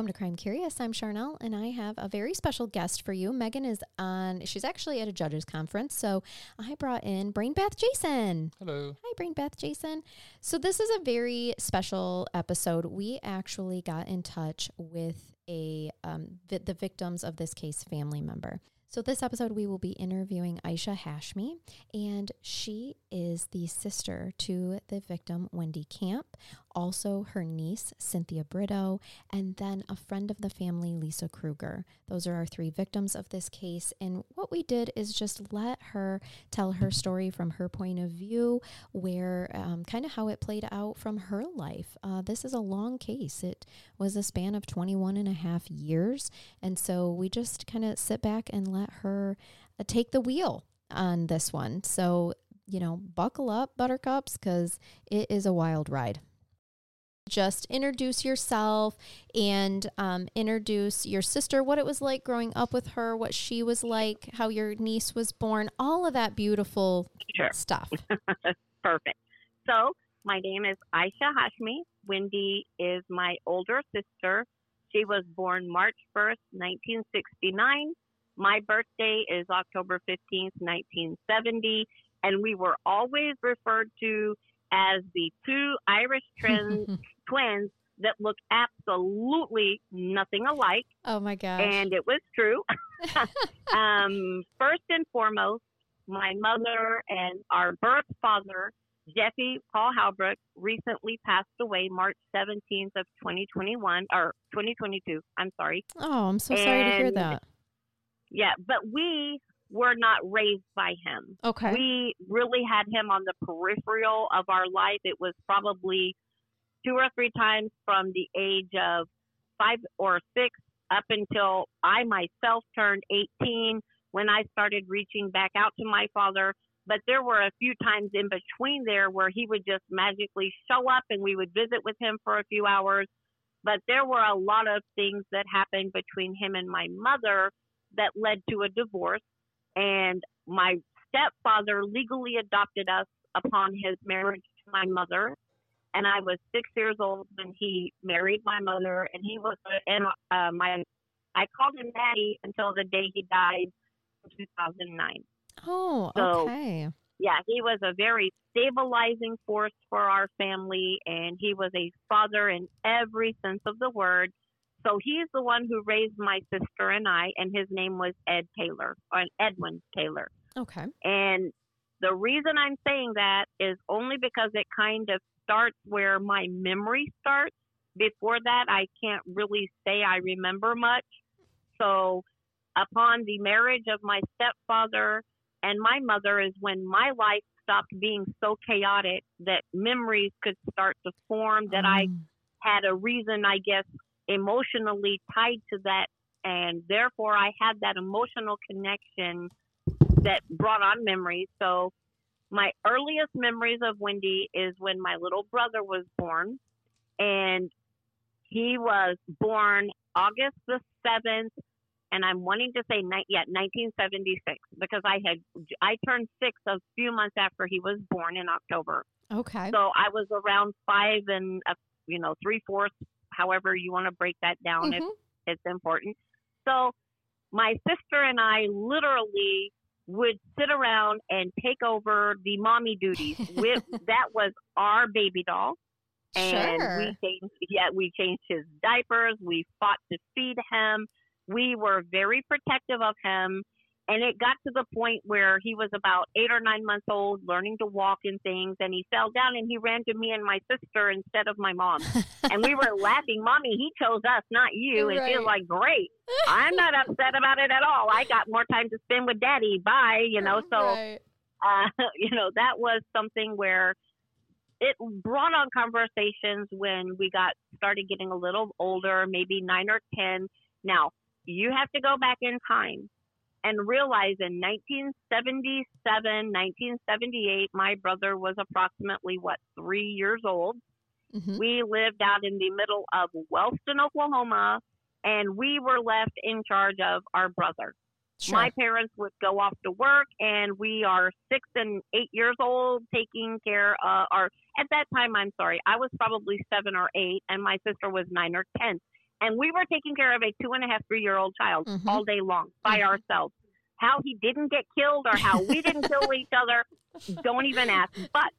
Welcome to Crime Curious. I'm Charnell, and I have a very special guest for you. Megan is on, she's actually at a judges conference. So I brought in Brain Bath Jason. Hello. Hi, Brain Bath Jason. So this is a very special episode. We actually got in touch with a um, vi- the victims of this case family member. So this episode we will be interviewing Aisha Hashmi, and she is the sister to the victim Wendy Camp, also her niece Cynthia Britto, and then a friend of the family Lisa Kregear. Those are our three victims of this case, and what we did is just let her tell her story from her point of view, where um, kind of how it played out from her life. Uh, this is a long case. It was a span of 21 and a half years, and so we just kind of sit back and let her uh, take the wheel on this one. So, you know, buckle up, buttercups, because it is a wild ride. Just introduce yourself and um, introduce your sister, what it was like growing up with her, what she was like, how your niece was born, all of that beautiful Sure. stuff. Perfect. So, my name is Aisha Hashmi. Wendy is my older sister. She was born March 1st, 1969. My birthday is October 15th, 1970. And we were always referred to as the two Irish twins, twins that look absolutely nothing alike. oh my gosh. And it was true. um, first and foremost, my mother and our birth father, Jeffy Paul Halbrook, recently passed away March 17th of 2021 or 2022. I'm sorry. oh, I'm so sorry to hear that. Yeah, but we were not raised by him. Okay. We really had him on the peripheral of our life. It was probably two or three times from the age of five or six up until I myself turned 18 when I started reaching back out to my father. But there were a few times in between there where he would just magically show up and we would visit with him for a few hours. But there were a lot of things that happened between him and my mother that led to a divorce and my stepfather legally adopted us upon his marriage to my mother. And i was six years old when he married my mother and he was and uh, my i called him daddy until the day he died in 2009 oh, so- okay. yeah he was a very stabilizing force for our family and he was a father in every sense of the word so he's the one who raised my sister and I, and his name was Ed Taylor, or Edwin Taylor. Okay. And the reason I'm saying that is only because it kind of starts where my memory starts. Before that, I can't really say I remember much. So, upon the marriage of my stepfather and my mother, is when my life stopped being so chaotic that memories could start to form, that I Um, had a reason, I guess, emotionally tied to that. And therefore, I had that emotional connection that brought on memories. So, my earliest memories of Wendy is when my little brother was born. And he was born August the 7th. And I'm wanting to say, ni- yeah, 1976, because I had I turned six a few months after he was born in October. Okay. So I was around five and uh, you know three fourths, however you want to break that down if Mhm. it's important. So my sister and I literally would sit around and take over the mommy duties. With that was our baby doll, and sure. we changed. Yeah, we changed his diapers. We fought to feed him. We were very protective of him, And it got to the point where he was about eight or nine months old, learning to walk and things, and he fell down and he ran to me and my sister instead of my mom. and we were laughing, Mommy, he chose us, not you. And she was like, Great. I'm not upset about it at all. I got more time to spend with daddy. Bye. You know, so Right. uh, you know, that was something where it brought on conversations when we got started getting a little older, maybe nine or 10. Now, you have to go back in time and realize in 1977, 1978, my brother was approximately, what, three years old. Mhm. We lived out in the middle of Wellston, Oklahoma, and we were left in charge of our brother. Sure. My parents would go off to work, and we are six and eight years old, taking care of our. At that time, I'm sorry, I was probably seven or eight, and my sister was nine or ten, and we were taking care of a two and a half, three year old child Mhm. all day long by Mhm. ourselves. How he didn't get killed or how we didn't kill each other, don't even ask. But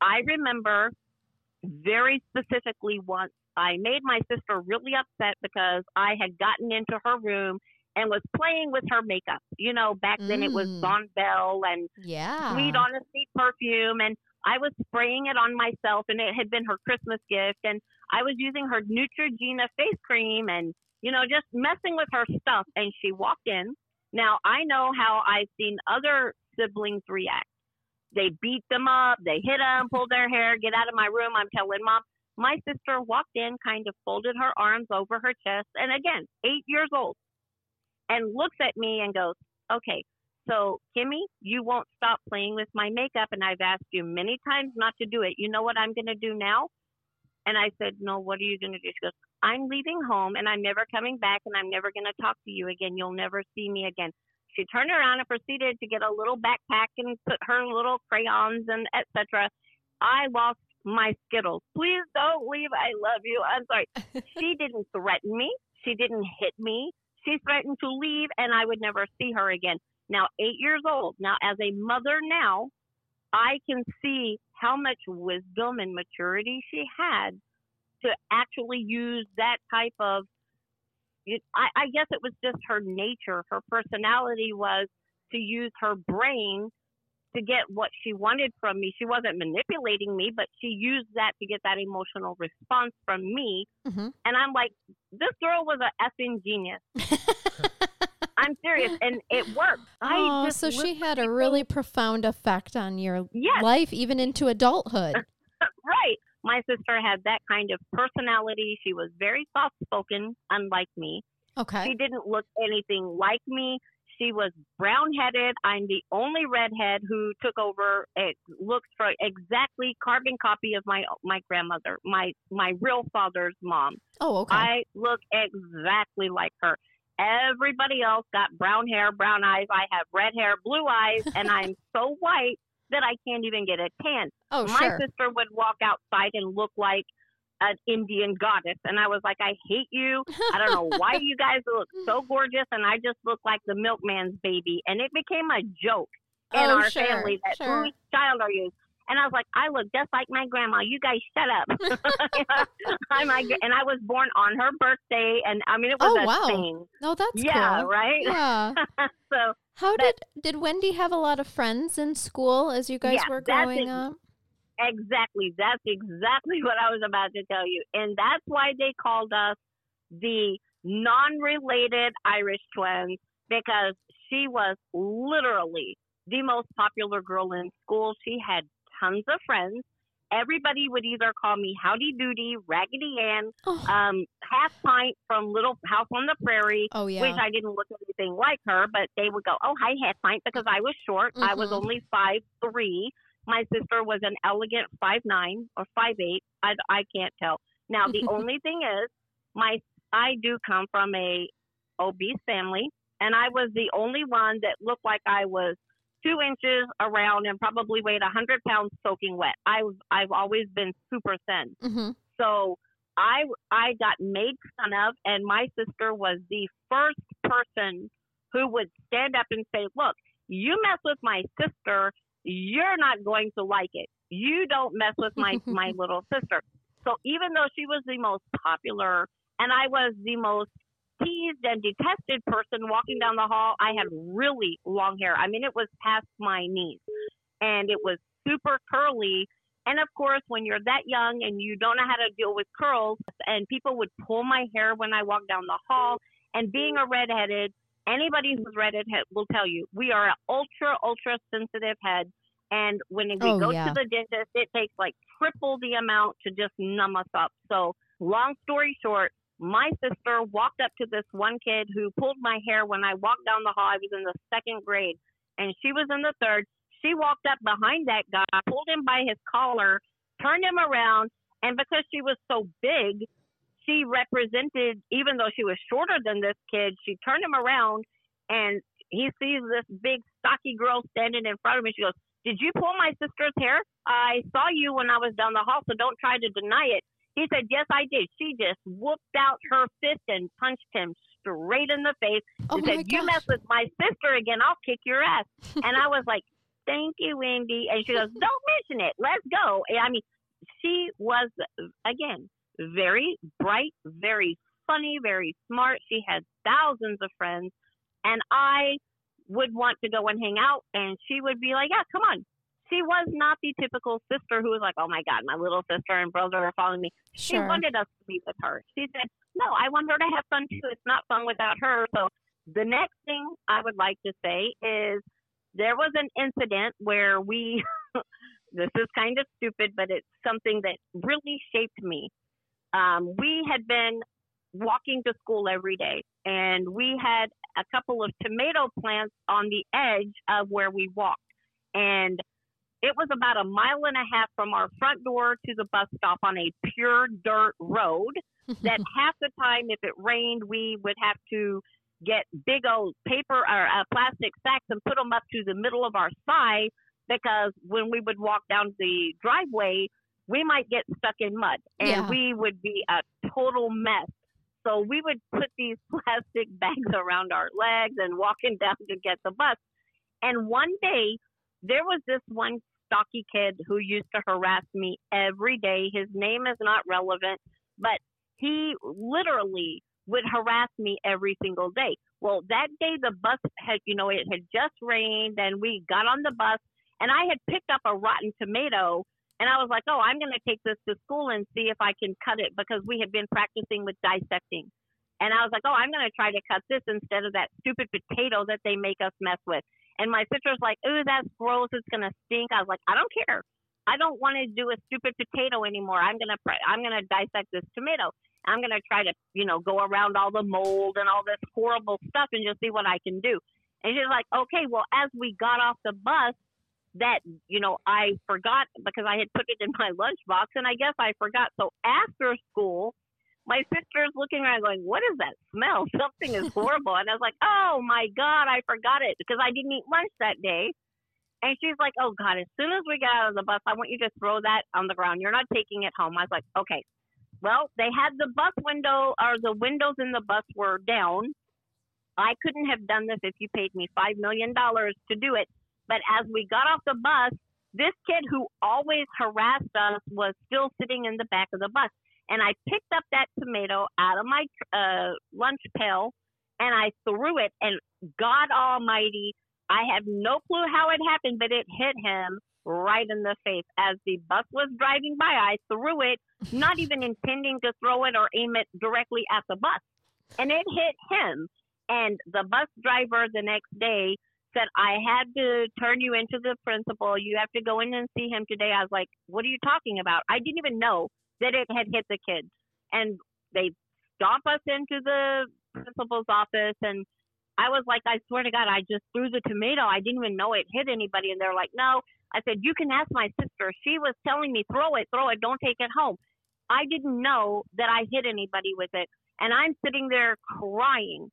I remember very specifically once I made my sister really upset because I had gotten into her room and was playing with her makeup. You know, back then it was Mm. Bonne Bell and yeah. Sweet Honesty perfume, and I was spraying it on myself, and it had been her Christmas gift, and I was using her Neutrogena face cream, and you know, just messing with her stuff. And she walked in. Now I know how I've seen other siblings react. They beat them up, they hit them, pull their hair, get out of my room. I'm telling mom. My sister walked in, kind of folded her arms over her chest, and again, eight years old, and looks at me and goes, "Okay, so, Kimmy, you won't stop playing with my makeup, and I've asked you many times not to do it. You know what I'm going to do now? And I said, No, what are you going to do? She goes, I'm leaving home, and I'm never coming back, and I'm never going to talk to you again. You'll never see me again. She turned around and proceeded to get a little backpack and put her little crayons and etc. I lost my Skittles. Please don't leave. I love you. I'm sorry. she didn't threaten me. She didn't hit me. She threatened to leave, and I would never see her again now eight years old. Now, as a mother now, I can see how much wisdom and maturity she had to actually use that type of. I, I guess it was just her nature. Her personality was to use her brain to get what she wanted from me. She wasn't manipulating me, but she used that to get that emotional response from me. Mhm. And I'm like, this girl was a effing genius. I'm serious, and it worked. I oh, so she had a really profound effect on your Yes. life, even into adulthood. right. My sister had that kind of personality. She was very soft spoken, unlike me. Okay. She didn't look anything like me. She was brown headed. I'm the only redhead who took over. It looks for exactly carbon copy of my my grandmother, my my real father's mom. Oh, okay. I look exactly like her. Everybody else got brown hair, brown eyes. I have red hair, blue eyes, and I'm so white that I can't even get a tan. oh, My sure. sister would walk outside and look like an Indian goddess, and I was like, I hate you. I don't know why you guys look so gorgeous, and I just look like the milkman's baby. And it became a joke in Oh, our sure, family that sure. whose child are you? And I was like, I look just like my grandma. You guys shut up. I'm and I was born on her birthday, and I mean it was Oh, a wow. thing. No, that's yeah, cool. right. Yeah. so How That- did did Wendy have a lot of friends in school as you guys Yeah, were growing ex- up? Exactly. That's exactly what I was about to tell you. And that's why they called us the non related Irish twins because she was literally the most popular girl in school. She had tons of friends. Everybody would either call me Howdy Doody, Raggedy Ann, Oh, um, Half Pint from Little House on the Prairie, oh yeah. which I didn't look anything like her, but they would go, "Oh, hi, Half Pint," because I was short. I was Mhm. only five three. My sister was an elegant five nine or five eight. I I can't tell. Now the only thing is, my I do come from a obese family, and I was the only one that looked like I was two inches around and probably weighed a hundred pounds soaking wet. I've I've always been super thin. hmm So I I got made fun of, and my sister was the first person who would stand up and say, "Look, you mess with my sister, you're not going to like it. You don't mess with my my little sister." So even though she was the most popular and I was the most teased and detested person walking down the hall. I had really long hair. I mean, it was past my knees and it was super curly. And of course, when you're that young and you don't know how to deal with curls, and people would pull my hair when I walked down the hall, and being a redheaded, anybody who's redheaded will tell you we are an ultra, ultra sensitive head. And when we Oh, go yeah. to the dentist, it takes like triple the amount to just numb us up. So, long story short, my sister walked up to this one kid who pulled my hair when I walked down the hall. I was in the second grade, and she was in the third. She walked up behind that guy, pulled him by his collar, turned him around, and because she was so big, she represented, even though she was shorter than this kid, she turned him around and he sees this big, stocky girl standing in front of me. She goes, Did you pull my sister's hair? I saw you when I was down the hall, so don't try to deny it. He said, Yes, I did. She just whooped out her fist and punched him straight in the face Oh and said, You mess with my sister again, I'll kick your ass. and I was like, Thank you, Wendy. And she goes, Don't mention it. Let's go. And I mean, she was, again, very bright, very funny, very smart. She had thousands of friends. And I would want to go and hang out, and she would be like, Yeah, come on. She was not the typical sister who was like, Oh my God, my little sister and brother are following me. She wanted us to be with her. She said, No, I want her to have fun too. It's not fun without her. So the next thing I would like to say is there was an incident where we, this is kind of stupid, but it's something that really shaped me. Um, we had been walking to school every day, and we had a couple of tomato plants on the edge of where we walked. And it was about a mile and a half from our front door to the bus stop on a pure dirt road that half the time, if it rained, we would have to get big old paper or uh, plastic sacks and put them up to the middle of our thigh because when we would walk down the driveway, we might get stuck in mud and Yeah. we would be a total mess. So we would put these plastic bags around our legs and walking down to get the bus. And one day, there was this one stocky kid who used to harass me every day. His name is not relevant, but he literally would harass me every single day. Well, that day the bus had, you know, it had just rained and we got on the bus and I had picked up a rotten tomato and I was like, oh, I'm going to take this to school and see if I can cut it because we had been practicing with dissecting. And I was like, oh, I'm going to try to cut this instead of that stupid potato that they make us mess with. And my sister's like, ooh, that's gross. It's to stink. I was like, I don't care. I don't want to do a stupid potato anymore. I'm going to, I'm to dissect this tomato. I'm to try to, you know, go around all the mold and all this horrible stuff and just see what I can do. And she's like, okay, well, as we got off the bus, that, you know, I forgot because I had put it in my lunchbox and I guess I forgot. So after school, my sister's looking around going, what is that smell? Something is horrible. and I was like, oh my God, I forgot it because I didn't eat lunch that day. And she's like, oh God, as soon as we get out of the bus, I want you to throw that on the ground. You're not taking it home. I was like, okay. Well, they had the bus window or the windows in the bus were down. I couldn't have done this if you paid me $5 million to do it. But as we got off the bus, this kid who always harassed us was still sitting in the back of the bus. And I picked up that tomato out of my uh, lunch pail and I threw it. And God Almighty, I have no clue how it happened, but it hit him right in the face. As the bus was driving by, I threw it, not even intending to throw it or aim it directly at the bus. And it hit him. And the bus driver the next day said, I had to turn you into the principal. You have to go in and see him today. I was like, What are you talking about? I didn't even know that it had hit the kids. And they stomp us into the principal's office. And I was like, I swear to God, I just threw the tomato. I didn't even know it hit anybody. And they're like, No. I said, You can ask my sister. She was telling me, Throw it, throw it, don't take it home. I didn't know that I hit anybody with it. And I'm sitting there crying.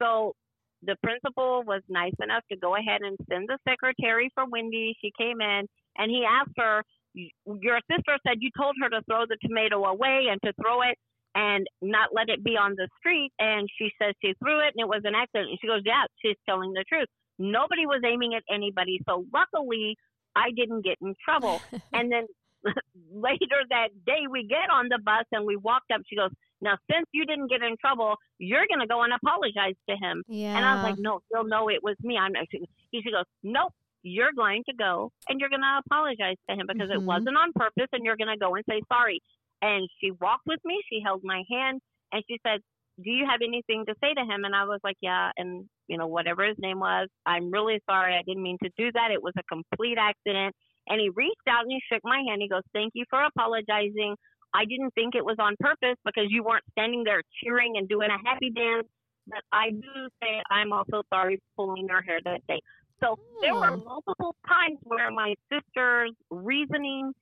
So the principal was nice enough to go ahead and send the secretary for Wendy. She came in and he asked her, Your sister said you told her to throw the tomato away and to throw it and not let it be on the street. And she says she threw it and it was an accident. And she goes, Yeah, she's telling the truth. Nobody was aiming at anybody. So luckily, I didn't get in trouble. and then later that day, we get on the bus and we walked up. She goes, Now, since you didn't get in trouble, you're going to go and apologize to him. Yeah. And I was like, no, he'll know it was me. I'm. He she goes, nope. You're going to go and you're going to apologize to him because Mhm. it wasn't on purpose, and you're going to go and say sorry. And she walked with me. She held my hand, and she said, "Do you have anything to say to him?" And I was like, "Yeah." And you know, whatever his name was, I'm really sorry. I didn't mean to do that. It was a complete accident. And he reached out and he shook my hand. He goes, "Thank you for apologizing. I didn't think it was on purpose because you weren't standing there cheering and doing a happy dance. But I do say I'm also sorry for pulling your hair that day. So there were Hmm. multiple times where my sister's reasoning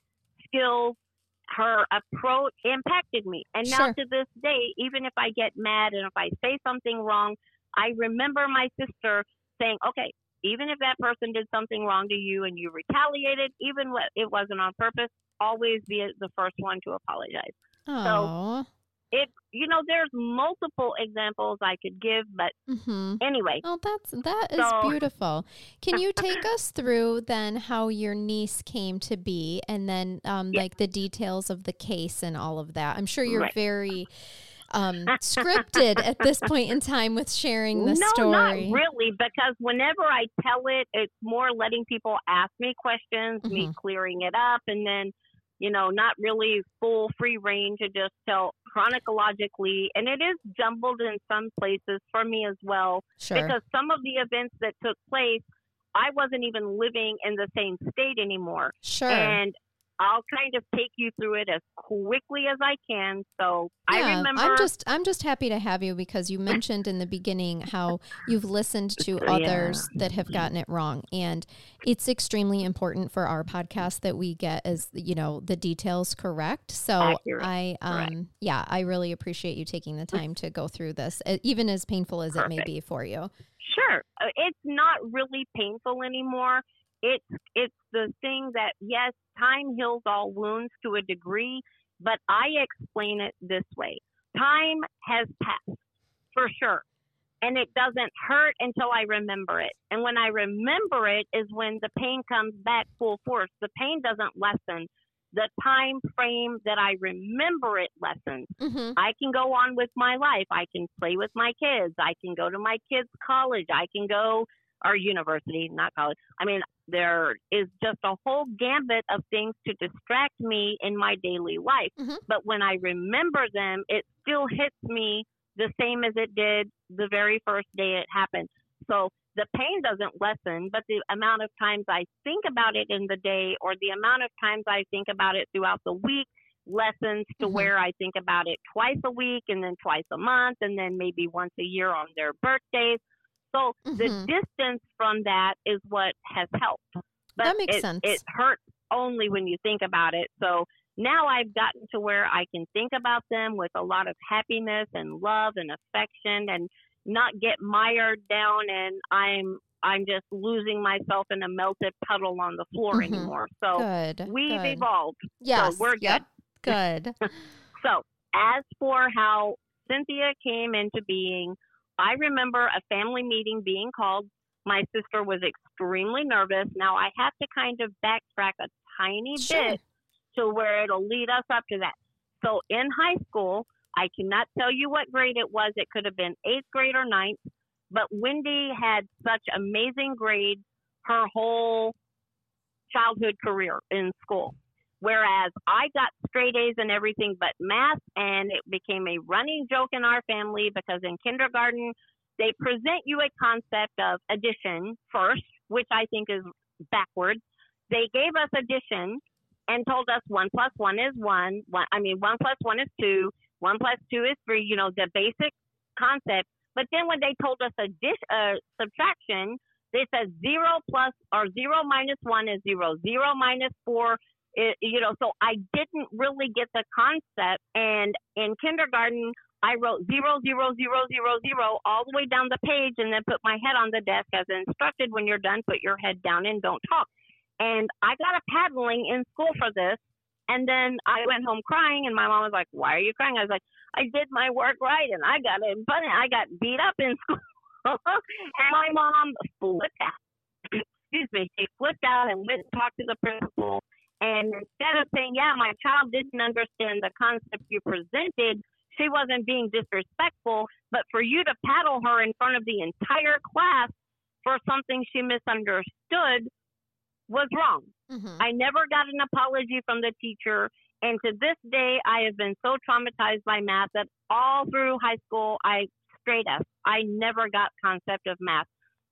skills, her approach impacted me. And now Sure. to this day, even if I get mad and if I say something wrong, I remember my sister saying, okay, even if that person did something wrong to you and you retaliated, even when it wasn't on purpose, always be the first one to apologize. Oh. It, you know, there's multiple examples I could give, but Mm-hmm. anyway, Oh, that's that is So- beautiful. Can you take us through then how your niece came to be, and then um, Yeah. like the details of the case and all of that? I'm sure you're Right. very um, scripted at this point in time with sharing the no, story. not really, because whenever I tell it, it's more letting people ask me questions, me Mhm. clearing it up, and then, you know, not really full free reign to just tell chronologically. And it is jumbled in some places for me as well, Sure. because some of the events that took place, I wasn't even living in the same state anymore. Sure. And I'll kind of take you through it as quickly as I can. So I Yeah, remember. I'm just I'm just happy to have you because you mentioned in the beginning how you've listened to Yeah. others that have gotten it wrong and it's extremely important for our podcast that we get as you know the details correct. So Accurate. I Correct. um yeah, I really appreciate you taking the time to go through this even as painful as it may be for you. Sure, Uh, it's not really painful anymore. It's it's the thing that yes, time heals all wounds to a degree, but I explain it this way: time has passed for sure, and it doesn't hurt until I remember it. And when I remember it is when the pain comes back full force. The pain doesn't lessen. The time frame that I remember it lessens. Mhm. I can go on with my life. I can play with my kids. I can go to my kids' college. I can go or university, not college. I mean, there is just a whole gambit of things to distract me in my daily life. Mhm. But when I remember them, it still hits me the same as it did the very first day it happened. So the pain doesn't lessen, but the amount of times I think about it in the day or the amount of times I think about it throughout the week lessens to Mhm. where I think about it twice a week and then twice a month and then maybe once a year on their birthdays. So the Mhm. distance from that is what has helped. But That makes it, sense. It hurts only when you think about it. So now I've gotten to where I can think about them with a lot of happiness and love and affection and not get mired down and I'm I'm just losing myself in a melted puddle on the floor Mhm. anymore. So Good. we've good. evolved. Yes. we're yep. Good. So, as for how Cynthia came into being, I remember a family meeting being called. My sister was extremely nervous. Now, I have to kind of backtrack a tiny Sure. bit to where it'll lead us up to that. So, in high school, I cannot tell you what grade it was. It could have been eighth grade or ninth, but Wendy had such amazing grades her whole childhood career in school. Whereas I got straight A's in everything but math, and it became a running joke in our family because in kindergarten, they present you a concept of addition first, which I think is backwards. They gave us addition and told us one plus one is one. one I mean, one plus one is two. One plus two is three. You know, the basic concept. But then when they told us addition, uh, subtraction, they said zero plus or zero minus one is zero. Zero minus four it, you know, so I didn't really get the concept. And in kindergarten, I wrote zero, zero, zero, zero, zero all the way down the page and then put my head on the desk as instructed. When you're done, put your head down and don't talk. And I got a paddling in school for this. And then I went home crying, and my mom was like, "Why are you crying?" I was like, "I did my work right, and I got it, but I got beat up in school." and my mom flipped out. Excuse me, she flipped out and went and talked to the principal. And instead of saying, yeah, my child didn't understand the concept you presented, she wasn't being disrespectful, but for you to paddle her in front of the entire class for something she misunderstood was wrong. Mhm. I never got an apology from the teacher. And to this day, I have been so traumatized by math that all through high school, I straight F. I never got concept of math.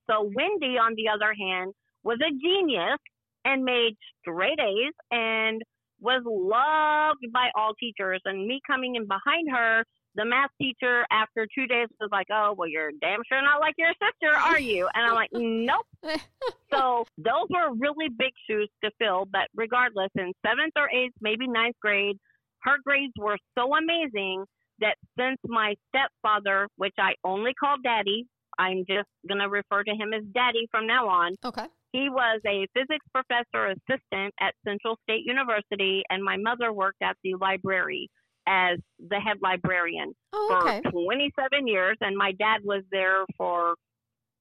So Wendy, on the other hand, was a genius and made straight A's and was loved by all teachers. And me coming in behind her, the math teacher after two days was like, "Oh, well, you're damn sure not like your sister, are you?" And I'm like, "Nope." so those were really big shoes to fill. But regardless, in seventh or eighth, maybe ninth grade, her grades were so amazing that since my stepfather, which I only call daddy, I'm just going to refer to him as daddy from now on. Okay. He was a physics professor assistant at Central State University, and my mother worked at the library as the head librarian Oh, for 27 years, and my dad was there for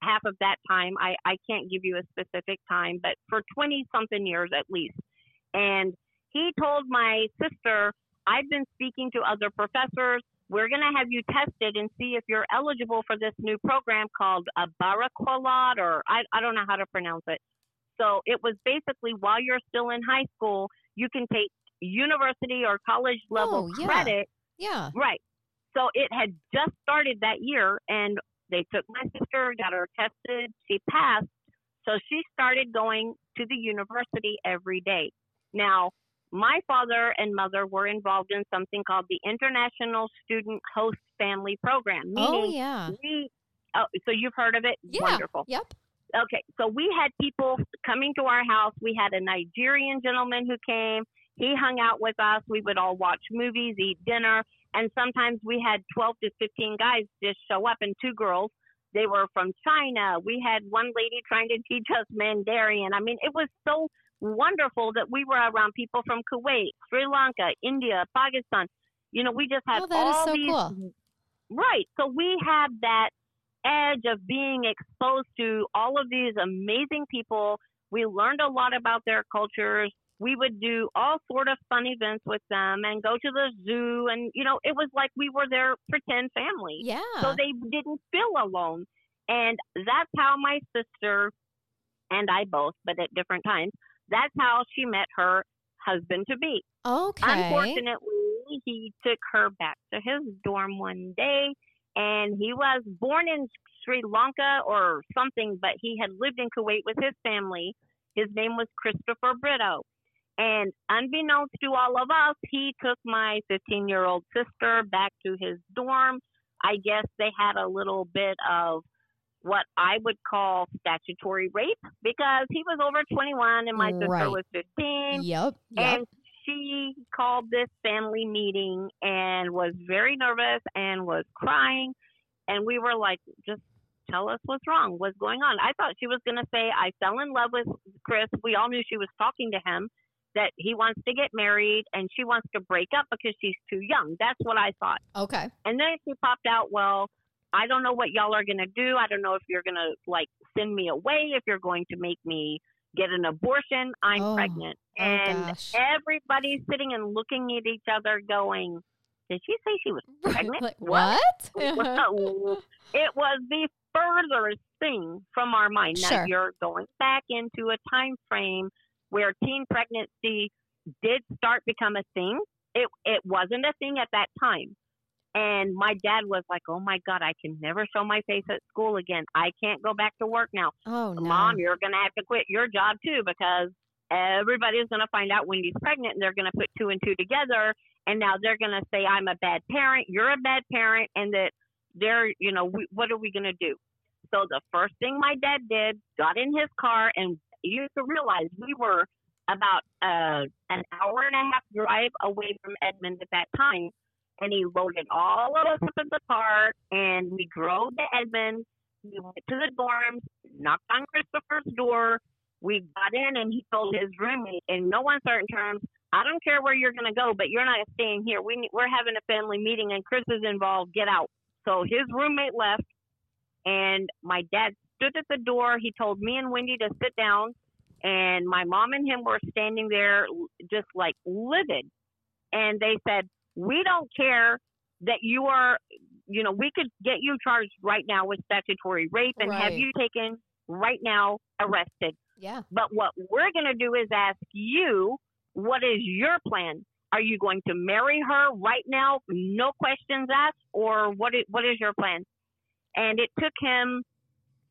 half of that time. I, I can't give you a specific time, but for 20 something years at least. And he told my sister, I've been speaking to other professors. We're going to have you tested and see if you're eligible for this new program called a Baraqualat, or I, I don't know how to pronounce it. So it was basically while you're still in high school, you can take university or college level Oh, yeah. credit Yeah. Right. So it had just started that year, and they took my sister, got her tested, she passed. So she started going to the university every day. Now, my father and mother were involved in something called the International Student Host Family Program. Oh, yeah. we, oh, so you've heard of it? Yeah. Wonderful. Yep. Okay, so we had people coming to our house. We had a Nigerian gentleman who came. He hung out with us. We would all watch movies, eat dinner, and sometimes we had 12 to 15 guys just show up and two girls. They were from China. We had one lady trying to teach us Mandarin. I mean, it was so wonderful that we were around people from Kuwait, Sri Lanka, India, Pakistan. You know, we just had Oh, all so these cool. Right. So we had that edge of being exposed to all of these amazing people. We learned a lot about their cultures. We would do all sort of fun events with them and go to the zoo and you know, it was like we were their pretend family. Yeah. So they didn't feel alone. And that's how my sister and I both, but at different times, that's how she met her husband to be. okay. Unfortunately, he took her back to his dorm one day, and he was born in Sri Lanka or something, but he had lived in Kuwait with his family. His name was Christopher Britto. And unbeknownst to all of us, he took my 15 year old sister back to his dorm. I guess they had a little bit of what I would call statutory rape because he was over 21 and my sister Right. was 15 Yep. Yep. and she called this family meeting and was very nervous and was crying and we were like just tell us what's wrong what's going on i thought she was going to say i fell in love with chris we all knew she was talking to him that he wants to get married and she wants to break up because she's too young that's what i thought okay. and then she popped out, well, I don't know what y'all are going to do. I don't know if you're going to like send me away, if you're going to make me get an abortion. I'm Oh. pregnant. Oh, and gosh. everybody's sitting and looking at each other going, did she say she was pregnant? like, What? what? It was the furthest thing from our mind. Now you're going back into a time frame where teen pregnancy did start become a thing. It it wasn't a thing at that time. And my dad was like, "Oh my God, I can never show my face at school again. I can't go back to work now. oh, no. Mom, you're going to have to quit your job too because everybody's going to find out Wendy's pregnant and they're going to put two and two together. And now they're going to say, I'm a bad parent, you're a bad parent, and that they're, you know, we, what are we going to do? So the first thing my dad did, got in his car, and you have to realize we were about uh, an hour and a half drive away from Edmond at that time. And he loaded all of us up in the car, and we drove to Edmond. We went to the dorms, knocked on Christopher's door. We got in, and he told his roommate, in no uncertain terms, I don't care where you're going to go, but you're not staying here. We, we're having a family meeting, and Chris is involved. Get out. So his roommate left, and my dad stood at the door. He told me and Wendy to sit down, and my mom and him were standing there just like livid. And they said, We don't care that you are, you know, we could get you charged right now with statutory rape and have you taken right now arrested. Yeah. But what we're going to do is ask you, what is your plan? Are you going to marry her right now, no questions asked, or what is, what is your plan? And it took him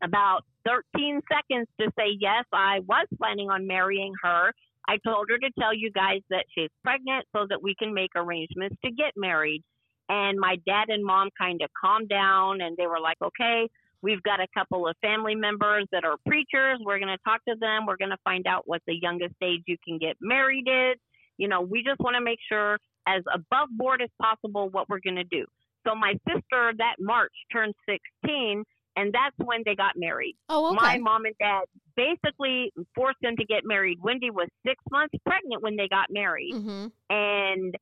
about 13 seconds to say, yes, I was planning on marrying her. I told her to tell you guys that she's pregnant so that we can make arrangements to get married. And my dad and mom kind of calmed down and they were like, okay, we've got a couple of family members that are preachers. We're going to talk to them. We're going to find out what the youngest age you can get married is. You know, we just want to make sure as above board as possible what we're going to do. So my sister that March turned 16 and that's when they got married. Oh, okay. My mom and dad basically forced them to get married. Wendy was six months pregnant when they got married. Mm-hmm. And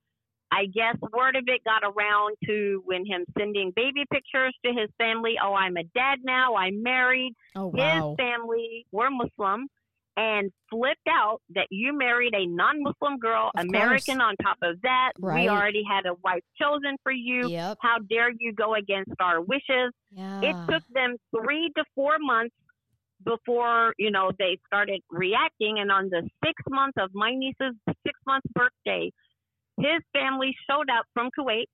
I guess word of it got around to when him sending baby pictures to his family. Oh, I'm a dad now. I'm married. Oh, wow. His family were Muslim and flipped out that you married a non Muslim girl, Of American course. on top of that. Right. We already had a wife chosen for you. Yep. How dare you go against our wishes? Yeah. It took them three to four months before you know they started reacting and on the sixth month of my niece's six month birthday his family showed up from kuwait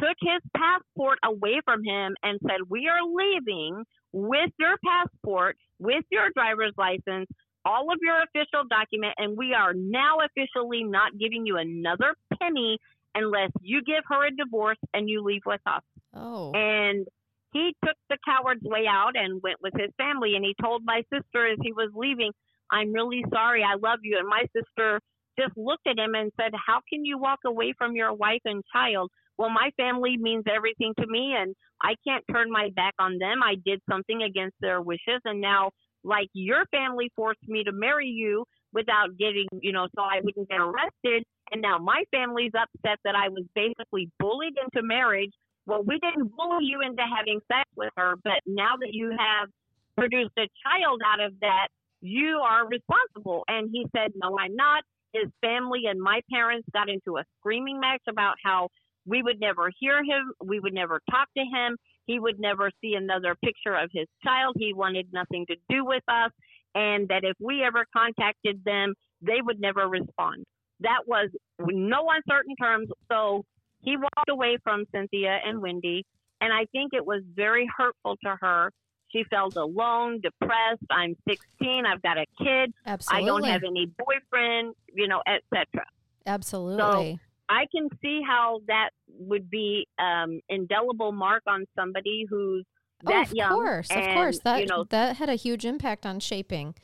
took his passport away from him and said we are leaving with your passport with your driver's license all of your official document and we are now officially not giving you another penny unless you give her a divorce and you leave with us oh. and he took the coward's way out and went with his family. And he told my sister as he was leaving, I'm really sorry. I love you. And my sister just looked at him and said, How can you walk away from your wife and child? Well, my family means everything to me, and I can't turn my back on them. I did something against their wishes. And now, like your family forced me to marry you without getting, you know, so I wouldn't get arrested. And now my family's upset that I was basically bullied into marriage well, we didn't bully you into having sex with her, but now that you have produced a child out of that, you are responsible. And he said, No, I'm not. His family and my parents got into a screaming match about how we would never hear him, we would never talk to him, he would never see another picture of his child, he wanted nothing to do with us, and that if we ever contacted them, they would never respond. That was no uncertain terms. So he walked away from Cynthia and Wendy, and I think it was very hurtful to her. She felt alone, depressed. I'm 16. I've got a kid. Absolutely. I don't have any boyfriend, you know, etc. Absolutely. I can see how that would be um, indelible mark on somebody who's that oh, of young. course, of course. That you know, that had a huge impact on shaping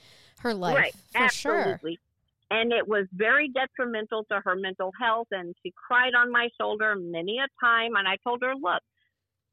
her life right, for sure. absolutely. And it was very detrimental to her mental health. And she cried on my shoulder many a time. And I told her, look,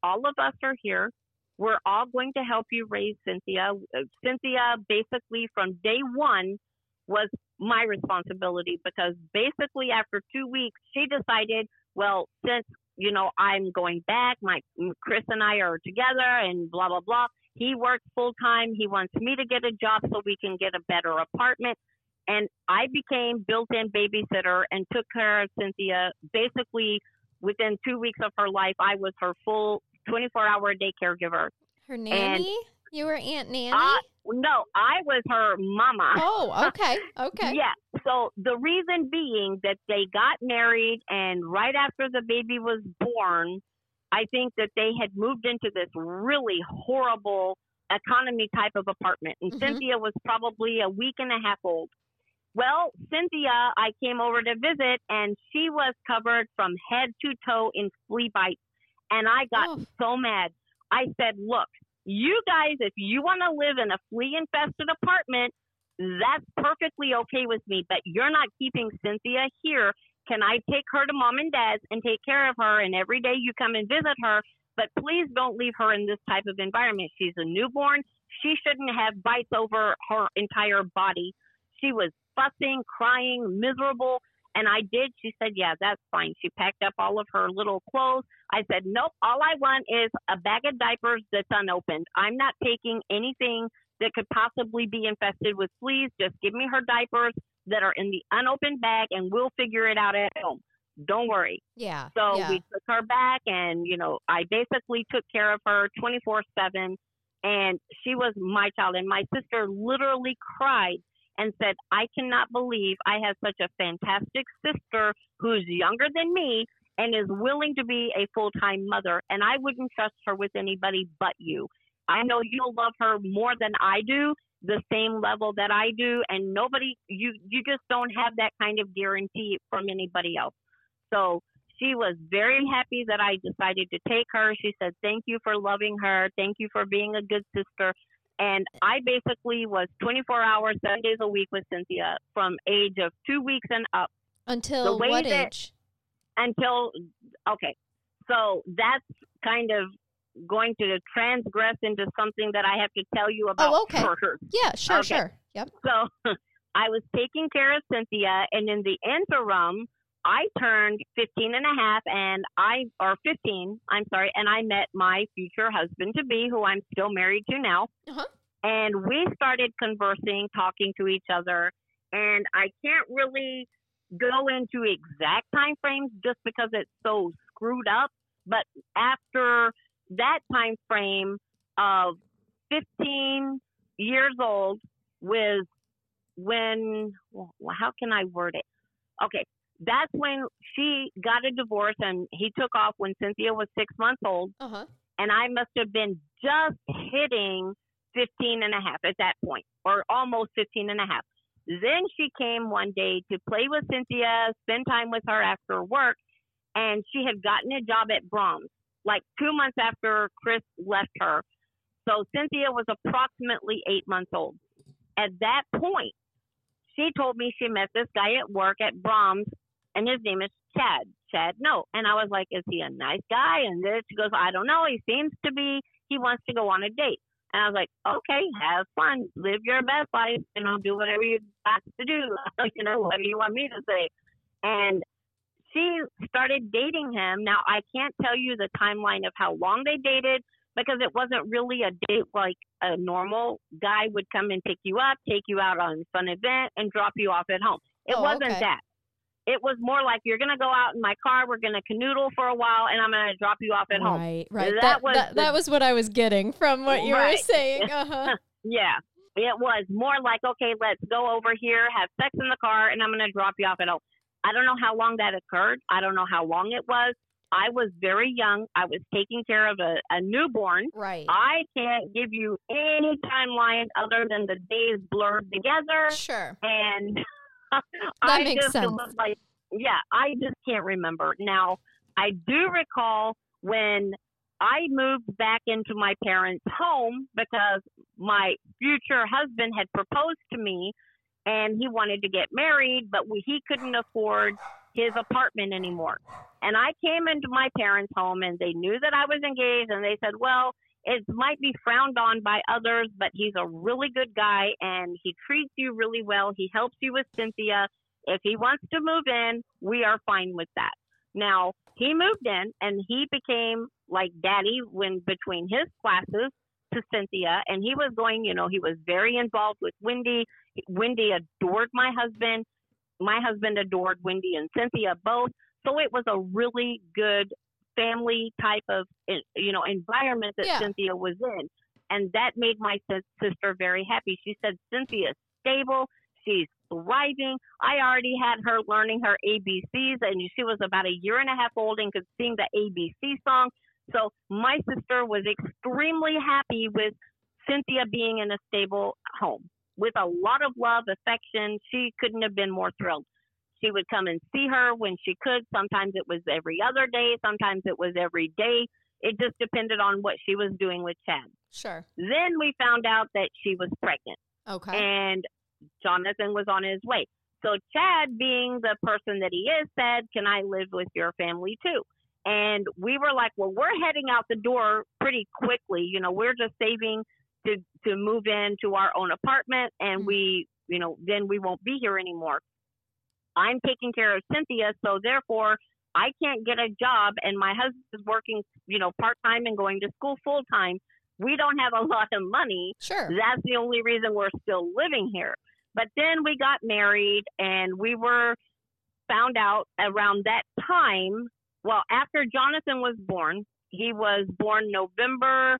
all of us are here. We're all going to help you raise Cynthia. Uh, Cynthia, basically, from day one, was my responsibility because basically, after two weeks, she decided, well, since you know I'm going back, my Chris and I are together, and blah blah blah. He works full time. He wants me to get a job so we can get a better apartment. And I became built-in babysitter and took care of Cynthia. Basically, within two weeks of her life, I was her full 24-hour day caregiver. Her nanny? You were Aunt Nanny? No, I was her mama. oh, okay. Okay. Yeah. So the reason being that they got married, and right after the baby was born, I think that they had moved into this really horrible economy type of apartment. And Mhm. Cynthia was probably a week and a half old. Well, Cynthia, I came over to visit, and she was covered from head to toe in flea bites. And I got Oh. so mad. I said, Look, you guys, if you want to live in a flea infested apartment, that's perfectly okay with me, but you're not keeping Cynthia here. Can I take her to mom and dad's and take care of her? And every day you come and visit her, but please don't leave her in this type of environment. She's a newborn. She shouldn't have bites over her entire body. She was fussing, crying, miserable. And I did. She said, Yeah, that's fine. She packed up all of her little clothes. I said, Nope, all I want is a bag of diapers that's unopened. I'm not taking anything that could possibly be infested with fleas. Just give me her diapers that are in the unopened bag and we'll figure it out at home. Don't worry. Yeah. So yeah. we took her back, and you know, I basically took care of her 24 seven, and she was my child. And my sister literally cried and said, "I cannot believe I have such a fantastic sister who's younger than me and is willing to be a full time mother, and I wouldn't trust her with anybody but you. I know you'll love her more than I do." the same level that I do and nobody you you just don't have that kind of guarantee from anybody else. So she was very happy that I decided to take her. She said, Thank you for loving her. Thank you for being a good sister. And I basically was 24 hours, seven days a week with Cynthia from age of two weeks and up. Until what that- age? Until, okay. So that's kind of going to transgress into something that I have to tell you about Oh, okay. first. Yeah, sure, Okay. sure. Yep. So I was taking care of Cynthia, and in the interim, I turned 15 and a half, and I, or 15, I'm sorry, and I met my future husband to be, who I'm still married to now. Uh-huh. And we started conversing, talking to each other, and I can't really go into exact time frames just because it's so screwed up. But after that time frame of 15 years old was when well, how can I word it? Okay, that's when she got a divorce and he took off when Cynthia was six months old, Uh huh. and I must have been just hitting 15 and a half at that point, or almost 15 and a half. Then she came one day to play with Cynthia, spend time with her after work, and she had gotten a job at Braum's, like two months after Chris left her. So Cynthia was approximately eight months old. At that point, she told me she met this guy at work at Braum's, and his name is Chad. Chad, no. And I was like, is he a nice guy? And this, she goes, I don't know. He seems to be. He wants to go on a date. And I was like, okay, have fun, live your best life, you know, do whatever you got to do, you know, whatever you want me to say. And she started dating him. Now I can't tell you the timeline of how long they dated because it wasn't really a date like a normal guy would come and pick you up, take you out on a fun event, and drop you off at home. It Oh, wasn't okay. that. It was more like you're gonna go out in my car, we're gonna canoodle for a while, and I'm gonna drop you off at home. Right, right. That That, was that, the- that was what I was getting from what you were saying. Uh huh. Yeah. It was more like, okay, let's go over here, have sex in the car, and I'm going to drop you off at home. I don't know how long that occurred. I don't know how long it was. I was very young. I was taking care of a, a newborn. Right. I can't give you any timeline other than the days blurred together. Sure. And I makes just sense. was like, yeah, I just can't remember. Now, I do recall when I moved back into my parents' home because my future husband had proposed to me and he wanted to get married, but we, he couldn't afford his apartment anymore. And I came into my parents' home and they knew that I was engaged and they said, well, it might be frowned on by others, but he's a really good guy and he treats you really well. He helps you with Cynthia. If he wants to move in, we are fine with that. Now, he moved in and he became like daddy when between his classes to Cynthia and he was going, you know, he was very involved with Wendy. Wendy adored my husband. My husband adored Wendy and Cynthia both. So it was a really good family type of eh, you know environment that Yeah. Cynthia was in, and that made my sister very happy. She said Cynthia's stable, she's thriving. I already had her learning her ABCs, and she was about a year and a half old and could sing the ABC song. So my sister was extremely happy with Cynthia being in a stable home with a lot of love, affection. She couldn't have been more thrilled. She would come and see her when she could. Sometimes it was every other day, sometimes it was every day. It just depended on what she was doing with Chad. Sure. Then we found out that she was pregnant Okay. and Jonathan was on his way. So Chad, being the person that he is, said, "Can I live with your family too?" And we were like, "Well, we're heading out the door pretty quickly. You know, we're just saving to to move into our own apartment, and Mhm. we, you know, then we won't be here anymore." I'm taking care of Cynthia, so therefore I can't get a job, and my husband is working, you know, part time and going to school full time. We don't have a lot of money, sure. that's the only reason we're still living here. But then we got married and we were found out around that time. Well, after Jonathan was born, he was born November.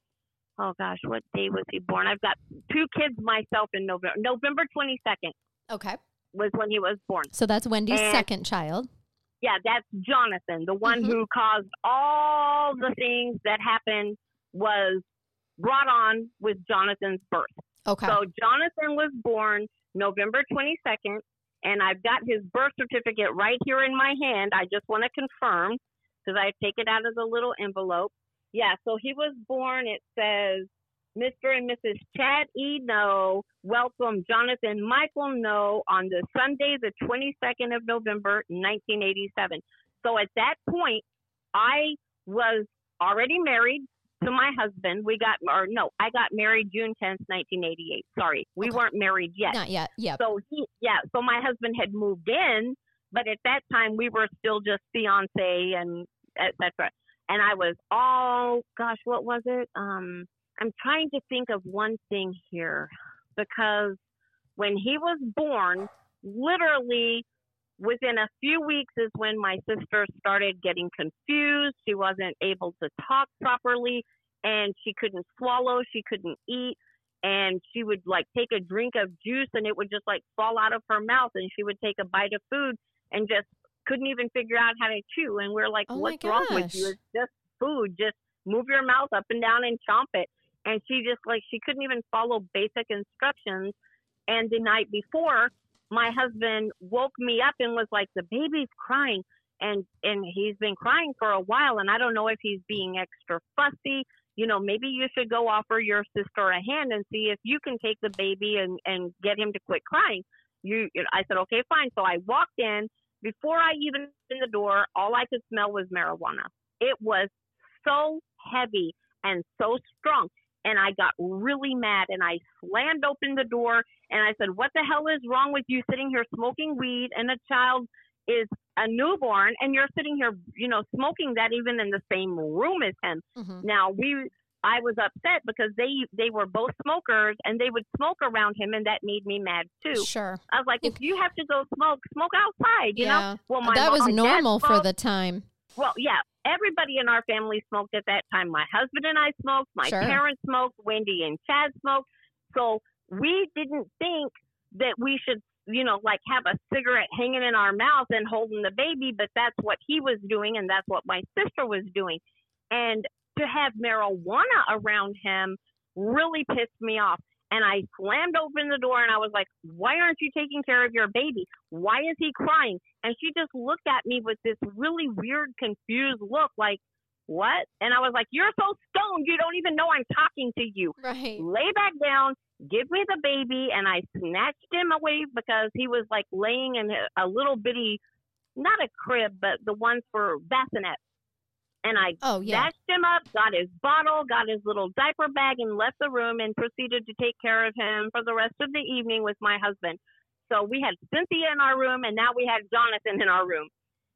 Oh gosh, what day was he born? I've got two kids myself in November. November 22nd Okay. Was when he was born. So that's Wendy's And- second child. Yeah, that's Jonathan, the one Mhm. who caused all the things that happened was brought on with Jonathan's birth. Okay. So Jonathan was born November 22nd, and I've got his birth certificate right here in my hand. I just want to confirm because I take it out of the little envelope. Yeah, so he was born. It says Mr. and Mrs. Chad E. No welcome Jonathan Michael No on the Sunday, the 22nd of November, 1987. So at that point, I was already married to my husband. We got, or no, I got married June 10th, 1988. Sorry, we Okay. weren't married yet. Not yet. Yep. So he, yeah, so my husband had moved in, but at that time we were still just fiance and etc. And I was all, gosh, what was it? Um, I'm trying to think of one thing here because when he was born, literally within a few weeks is when my sister started getting confused. She wasn't able to talk properly and she couldn't swallow, she couldn't eat. And she would like take a drink of juice and it would just like fall out of her mouth and she would take a bite of food and just couldn't even figure out how to chew. And we're like Oh what's wrong with you? it's just food. Just move your mouth up and down and chomp it and she just like she couldn't even follow basic instructions and the night before my husband woke me up and was like the baby's crying and and he's been crying for a while and I don't know if he's being extra fussy you know, maybe you should go offer your sister a hand and see if you can take the baby and and get him to quit crying. You, I said, okay, fine. So I walked in. Before I even opened the door, all I could smell was marijuana. It was so heavy and so strong. And I got really mad and I slammed open the door and I said, What the hell is wrong with you sitting here smoking weed and a child is a newborn and you're sitting here, you know, smoking that even in the same room as him? Mhm. Now we I was upset because they they were both smokers and they would smoke around him and that made me mad too. Sure. I was like, if you have to go smoke, smoke outside, you know? yeah. Well my that was normal for the time. Well, yeah. Everybody in our family smoked at that time. My husband and I smoked, my Sure. parents smoked, Wendy and Chad smoked. So we didn't think that we should, you know, like have a cigarette hanging in our mouth and holding the baby, but that's what he was doing and that's what my sister was doing. And to have marijuana around him really pissed me off. And I slammed open the door and I was like, Why aren't you taking care of your baby? Why is he crying? And she just looked at me with this really weird, confused look like, What? And I was like, You're so stoned. You don't even know I'm talking to you Right. lay back down, give me the baby, and I snatched him away because he was like laying in a- little bitty, not a crib, but the ones for bassinet. And I Oh yeah. snatched him up, got his bottle, got his little diaper bag, and left the room and proceeded to take care of him for the rest of the evening with my husband. So we had Cynthia in our room, and now we had Jonathan in our room.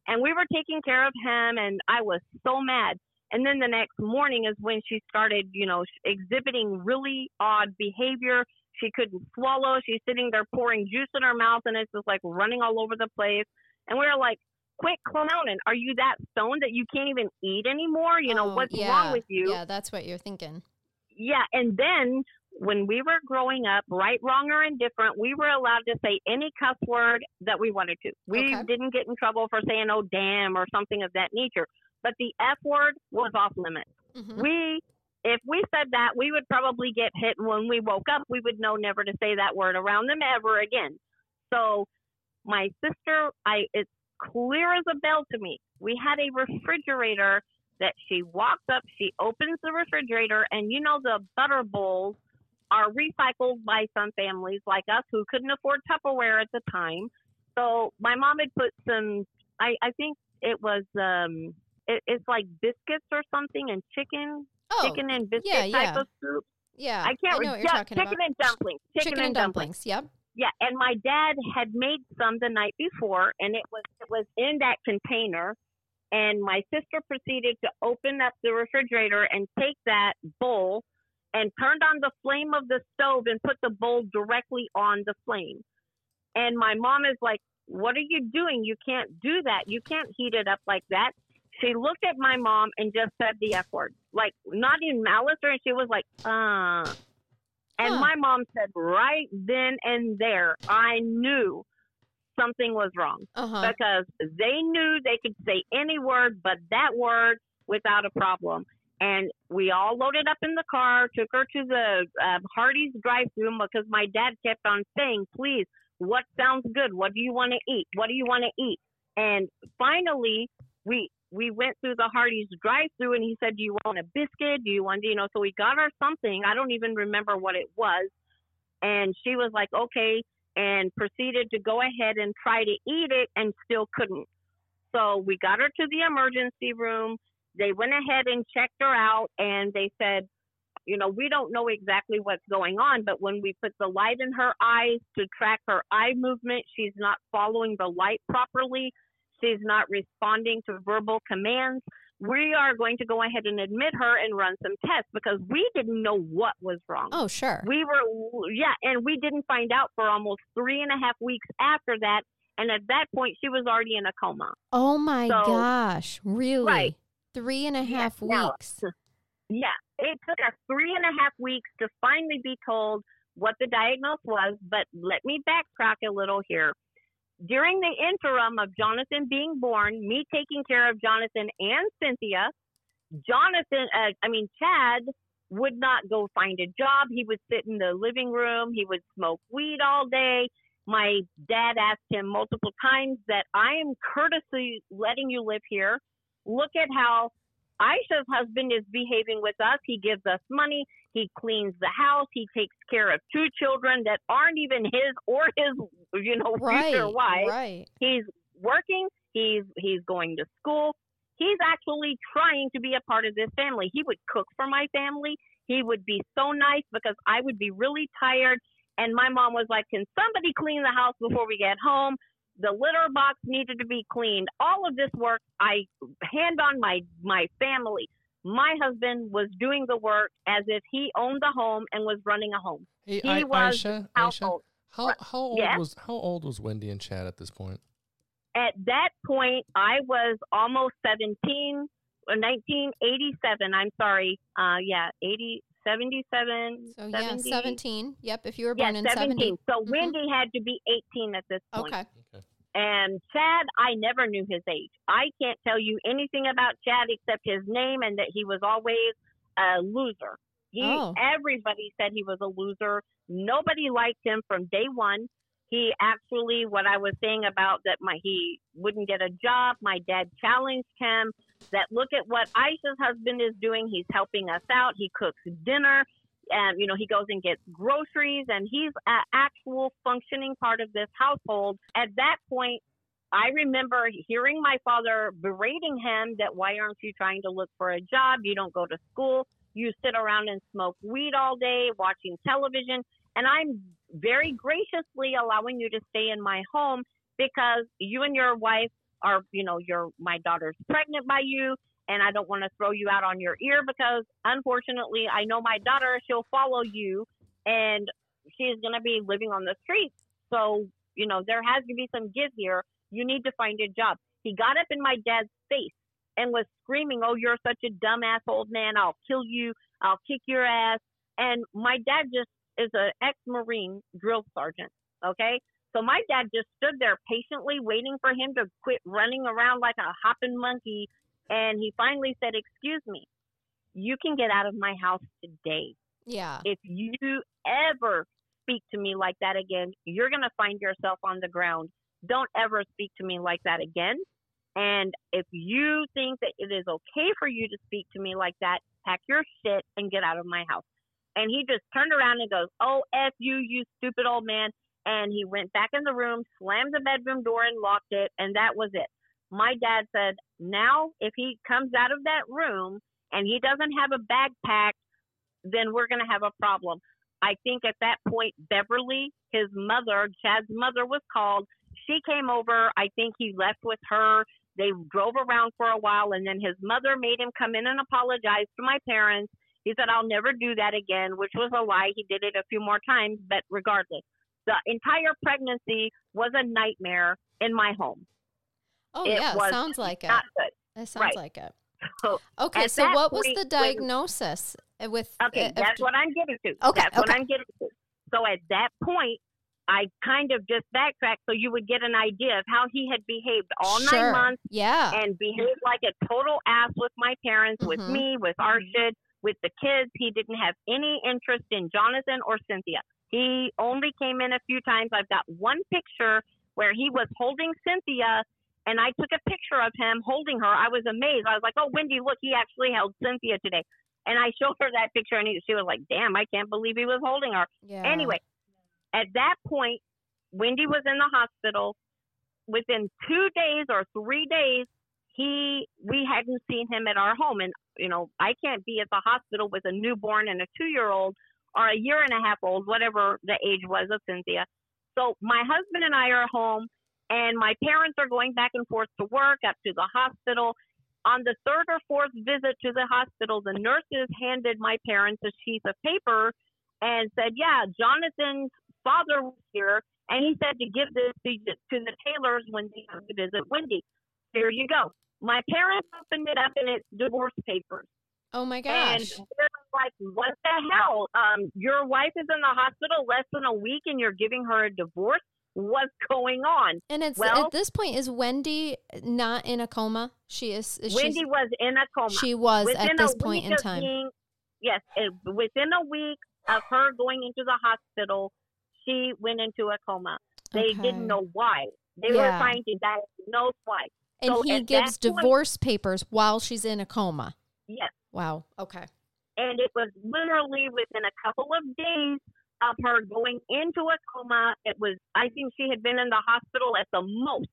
And we were taking care of him, and I was so mad. And then the next morning is when she started, you know, exhibiting really odd behavior. She couldn't swallow. She's sitting there pouring juice in her mouth, and it's just like running all over the place. And we were like, quit clowning. Are you that stoned that you can't even eat anymore? You know, Oh, what's yeah. wrong with you? Yeah, that's what you're thinking. Yeah, and then when we were growing up, right, wrong, or indifferent, we were allowed to say any cuss word that we wanted to. We Okay. didn't get in trouble for saying "oh damn" or something of that nature. But the F word was off limits. Mhm. We, if we said that, we would probably get hit. And when we woke up, we would know never to say that word around them ever again. So, my sister, I it's clear as a bell to me. We had a refrigerator that she walks up, she opens the refrigerator, and you know the butter bowls are recycled by some families like us who couldn't afford Tupperware at the time. So my mom had put some, I, I think it was, um, it, it's like biscuits or something and chicken, Oh, chicken and biscuit yeah, type yeah. of soup. yeah. I can't know re- what you're yeah, talking chicken about. and dumplings. Chicken, Chicken and dumplings. Yep. Yeah, and my dad had made some the night before, and it was it was in that container. And my sister proceeded to open up the refrigerator and take that bowl and turned on the flame of the stove and put the bowl directly on the flame. And my mom is like, What are you doing? You can't do that. You can't heat it up like that. She looked at my mom and just said the F word. Like, not in malice or and she was like, uh. And Huh. my mom said right then and there, I knew something was wrong Uh huh. because they knew they could say any word but that word without a problem. And we all loaded up in the car, took her to the uh, Hardee's drive-through because my dad kept on saying, "Please, what sounds good? What do you want to eat? What do you want to eat?" And finally, we we went through the Hardee's drive-through, and he said, "Do you want a biscuit? Do you want, you know?" So we got her something. I don't even remember what it was, and she was like, "Okay." and proceeded to go ahead and try to eat it and still couldn't. So we got her to the emergency room. They went ahead and checked her out and they said, you know, we don't know exactly what's going on, but when we put the light in her eyes to track her eye movement, she's not following the light properly. She's not responding to verbal commands. We are going to go ahead and admit her and run some tests because we didn't know what was wrong. Oh, sure. We were, yeah, and we didn't find out for almost three and a half weeks after that. And at that point, she was already in a coma. oh my So- gosh. Really? Right. Three and a Yeah, half now- weeks. Yeah, it took us three and a half weeks to finally be told what the diagnosis was. But let me backtrack a little here. During the interim of Jonathan being born, me taking care of Jonathan and Cynthia, Jonathan, uh, I mean, Chad would not go find a job. He would sit in the living room. He would smoke weed all day. My dad asked him multiple times that I am courteously letting you live here. Look at how Aisha's husband is behaving with us. He gives us money. He cleans the house. He takes care of two children that aren't even his or his, you know, Right. future wife. Right. He's working. He's he's going to school. He's actually trying to be a part of this family. He would cook for my family. He would be so nice because I would be really tired. And my mom was like, "Can somebody clean the house before we get home?" The litter box needed to be cleaned. All of this work, I hand on my my family. My husband was doing the work as if he owned the home and was running a home. Hey, He I, was Aisha, Aisha, how how old Yeah? was how old was Wendy and Chad at this point? at that point, I was almost 17, 1987. I'm sorry. Uh, yeah, 80, 77. So yeah, 70. 17. Yep. If you were Yeah, born in 17. 70. So Mhm. Wendy had to be 18 at this point. Okay. Okay. And Chad, I never knew his age. I can't tell you anything about Chad except his name and that he was always a loser. He, Oh. everybody said he was a loser. Nobody liked him from day one. He actually, what I was saying about that, my he wouldn't get a job. My dad challenged him that look at what Aisha's husband is doing. He's helping us out. He cooks dinner, and you know he goes and gets groceries, and he's an actual functioning part of this household. At that point, I remember hearing my father berating him that why aren't you trying to look for a job? You don't go to school. You sit around and smoke weed all day, watching television, and I'm very graciously allowing you to stay in my home because you and your wife are, you know, your my daughter's pregnant by you, and I don't want to throw you out on your ear because unfortunately, I know my daughter, she'll follow you, and she's gonna be living on the streets. So, you know, there has to be some give here. You need to find a job. He got up in my dad's face and was screaming, "Oh, you're such a dumbass old man! I'll kill you! I'll kick your ass!" And my dad just is an ex-marine drill sergeant. Okay, so my dad just stood there patiently waiting for him to quit running around like a hopping monkey, and he finally said, "Excuse me, you can get out of my house today. Yeah. If you ever speak to me like that again, you're gonna find yourself on the ground. Don't ever speak to me like that again." And if you think that it is okay for you to speak to me like that, pack your shit and get out of my house. And he just turned around and goes, Oh, F you, you stupid old man. And he went back in the room, slammed the bedroom door, and locked it. And that was it. My dad said, Now, if he comes out of that room and he doesn't have a bag packed, then we're going to have a problem. I think at that point, Beverly, his mother, Chad's mother, was called. She came over. I think he left with her. They drove around for a while, and then his mother made him come in and apologize to my parents. He said, I'll never do that again, which was a lie. He did it a few more times, but regardless. the entire pregnancy was a nightmare in my home. Oh It yeah, was sounds like it. Not good. It sounds right. like it. So, Okay, so what was the diagnosis uh, with? okay, uh, that's after- what I'm getting to. Okay, that's what okay. I'm getting to. So at that point, I kind of just backtracked so you would get an idea of how he had behaved all Sure. nine months Yeah. and behaved like a total ass with my parents, with Mhm. me, with our shit, with the kids. He didn't have any interest in Jonathan or Cynthia. He only came in a few times. I've got one picture where he was holding Cynthia, and I took a picture of him holding her. I was amazed. I was like, "Oh, Wendy, look, he actually held Cynthia today." And I showed her that picture, and he, she was like, "Damn, I can't believe he was holding her." yeah. Anyway, at that point, Wendy was in the hospital. Within two days or three days, he we hadn't seen him at our home, and you know I can't be at the hospital with a newborn and a two-year-old or a year and a half old, whatever the age was of Cynthia. So my husband and I are home, and my parents are going back and forth to work, up to the hospital. On the third or fourth visit to the hospital, the nurses handed my parents a sheet of paper and said, "Yeah, Jonathan's father was here, and he said to give this to, to the Taylors when they come to visit Wendy. Here you go." My parents opened it up, and it's divorce papers. Oh my And gosh. they're like, "What the hell? Um, your wife is in the hospital less than a week, and you're giving her a divorce? What's going on?" And it's well- at this point is Wendy not in a coma? She is. is Wendy was in a coma. She was within at this point in time. Being, yes, it, within a week of her going into the hospital, she went into a coma. They Okay. didn't know why. They were trying to diagnose why. And so he gives that point- divorce papers while she's in a coma. Yes, Wow. Okay. and it was literally within a couple of days of her going into a coma. It was, I think she had been in the hospital at the most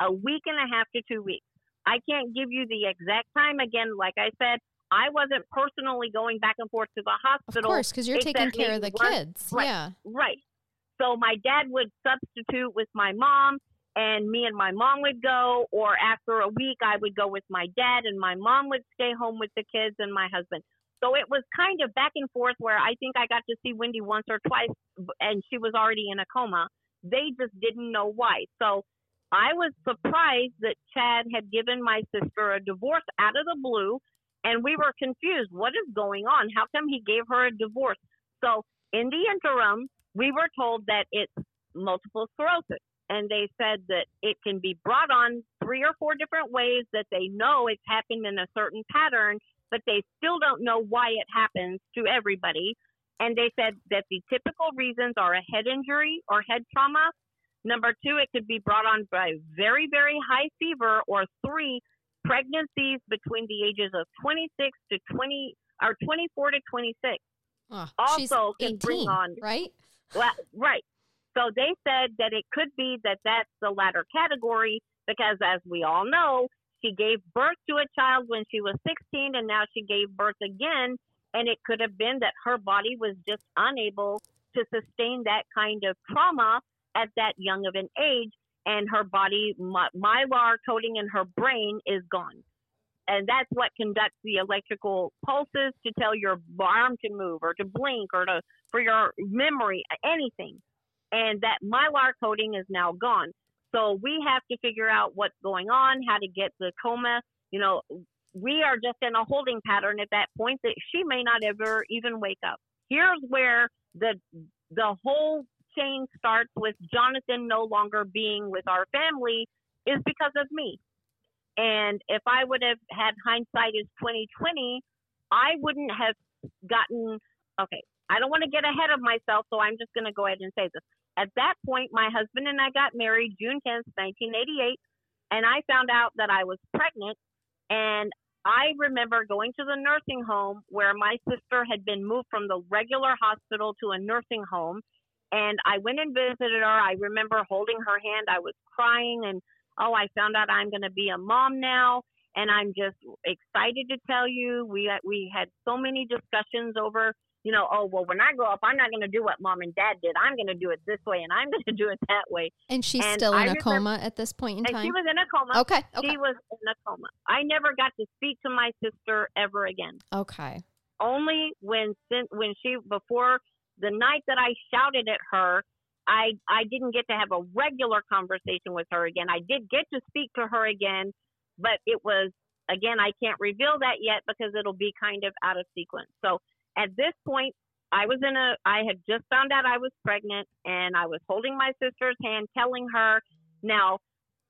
a week and a half to two weeks. I can't give you the exact time. Again, like I said, I wasn't personally going back and forth to the hospital. Of course, because you're taking care of the once- kids. right. Yeah. Right. So my dad would substitute with my mom, and me and my mom would go, or after a week, I would go with my dad, and my mom would stay home with the kids and my husband. So it was kind of back and forth where I think I got to see Wendy once or twice, and she was already in a coma. They just didn't know why. So I was surprised that Chad had given my sister a divorce out of the blue, and we were confused. What is going on? How come he gave her a divorce? So in the interim, we were told that it's multiple sclerosis. And they said that it can be brought on three or four different ways that they know it's happened in a certain pattern, but they still don't know why it happens to everybody. And they said that the typical reasons are a head injury or head trauma. Number two, it could be brought on by very, very high fever. Or three, pregnancies between the ages of 26 to 20 or 24 to 26. Oh, she's Also can 18, bring on- right? Well, right. So they said that it could be that that's the latter category because, as we all know, she gave birth to a child when she was 16 and now she gave birth again. And it could have been that her body was just unable to sustain that kind of trauma at that young of an age. And her body, my, mylar coating in her brain is gone. And that's what conducts the electrical pulses to tell your arm to move or to blink or to for your memory, anything. And that mylar coating is now gone. So we have to figure out what's going on, how to get the coma. You know, we are just in a holding pattern at that point that she may not ever even wake up. Here's where the the whole chain starts with Jonathan no longer being with our family is because of me. And if I would have had hindsight is 2020, I wouldn't have gotten okay. I don't want to get ahead of myself, so I'm just going to go ahead and say this. At that point, my husband and I got married June 10th, 1988, and I found out that I was pregnant. And I remember going to the nursing home where my sister had been moved from the regular hospital to a nursing home. And I went and visited her. I remember holding her hand. I was crying, and oh, I found out I'm going to be a mom now. And I'm just excited to tell you we we had so many discussions over you know, oh, well, when I grow up, I'm not going to do what mom and dad did. I'm going to do it this way and I'm going to do it that way. And she's And still in I a remember- coma at this point in and time. she was in a coma. okay. Okay. She was in a coma. I never got to speak to my sister ever again. okay. Only when when she before the night that I shouted at her, I I didn't get to have a regular conversation with her again. I did get to speak to her again, but it was again I can't reveal that yet because it'll be kind of out of sequence. So at this point, I was in a I had just found out I was pregnant and I was holding my sister's hand telling her now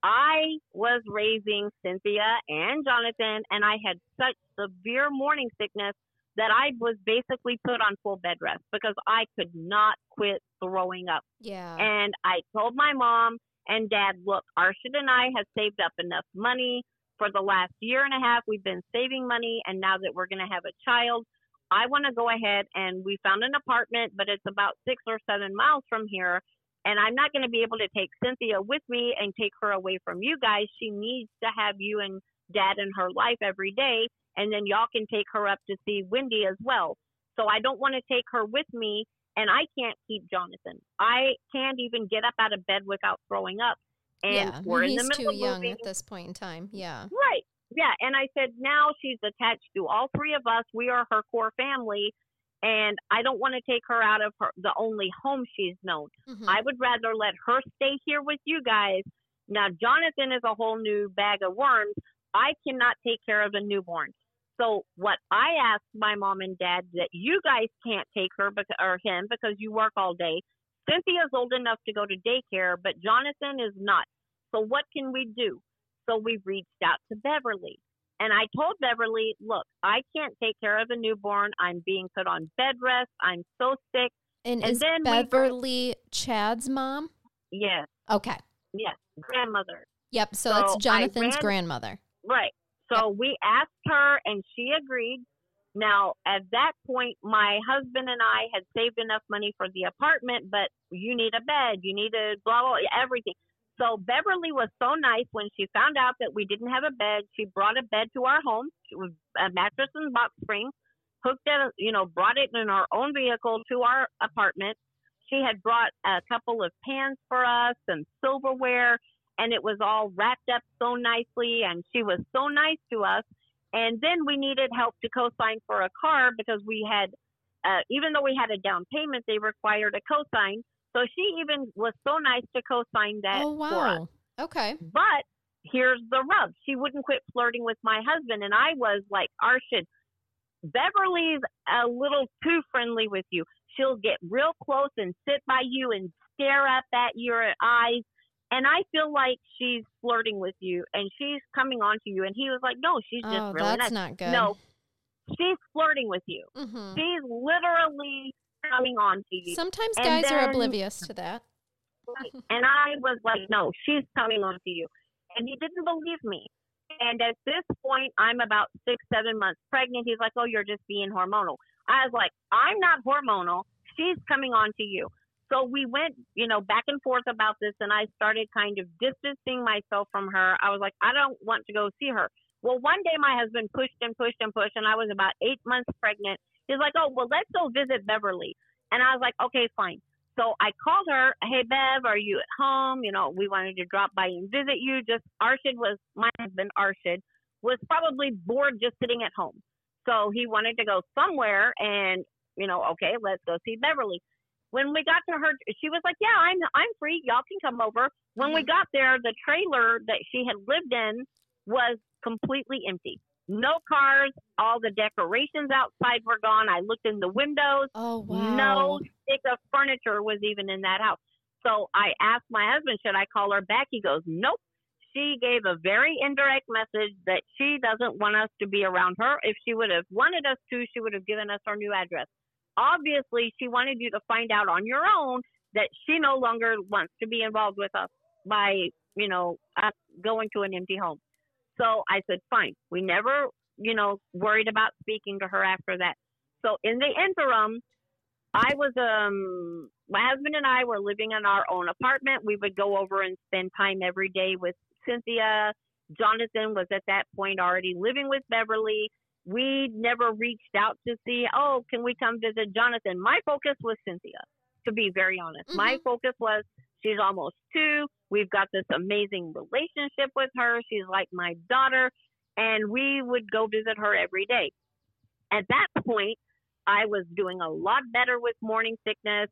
I was raising Cynthia and Jonathan and I had such severe morning sickness that I was basically put on full bed rest because I could not quit throwing up. Yeah. And I told my mom and dad, look, Arshad and I have saved up enough money for the last year and a half. We've been saving money, and now that we're going to have a child, I want to go ahead and we found an apartment, but it's about six or seven miles from here. And I'm not going to be able to take Cynthia with me and take her away from you guys. She needs to have you and dad in her life every day. And then y'all can take her up to see Wendy as well. So I don't want to take her with me and I can't keep Jonathan. I can't even get up out of bed without throwing up. And yeah. we're in the middle too of young moving. at this point in time. Yeah. Right. Yeah. And I said, now she's attached to all three of us. We are her core family. And I don't want to take her out of her, the only home she's known. Mhm. I would rather let her stay here with you guys. Now, Jonathan is a whole new bag of worms. I cannot take care of a newborn. So, what I asked my mom and dad that you guys can't take her because, or him because you work all day. Cynthia's old enough to go to daycare, but Jonathan is not. So, what can we do? So, we reached out to Beverly. And I told Beverly, look, I can't take care of a newborn. I'm being put on bed rest. I'm so sick. and, and is then we- Beverly Chad's mom? Yes, Okay. yes, grandmother. Yep. So, So that's Jonathan's ran- grandmother. Right. So we asked her and she agreed. Now, at that point, my husband and I had saved enough money for the apartment, but you need a bed, you need a blah, blah, everything. So Beverly was so nice when she found out that we didn't have a bed. She brought a bed to our home, She was a mattress and box spring, hooked it, you know, brought it in our own vehicle to our apartment. She had brought a couple of pans for us and silverware and it was all wrapped up so nicely and she was so nice to us and then we needed help to co-sign for a car because we had uh, even though we had a down payment they required a co-sign so she even was so nice to co-sign that Oh, for us wow. Okay. but here's the rub she wouldn't quit flirting with my husband and i was like arshad beverly's a little too friendly with you she'll get real close and sit by you and stare up at your eyes and I feel like she's flirting with you and she's coming on to you. And he was like, no, she's just Oh, really that's nice. not good. No, she's flirting with you. hmm She's literally coming on to you. Sometimes And guys are oblivious to that. and I was like, no, she's coming on to you. And he didn't believe me. And at this point, I'm about six, seven months pregnant. He's like, oh, you're just being hormonal. I was like, I'm not hormonal. She's coming on to you. So we went, you know, back and forth about this, and I started kind of distancing myself from her. I was like, I don't want to go see her. Well, one day my husband pushed and pushed and pushed, and I was about eight months pregnant. He's like, oh, well, let's go visit Beverly. And I was like, okay, fine. So I called her, hey, Bev, are you at home? You know, we wanted to drop by and visit you. Just Arshad was, my husband, Arshad, was probably bored just sitting at home. So he wanted to go somewhere and, you know, okay, let's go see Beverly. When we got to her, she was like, yeah, I'm, I'm free. Y'all can come over. When we mm-hmm. got there, the trailer that she had lived in was completely empty. No cars. All the decorations outside were gone. I looked in the windows. Oh, wow. No stick of furniture was even in that house. So I asked my husband, should I call her back? He goes, nope. She gave a very indirect message that she doesn't want us to be around her. If she would have wanted us to, she would have given us her new address. Obviously, she wanted you to find out on your own that she no longer wants to be involved with us by, you know, us going to an empty home. So I said, fine. We never, you know, worried about speaking to her after that. So in the interim, I was um my husband and I were living in our own apartment. We would go over and spend time every day with Cynthia. Jonathan was at that point already living with Beverly. We never reached out to see, oh, can we come visit Jonathan? My focus was Cynthia, to be very honest. My focus was she's almost two. We've got this amazing relationship with her. She's like my daughter. And we would go visit her every day. At that point, I was doing a lot better with morning sickness.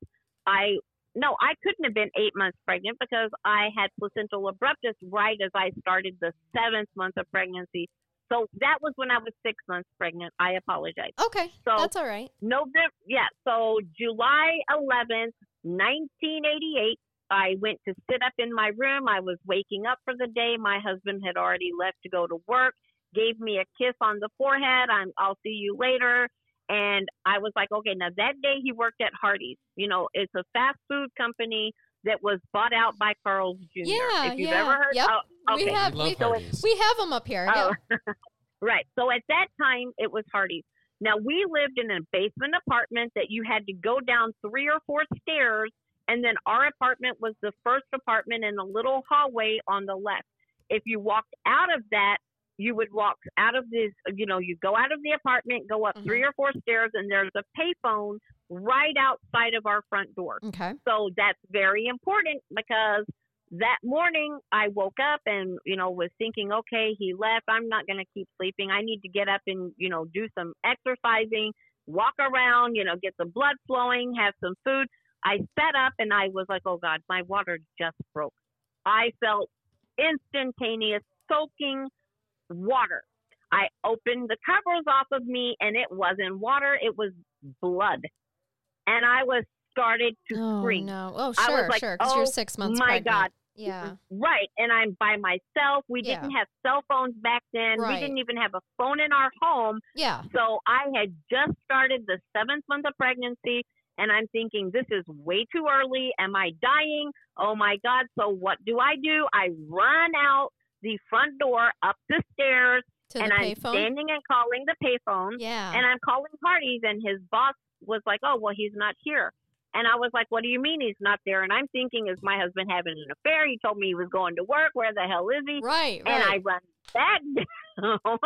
I no, I couldn't have been eight months pregnant because I had placental abruptus right as I started the seventh month of pregnancy. So that was when I was six months pregnant. I apologize. Okay. So that's all right. November, yeah. So July 11th, 1988, I went to sit up in my room. I was waking up for the day. My husband had already left to go to work. Gave me a kiss on the forehead. I'm, I'll see you later. And I was like, okay, now that day he worked at Hardee's. You know, it's a fast food company that was bought out by Carl's Jr. Yeah, if you've yeah. ever heard, Yep. oh, okay. We have We love we, Hardee's. we have them up here. Oh, Yeah. right. So at that time, it was Hardee's. Now we lived in a basement apartment that you had to go down three or four stairs, and then our apartment was the first apartment in a little hallway on the left. If you walked out of that, you would walk out of this. You know, you go out of the apartment, go up Mhm. three or four stairs, and there's a payphone right outside of our front door. Okay. So that's very important because that morning I woke up and, you know, was thinking, okay, he left. I'm not going to keep sleeping. I need to get up and, you know, do some exercising, walk around, you know, get the blood flowing, have some food. I sat up and I was like, oh God, my water just broke. I felt instantaneous soaking water. I opened the covers off of me and it wasn't water, it was blood. And I was started to Oh scream. no. Oh I was sure, like, sure. Because you're oh six months my pregnant. God. Yeah. Right. And I'm by myself. We Yeah. didn't have cell phones back then. Right. We didn't even have a phone in our home. Yeah. So I had just started the seventh month of pregnancy and I'm thinking, this is way too early. Am I dying? Oh my God. So what do I do? I run out the front door, up the stairs, To and the I'm payphone. standing and calling the payphone. Yeah. And I'm calling Hardee's, and his boss was like, "Oh, well, he's not here." And I was like, "What do you mean he's not there?" And I'm thinking, "Is my husband having an affair? He told me he was going to work. Where the hell is he?" right. And I run back down,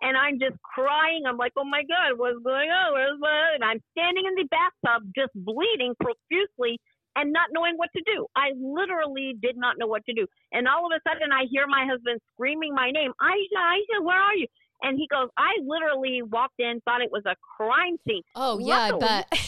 and I'm just crying. I'm like, "Oh my God, what's going on? Where's my?" And I'm standing in the bathtub, just bleeding profusely. And not knowing what to do. I literally did not know what to do. And all of a sudden, I hear my husband screaming my name, Aisha, Aisha, where are you? And he goes, I literally walked in, thought it was a crime scene. oh yeah, I bet.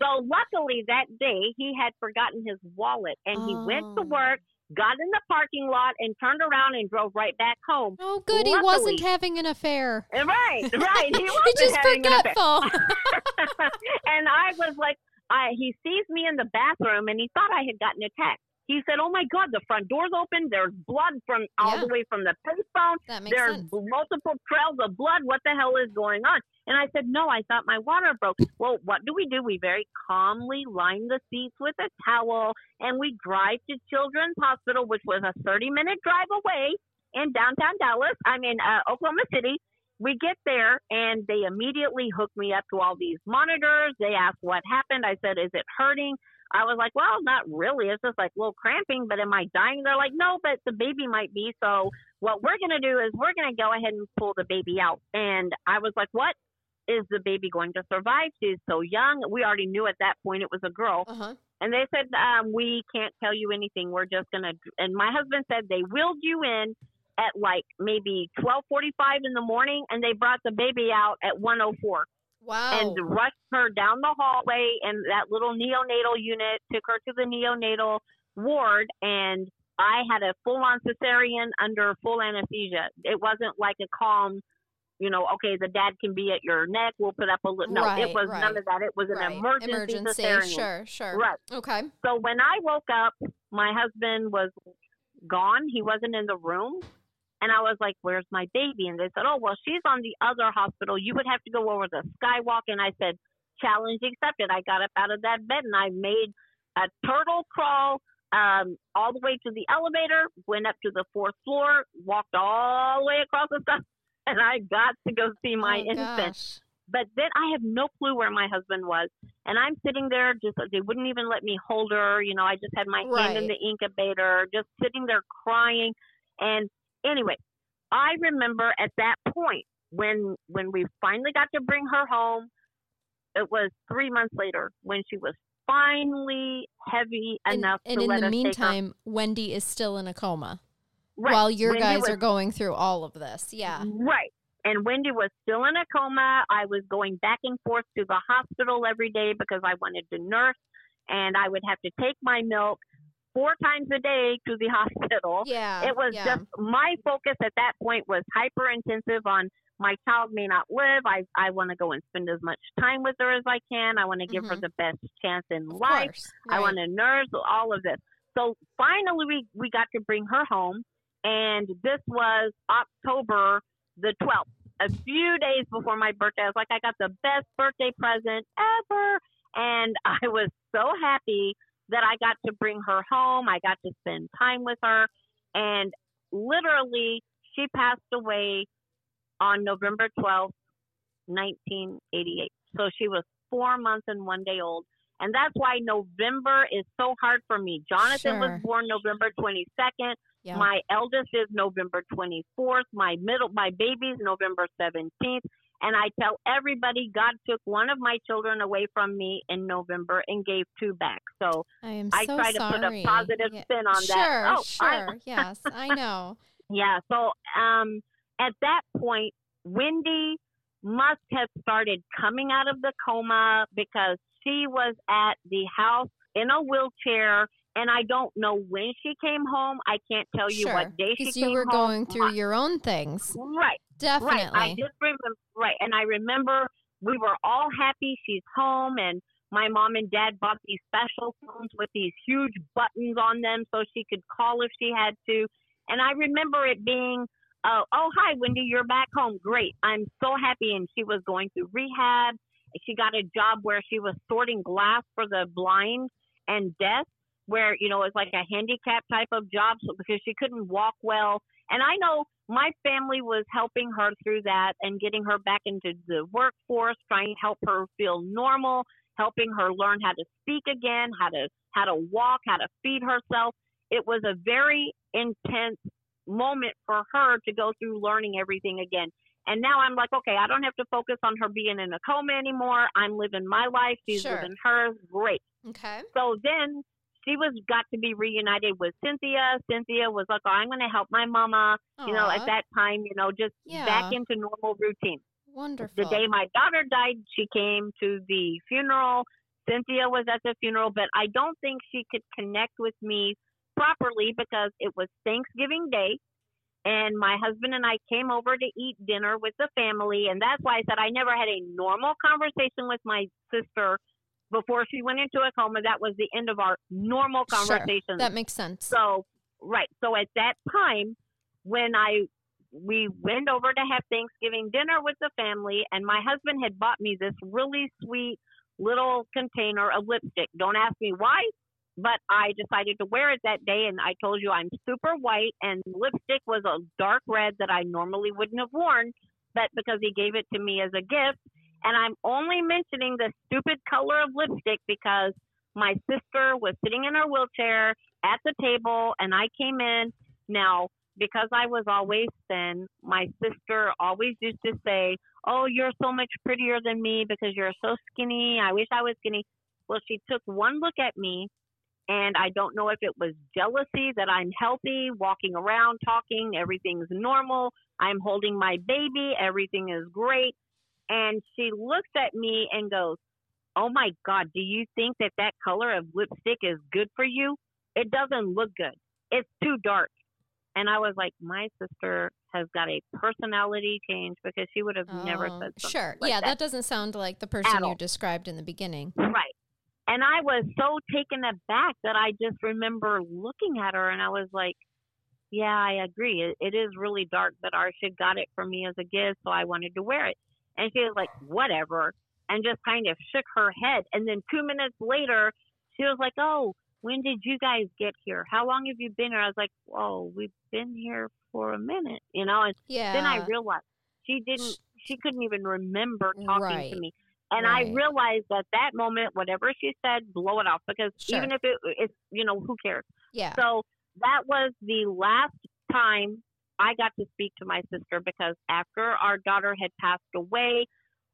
So luckily that day he had forgotten his wallet and he went to Oh. work, got in the parking lot and turned around and drove right back home. oh good, he wasn't having an affair. Right, right. He wasn't just having an affair. forgetful. and I was like, I, he sees me in the bathroom and he thought I had gotten attacked. He said, "Oh my God, the front door's open. There's blood from all Yeah. the way from the payphone. There's sense. multiple trails of blood. What the hell is going on?" And I said, "No, I thought my water broke." Well, what do we do? We very calmly line the seats with a towel and we drive to Children's Hospital, which was a 30-minute drive away in downtown Dallas. I mean, uh, Oklahoma City. We get there and they immediately hook me up to all these monitors. They ask what happened. I said, "Is it hurting?" I was like, well, not really. It's just like a little cramping, but am I dying? They're like, no, but the baby might be. So what we're going to do is we're going to go ahead and pull the baby out. And I was like, what? Is the baby going to survive? She's so young. We already knew at that point it was a girl. Uh huh. And they said, um, we can't tell you anything. We're just going to. And my husband said they wheeled you in at like maybe 1245 in the morning and they brought the baby out at 104 Wow. and rushed her down the hallway in that little neonatal unit, took her to the neonatal ward, and I had a full on cesarean under full anesthesia. It wasn't like a calm, you know, okay, the dad can be at your neck, we'll put up a little. No, Right, it was right, none of that. It was an right. emergency, Emergency. cesarean. Sure. Sure. Right. Okay. So when I woke up, my husband was gone. He wasn't in the room. And I was like, Where's my baby? And they said, Oh, well, she's on the other hospital. You would have to go over the skywalk. And I said, Challenge accepted. I got up out of that bed and I made a turtle crawl um, all the way to the elevator, went up to the fourth floor, walked all the way across the stuff, and I got to go see my oh, infant Gosh. but then I have no clue where my husband was. And I'm sitting there, just they wouldn't even let me hold her. You know, I just had my hand in the incubator, just sitting there crying. And anyway, I remember at that point when when we finally got to bring her home, it was three months later when she was finally heavy And, enough and to in let the us take her. And in the meantime, Wendy is still in a coma Right. while your Wendy guys was- are going through all of this. Yeah. Right. And Wendy was still in a coma. I was going back and forth to the hospital every day because I wanted to nurse. and I would have to take my milk four times a day to the hospital. Yeah. It was yeah. just my focus at that point was hyper intensive on my child may not live. I I want to go and spend as much time with her as I can. I want to give her Mhm. the best chance in Of life. course, I want to nurse all of this. So finally, we we got to bring her home, and this was October the 12th, a few days before my birthday. I was like, I got the best birthday present ever, and I was so happy that I got to bring her home. I got to spend time with her, and literally, she passed away on November 12th, 1988. So she was four months and one day old. And that's why November is so hard for me. Jonathan was born November 22nd. Yeah. My eldest is November 24th. My middle, my baby's November 17th. And I tell everybody, God took one of my children away from me in November and gave two back. So I am I so try to put a positive Yeah. spin on sure, that. Oh, I- sure. yes, I know. yeah. So um, at that point, Wendy must have started coming out of the coma because she was at the house in a wheelchair. And I don't know when she came home. I can't tell you sure. what day she Because came you were home. going through My- your own things. right. Definitely. Right. I just remember. Right. And I remember we were all happy she's home, and my mom and dad bought these special phones with these huge buttons on them so she could call if she had to. And I remember it being, uh, oh, hi, Wendy, you're back home. Great. I'm so happy. And she was going through rehab. She got a job where she was sorting glass for the blind and deaf, where, you know, it was like a handicap type of job so, because she couldn't walk well. And I know my family was helping her through that and getting her back into the workforce, trying to help her feel normal, helping her learn how to speak again, how to how to walk, how to feed herself. It was a very intense moment for her to go through learning everything again. And now I'm like, okay, I don't have to focus on her being in a coma anymore. I'm living my life. She's Sure. living hers. Great. okay. So then she was got to be reunited with Cynthia. Cynthia was like, oh, I'm going to help my mama. You know, at that time, you know, just Yeah. back into normal routine. wonderful. The day my daughter died, she came to the funeral. Cynthia was at the funeral, but I don't think she could connect with me properly because it was Thanksgiving Day. And my husband and I came over to eat dinner with the family. And that's why I said I never had a normal conversation with my sister before she went into a coma. That was the end of our normal Sure. that makes sense. So right. So at that time, when I we went over to have Thanksgiving dinner with the family, and my husband had bought me this really sweet little container of lipstick. Don't ask me why, but I decided to wear it that day. And I told you I'm super white, and lipstick was a dark red that I normally wouldn't have worn, but because he gave it to me as a gift. And I'm only mentioning the stupid color of lipstick because my sister was sitting in her wheelchair at the table and I came in. Now, because I was always thin, my sister always used to say, Oh, you're so much prettier than me because you're so skinny. I wish I was skinny. Well, she took one look at me and I don't know if it was jealousy that I'm healthy, walking around, talking, everything's normal. I'm holding my baby, everything is great. And she looks at me and goes, Oh my God, do you think that that color of lipstick is good for you? It doesn't look good. It's too dark. And I was like, My sister has got a personality change because she would have never Oh, said something. Sure. like yeah, that. that doesn't sound like the person you described in the beginning. Right. And I was so taken aback that I just remember looking at her and I was like, yeah, I agree. It, it is really dark, but Arshad got it for me as a gift, so I wanted to wear it. And she was like, whatever, and just kind of shook her head. And then two minutes later, she was like, oh, when did you guys get here? How long have you been here? I was like, oh, we've been here for a minute, you know? And Yeah. then I realized she didn't, she couldn't even remember talking Right. to me. And I realized at that moment, whatever she said, blow it off because Sure. even if it, it's, you know, who cares? yeah. So that was the last time I got to speak to my sister because after our daughter had passed away,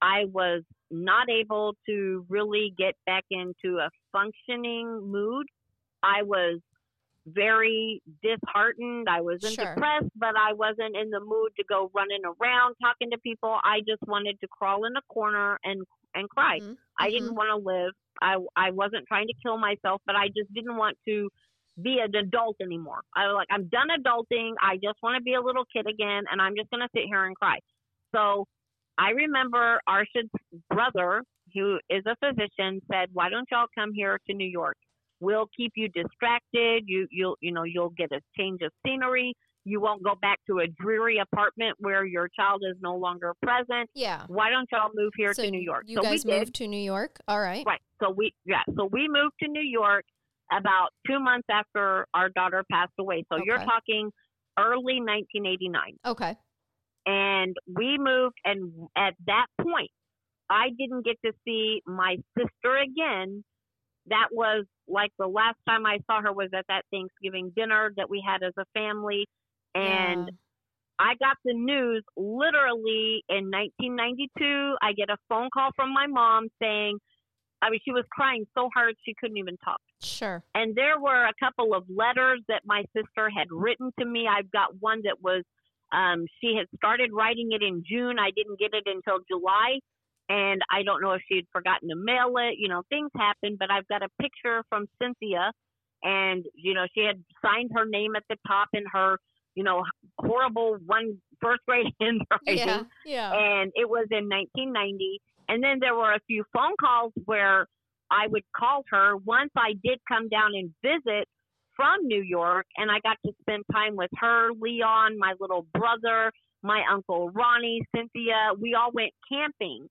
I was not able to really get back into a functioning mood. I was very disheartened. I wasn't Sure. depressed, but I wasn't in the mood to go running around talking to people. I just wanted to crawl in a corner and and cry. Mhm, I mhm. didn't want to live. I I wasn't trying to kill myself, but I just didn't want to be an adult anymore. I was like, I'm done adulting. I just want to be a little kid again, and I'm just gonna sit here and cry. So I remember Arshad's brother, who is a physician, said, "Why don't y'all come here to New York? We'll keep you distracted. You you'll you know you'll get a change of scenery. You won't go back to a dreary apartment where your child is no longer present. Yeah. Why don't y'all move here So to New York?" You so guys we did. moved to New York. All right. Right. So we yeah. So we moved to New York about two months after our daughter passed away. So you're talking early 1989, Okay. and we moved. And at that point, I didn't get to see my sister again. That was like the last time I saw her was at that Thanksgiving dinner that we had as a family, and. Yeah. I got the news literally in 1992. I get a phone call from my mom saying, I mean, she was crying so hard she couldn't even talk. Sure. And there were a couple of letters that my sister had written to me. I've got one that was, um, she had started writing it in June. I didn't get it until July. And I don't know if she had forgotten to mail it. You know, things happen, but I've got a picture from Cynthia. And, you know, she had signed her name at the top in her, you know, horrible one first grade handwriting Yeah. Yeah. and it was in 1990. And then there were a few phone calls where I would call her. Once I did come down and visit from New York, and I got to spend time with her, Leon, my little brother, my uncle Ronnie, Cynthia. We all went camping,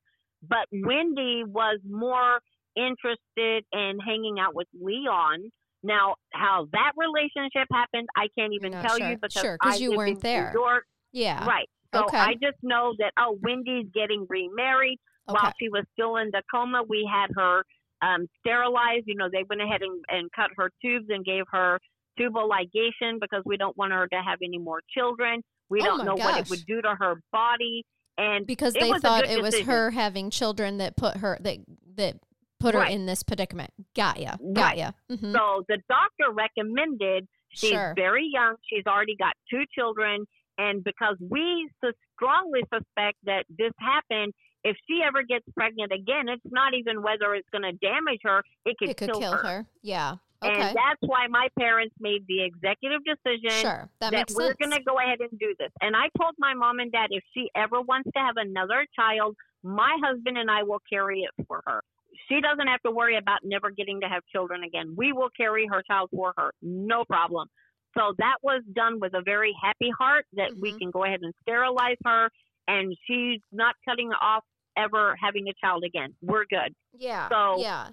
but Wendy was more interested in hanging out with Leon. Now, how that relationship happened, I can't even tell sure. you because Sure, I you weren't in there. New York. yeah. Right. So Okay. I just know that oh, Wendy's getting remarried. Okay. While she was still in the coma, we had her um, sterilized. You know, they went ahead and, and cut her tubes and gave her tubal ligation because we don't want her to have any more children. We Oh don't know what it would do to her body. And because they thought it was her having children that put her that that put her Right. in this predicament. Got ya. Got Right. ya. Mhm. So the doctor recommended she's Sure. very young. She's already got two children. And because we strongly suspect that this happened, if she ever gets pregnant again, it's not even whether it's going to damage her, it could, it could kill, kill her. Yeah. Okay. And that's why my parents made the executive decision sure. That, that, we're going to go ahead and do this. And I told my mom and dad if she ever wants to have another child, my husband and I will carry it for her. She doesn't have to worry about never getting to have children again. We will carry her child for her, no problem. So that was done with a very happy heart that we Mhm. can go ahead and sterilize her, and she's not cutting off ever having a child again. We're good. Yeah. So, yeah.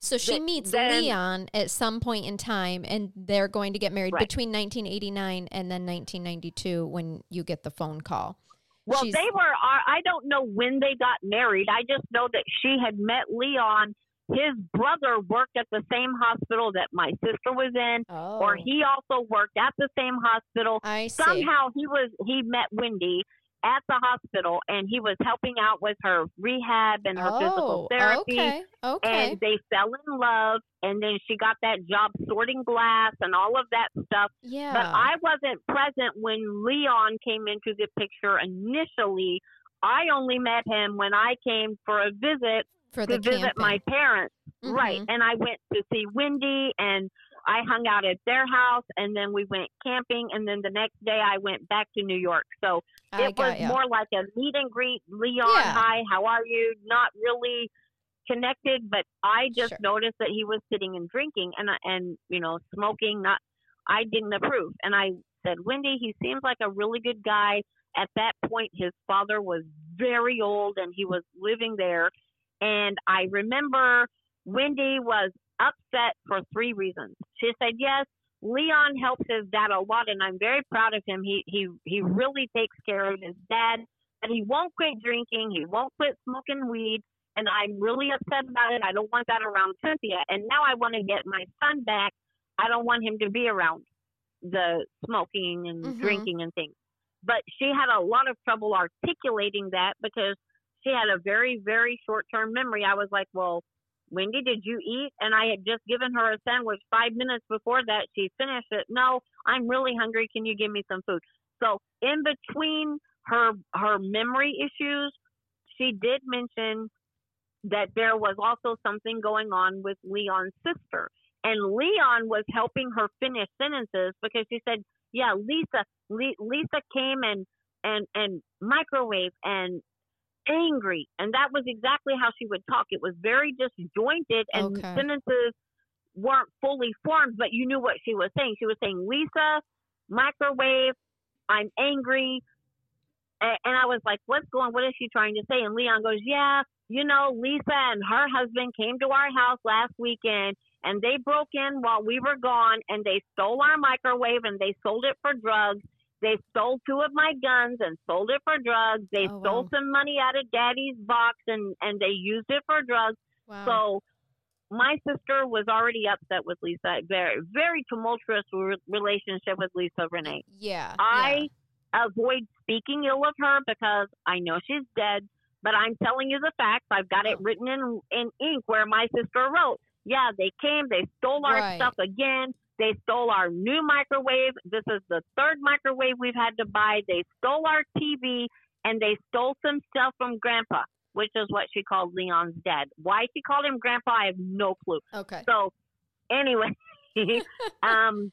So she th- meets then- Leon at some point in time, and they're going to get married Right. between 1989 and then 1992 when you get the phone call. Well, She's- they were. I I don't know when they got married. I just know that she had met Leon. His brother worked at the same hospital that my sister was in, Oh. or he also worked at the same hospital. I see. Somehow he was. He met Wendy at the hospital, and he was helping out with her rehab and her oh, physical therapy. Okay. Okay. And they fell in love, and then she got that job sorting glass and all of that stuff. yeah. But I wasn't present when Leon came into the picture initially. I only met him when I came for a visit for to the visit camping. my parents. Right. Mhm. And I went to see Wendy and I hung out at their house and then we went camping and then the next day I went back to New York. So I it was ya. more like a meet and greet. Leon, Yeah. hi, how are you? Not really connected, but I just Sure. noticed that he was sitting and drinking and and you know smoking. Not, I didn't approve, and I said, Wendy, he seems like a really good guy. At that point, his father was very old and he was living there, and I remember Wendy was upset for three reasons. She said, yes. Leon helps his dad a lot, and I'm very proud of him. He he he really takes care of his dad, and he won't quit drinking. He won't quit smoking weed, and I'm really upset about it. I don't want that around Cynthia, and now I want to get my son back. I don't want him to be around the smoking and Mhm. drinking and things. But she had a lot of trouble articulating that because she had a very very short term memory. I was like, well, Wendy, did you eat? And I had just given her a sandwich five minutes before that. She finished it. No, I'm really hungry. Can you give me some food? So in between her her memory issues, she did mention that there was also something going on with Leon's sister. And Leon was helping her finish sentences because she said, "Yeah, Lisa, Le- Lisa came and and and microwave and angry, and that was exactly how she would talk. It was very disjointed, and Okay. sentences weren't fully formed, but you knew what she was saying. She was saying, "Lisa, microwave, I'm angry," A- and I was like, "What's going? What is she trying to say?" And Leon goes, "Yeah, you know, Lisa and her husband came to our house last weekend." And they broke in while we were gone and they stole our microwave and they sold it for drugs. They stole two of my guns and sold it for drugs. They Oh, stole wow. some money out of daddy's box and, and they used it for drugs. Wow. So my sister was already upset with Lisa. Very, very tumultuous re- relationship with Lisa Renee. yeah. I avoid speaking ill of her because I know she's dead, but I'm telling you the facts. I've got it Oh. written in, in ink where my sister wrote, yeah, they came, they stole our Right. stuff again. They stole our new microwave. This is the third microwave we've had to buy. They stole our TV and they stole some stuff from Grandpa, which is what she called Leon's dad. Why she called him Grandpa, I have no clue. Okay. So, anyway, um,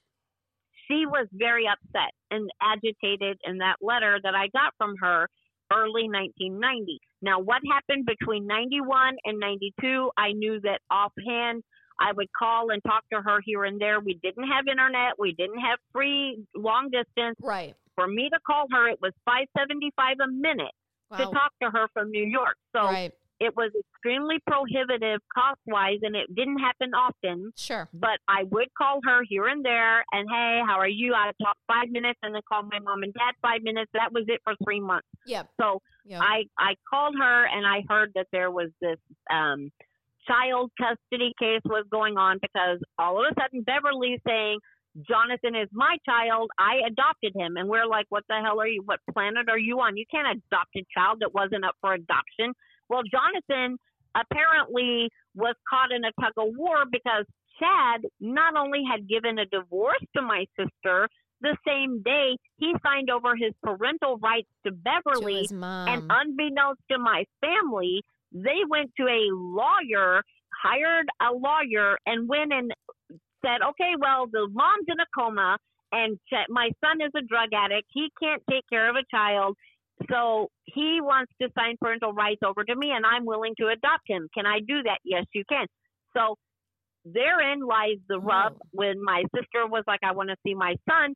she was very upset and agitated in that letter that I got from her early 1990. Now, what happened between 91 and 92, I knew that offhand. I would call and talk to her here and there. We didn't have internet. We didn't have free long distance. Right. For me to call her, it was 575 a minute to talk to her from New York. So right. it was extremely prohibitive cost wise, and it didn't happen often Sure. but I would call her here and there and hey, how are you? I would talk five minutes and then call my mom and dad five minutes. That was it for three months. Yeah. So Yep. I I called her and I heard that there was this um child custody case was going on because all of a sudden Beverly's saying Jonathan is my child. I adopted him. And we're like, what the hell are you? What planet are you on? You can't adopt a child that wasn't up for adoption. Well, Jonathan apparently was caught in a tug of war because Chad not only had given a divorce to my sister the same day, he signed over his parental rights to to Beverly. mom. And unbeknownst to my family, they went to a lawyer, hired a lawyer, and went and said, okay, well, the mom's in a coma, and my son is a drug addict. He can't take care of a child. So he wants to sign parental rights over to me, and I'm willing to adopt him. Can I do that? Yes, you can. So therein lies the rub. Oh. When my sister was like, I want to see my son,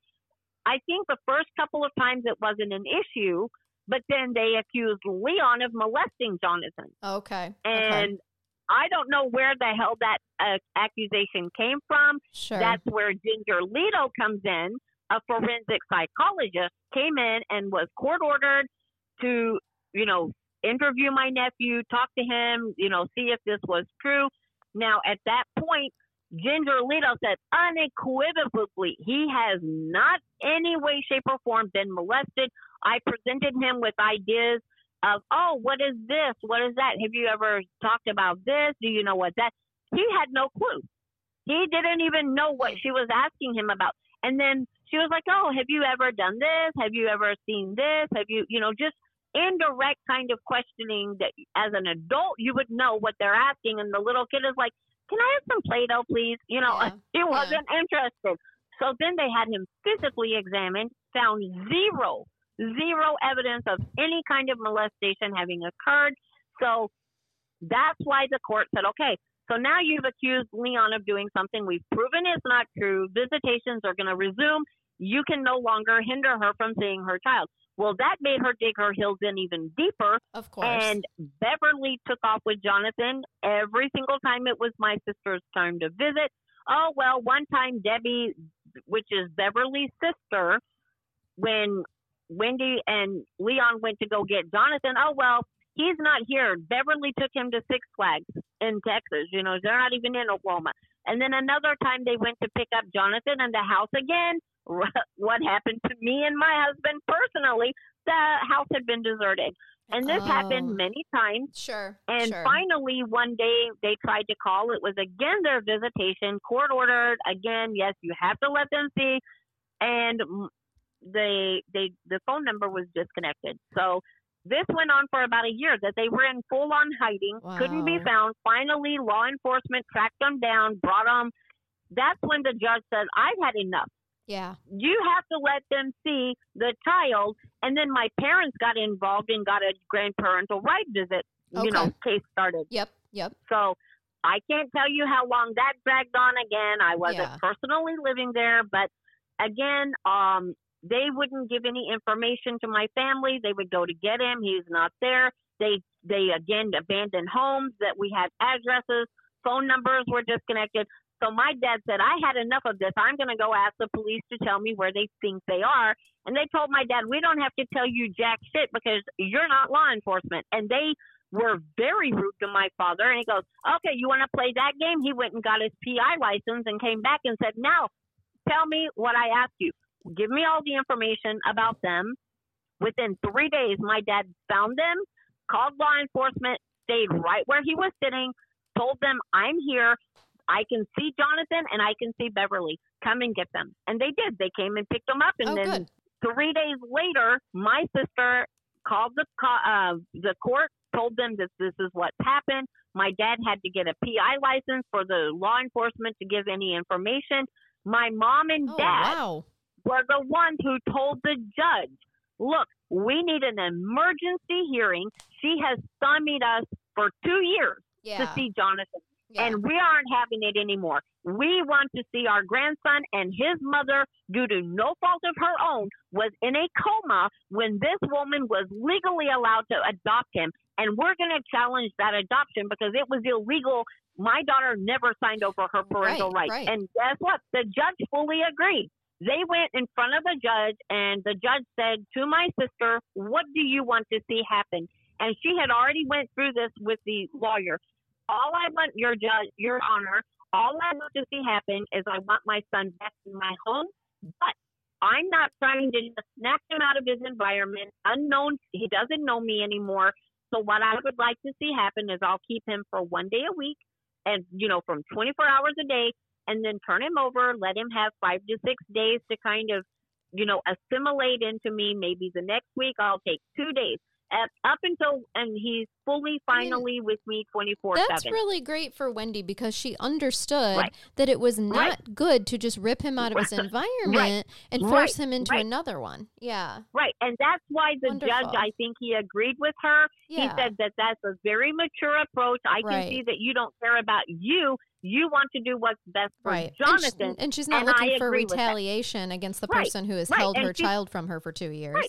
I think the first couple of times it wasn't an issue, but then they accused Leon of molesting Jonathan. okay. okay. And I don't know where the hell that uh, accusation came from. Sure. That's where Ginger Lito comes in. A forensic psychologist came in and was court ordered to, you know, interview my nephew, talk to him, you know, see if this was true. Now, at that point, Ginger Lito said unequivocally he has not any way, shape, or form been molested. I presented him with ideas of, oh, what is this? What is that? Have you ever talked about this? Do you know what that? He had no clue. He didn't even know what she was asking him about. And then she was like, oh, have you ever done this? Have you ever seen this? Have you, you know, just indirect kind of questioning that as an adult you would know what they're asking. And the little kid is like, can I have some Play Doh, please? You know, Yeah. he wasn't interested. So then they had him physically examined, found zero, zero evidence of any kind of molestation having occurred. So that's why the court said, okay, so now you've accused Leon of doing something we've proven is not true. Visitations are going to resume. You can no longer hinder her from seeing her child. Well, that made her dig her heels in even deeper. of course. And Beverly took off with Jonathan every single time it was my sister's time to visit. Oh, well, one time Debbie, which is Beverly's sister, when Wendy and Leon went to go get Jonathan, oh, well, he's not here. Beverly took him to Six Flags in Texas. You know, they're not even in Oklahoma. And then another time they went to pick up Jonathan in the house again. What happened to me and my husband personally? The house had been deserted. And this Oh. happened many times. Sure. And sure. finally, one day they tried to call. It was again their visitation, court ordered. Again, yes, you have to let them see. And they they the phone number was disconnected. So this went on for about a year. That they were in full on hiding, couldn't be found. Finally, law enforcement tracked them down, brought them. That's when the judge says, "I've had enough." yeah. you have to let them see the child. And then my parents got involved and got a grandparental right visit, okay. you know, case started. Yep. Yep. So I can't tell you how long that dragged on again. I wasn't Yeah. personally living there, but again, um, they wouldn't give any information to my family. They would go to get him. He's not there. They they again abandoned homes that we had addresses, phone numbers were disconnected. So my dad said, I had enough of this. I'm going to go ask the police to tell me where they think they are. And they told my dad, we don't have to tell you jack shit because you're not law enforcement. And they were very rude to my father. And he goes, okay, you want to play that game? He went and got his PI license and came back and said, now tell me what I asked you. Give me all the information about them. Within three days, my dad found them, called law enforcement, stayed right where he was sitting, told them, I'm here. I can see Jonathan and I can see Beverly. Come and get them. And they did. They came and picked them up. And Oh, then good. three days later, my sister called the uh, the court, told them that this is what's happened. My dad had to get a PI license for the law enforcement to give any information. My mom and Oh, dad wow. Were the ones who told the judge, look, we need an emergency hearing. She has stymied us for two years Yeah. to see Jonathan yeah. and we aren't having it anymore. We want to see our grandson and his mother, due to no fault of her own, was in a coma when this woman was legally allowed to adopt him. And we're going to challenge that adoption because it was illegal. My daughter never signed over her parental Right, rights. right. And guess what? The judge fully agreed. They went in front of the judge, and the judge said to my sister, "What do you want to see happen?" And she had already went through this with the lawyer all I want, your judge, your honor, all I want to see happen is I want my son back in my home, but I'm not trying to snatch him out of his environment, unknown. He doesn't know me anymore. So what I would like to see happen is I'll keep him for one day a week, and you know, from 24 hours a day, and then turn him over, let him have five to six days to kind of, you know, assimilate into me. Maybe the next week I'll take two days. At, up until and he's fully I mean, finally with me 24 That's 7 really great for Wendy because she understood Right. that it was not Right. good to just rip him out of his Right. environment and Right. force him into another one. Yeah. Right. And that's why the Wonderful. judge, I think he agreed with her. Yeah. He said that that's a very mature approach. I can see that you don't care about you. You want to do what's best for right. And, Jonathan. and she's not and I looking for with that. retaliation against the Right, person who has right, held and her child from her for two years.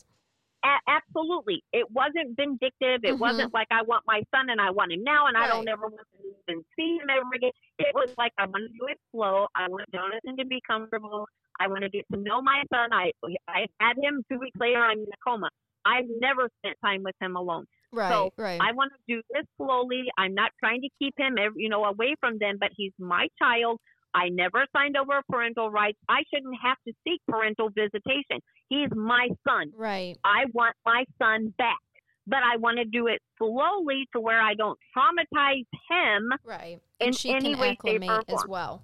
A- absolutely. It wasn't vindictive. It Mhm. wasn't like I want my son and I want him now and I don't ever want to even see him ever again. It was like I want to do it slow. I want Jonathan to be comfortable. I want to get to know my son. I I had him two weeks later. I'm in a coma. I've never spent time with him alone. Right. So, right. I want to do this slowly. I'm not trying to keep him, you know, away from them, but he's my child. I never signed over parental rights. I shouldn't have to seek parental visitation. He's my son. right. I want my son back, but I want to do it slowly to where I don't traumatize him. Right. in And she any can way, acclimate as well.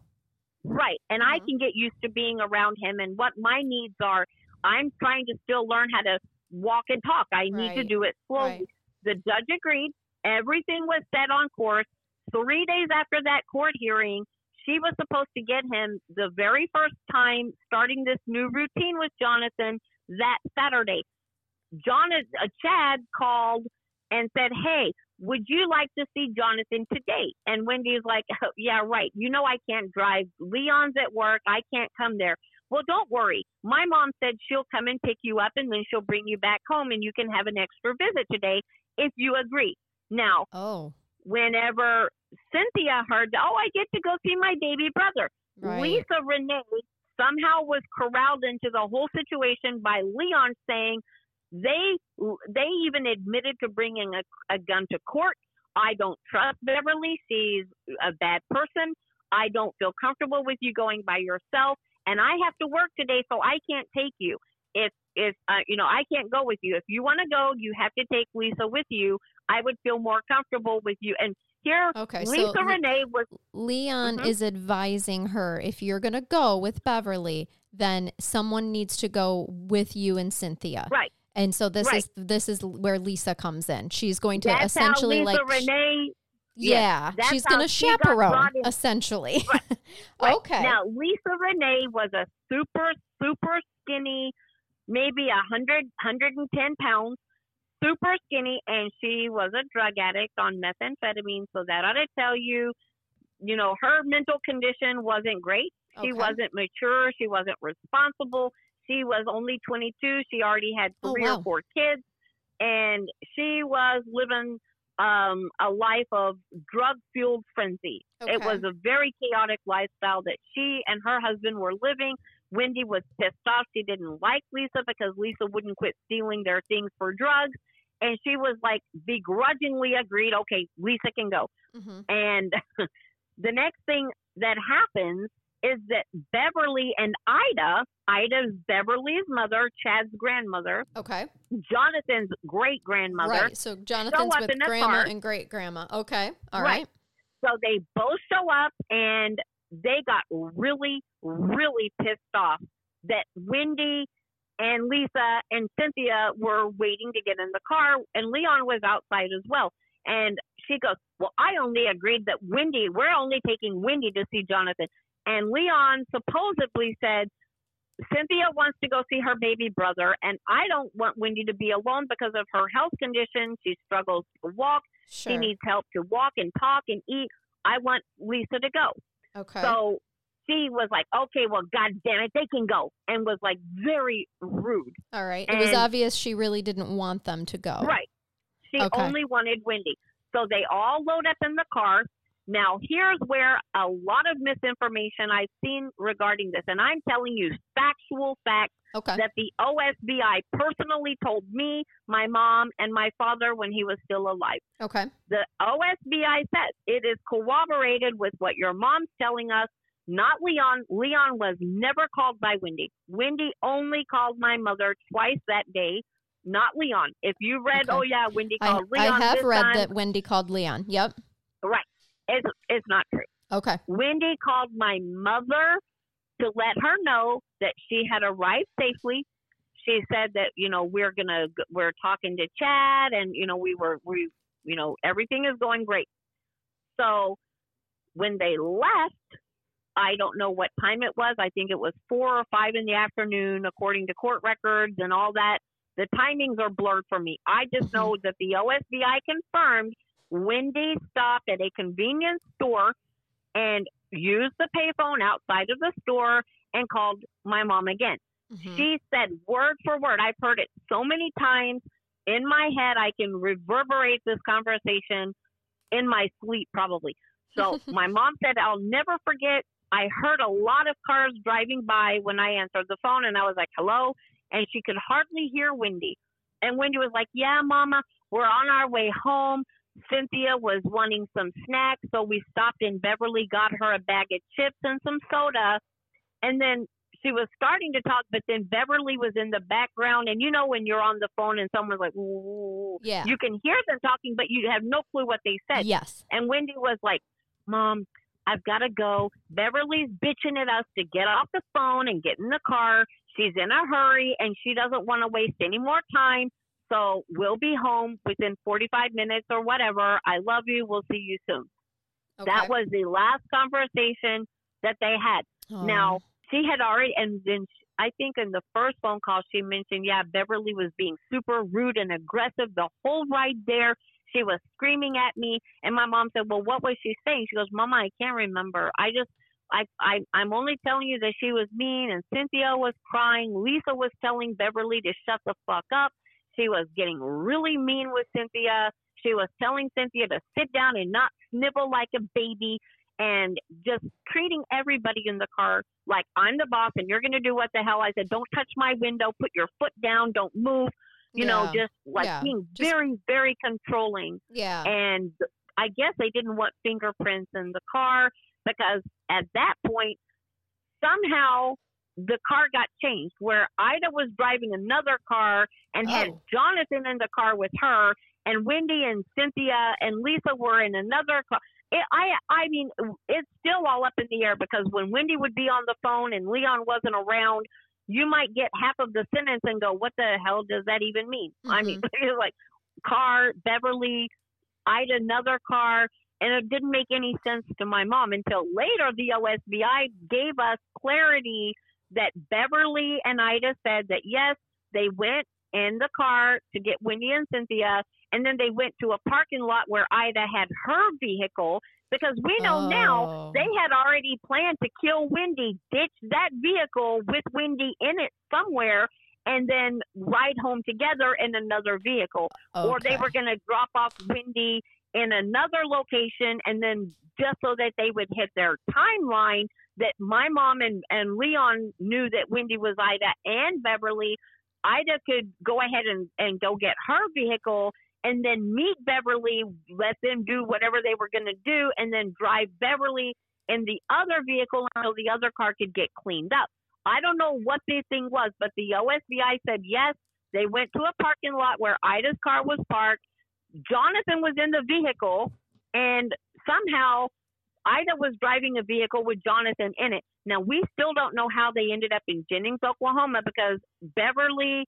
Right. And I Mhm. can get used to being around him and what my needs are. I'm trying to still learn how to walk and talk. I need to do it slowly. Right. The judge agreed. Everything was set on course. Three days after that court hearing, she was supposed to get him the very first time starting this new routine with Jonathan that Saturday. Jonathan, uh, Chad called and said, "Hey, would you like to see Jonathan today?" And Wendy's like, "Oh, "Yeah, right. You know I can't drive. Leon's at work. I can't come there." Well, don't worry. My mom said she'll come and pick you up and then she'll bring you back home and you can have an extra visit today if you agree. Now, Oh. whenever Cynthia heard, "Oh, I get to go see my baby brother." Right. Lisa Renee somehow was corralled into the whole situation by Leon saying they they even admitted to bringing a, a gun to court. I don't trust Beverly. She's a bad person. I don't feel comfortable with you going by yourself, and I have to work today, so I can't take you. If it's uh, you know I can't go with you. If you want to go, you have to take Lisa with you. I would feel more comfortable with you. And here, Okay, Lisa Le- Renee was Leon Mhm. is advising her if you're going to go with Beverly, then someone needs to go with you and Cynthia. right. And so this Right. is this is where Lisa comes in. She's going to That's essentially like Renee. yeah, that's she's going to chaperone essentially. Right. okay. Now Lisa Renee was a super super skinny, maybe a hundred hundred and ten pounds, super skinny, and she was a drug addict on methamphetamine. So that ought to tell you, you know, her mental condition wasn't great. She Okay. wasn't mature. She wasn't responsible. She was only 22. She already had Oh, three wow. or four kids, and she was living um, a life of drug fueled frenzy. It was a very chaotic lifestyle that she and her husband were living. Wendy was pissed off. She didn't like Lisa because Lisa wouldn't quit stealing their things for drugs. And she was like begrudgingly agreed, okay, Lisa can go. Mm-hmm. And the next thing that happens is that Beverly and Ida, Ida's Beverly's mother, Chad's grandmother, Okay. Jonathan's great grandmother. Right. So Jonathan's with grandma car. and great grandma. Okay. All Right. right. So they both show up and they got really, really pissed off that Wendy and Lisa and Cynthia were waiting to get in the car and Leon was outside as well. And she goes, Well, I only agreed that Wendy, we're only taking Wendy to see Jonathan. And Leon supposedly said, Cynthia wants to go see her baby brother, and I don't want Wendy to be alone because of her health condition. She struggles to walk. Sure. She needs help to walk and talk and eat. I want Lisa to go. Okay. So she was like, okay, well, God damn it, they can go. And was like very rude. All right. It was obvious she really didn't want them to go. Right. She Okay. only wanted Wendy. So they all load up in the car. Now, here's where a lot of misinformation I've seen regarding this. And I'm telling you factual facts Okay. that the OSBI personally told me, my mom, and my father when he was still alive. Okay. the OSBI says it is corroborated with what your mom's telling us, not Leon. Leon was never called by Wendy. Wendy only called my mother twice that day, not Leon. If you read, Okay. oh yeah, Wendy I, called Leon. I have read time, that Wendy called Leon. Yep. Right. It's, it's not true. Okay. Wendy called my mother to let her know that she had arrived safely. She said that you know we're gonna we're talking to Chad and you know we were we you know everything is going great. So when they left, I don't know what time it was. I think it was four or five in the afternoon, according to court records and all that. The timings are blurred for me. I just know that the OSBI confirmed Wendy stopped at a convenience store and used the payphone outside of the store and called my mom again. Mhm. She said word for word. I've heard it so many times in my head. I can reverberate this conversation in my sleep, probably. So my mom said, I'll never forget. I heard a lot of cars driving by when I answered the phone, and I was like, hello. And she could hardly hear Wendy. And Wendy was like, yeah, mama, we're on our way home. Cynthia was wanting some snacks, so we stopped in Beverly, got her a bag of chips and some soda. And then she was starting to talk, but then Beverly was in the background. And you know, when you're on the phone and someone's like, ooh, Yeah. you can hear them talking, but you have no clue what they said. Yes. And Wendy was like, Mom, I've got to go. Beverly's bitching at us to get off the phone and get in the car. She's in a hurry and she doesn't want to waste any more time. So we'll be home within 45 minutes or whatever. I love you. We'll see you soon. Okay. That was the last conversation that they had. Oh. Now, she had already, and then sh- I think in the first phone call, she mentioned, yeah, Beverly was being super rude and aggressive the whole ride there. She was screaming at me, and my mom said, "Well, what was she saying?" She goes, "Mama, I can't remember. I just, I, I, I'm only telling you that she was mean." And Cynthia was crying. Lisa was telling Beverly to shut the fuck up. She was getting really mean with Cynthia. She was telling Cynthia to sit down and not snivel like a baby and just treating everybody in the car like I'm the boss and you're going to do what the hell I said. Don't touch my window. Put your foot down. Don't move. You know, just like Yeah. being Just- very, very controlling. Yeah. And I guess they didn't want fingerprints in the car because at that point, somehow the car got changed where Ida was driving another car and had Oh. Jonathan in the car with her and Wendy and Cynthia and Lisa were in another car. It, I I mean it's still all up in the air because when Wendy would be on the phone and Leon wasn't around, you might get half of the sentence and go, "What the hell does that even mean?" I mean, mm-hmm. it's like car Beverly, Ida another car, and it didn't make any sense to my mom until later the OSBI gave us clarity that Beverly and Ida said that yes, they went in the car to get Wendy and Cynthia, and then they went to a parking lot where Ida had her vehicle because we know now Oh. they had already planned to kill Wendy, ditch that vehicle with Wendy in it somewhere, and then ride home together in another vehicle or they were going to drop off Wendy in another location and then just so that they would hit their timeline that my mom and, and Leon knew that Wendy was Ida and Beverly, Ida could go ahead and, and go get her vehicle and then meet Beverly, let them do whatever they were going to do, and then drive Beverly in the other vehicle until the other car could get cleaned up. I don't know what the thing was, but the OSBI said yes, they went to a parking lot where Ida's car was parked. Jonathan was in the vehicle, and somehow Ida was driving a vehicle with Jonathan in it. Now, we still don't know how they ended up in Jennings, Oklahoma, because Beverly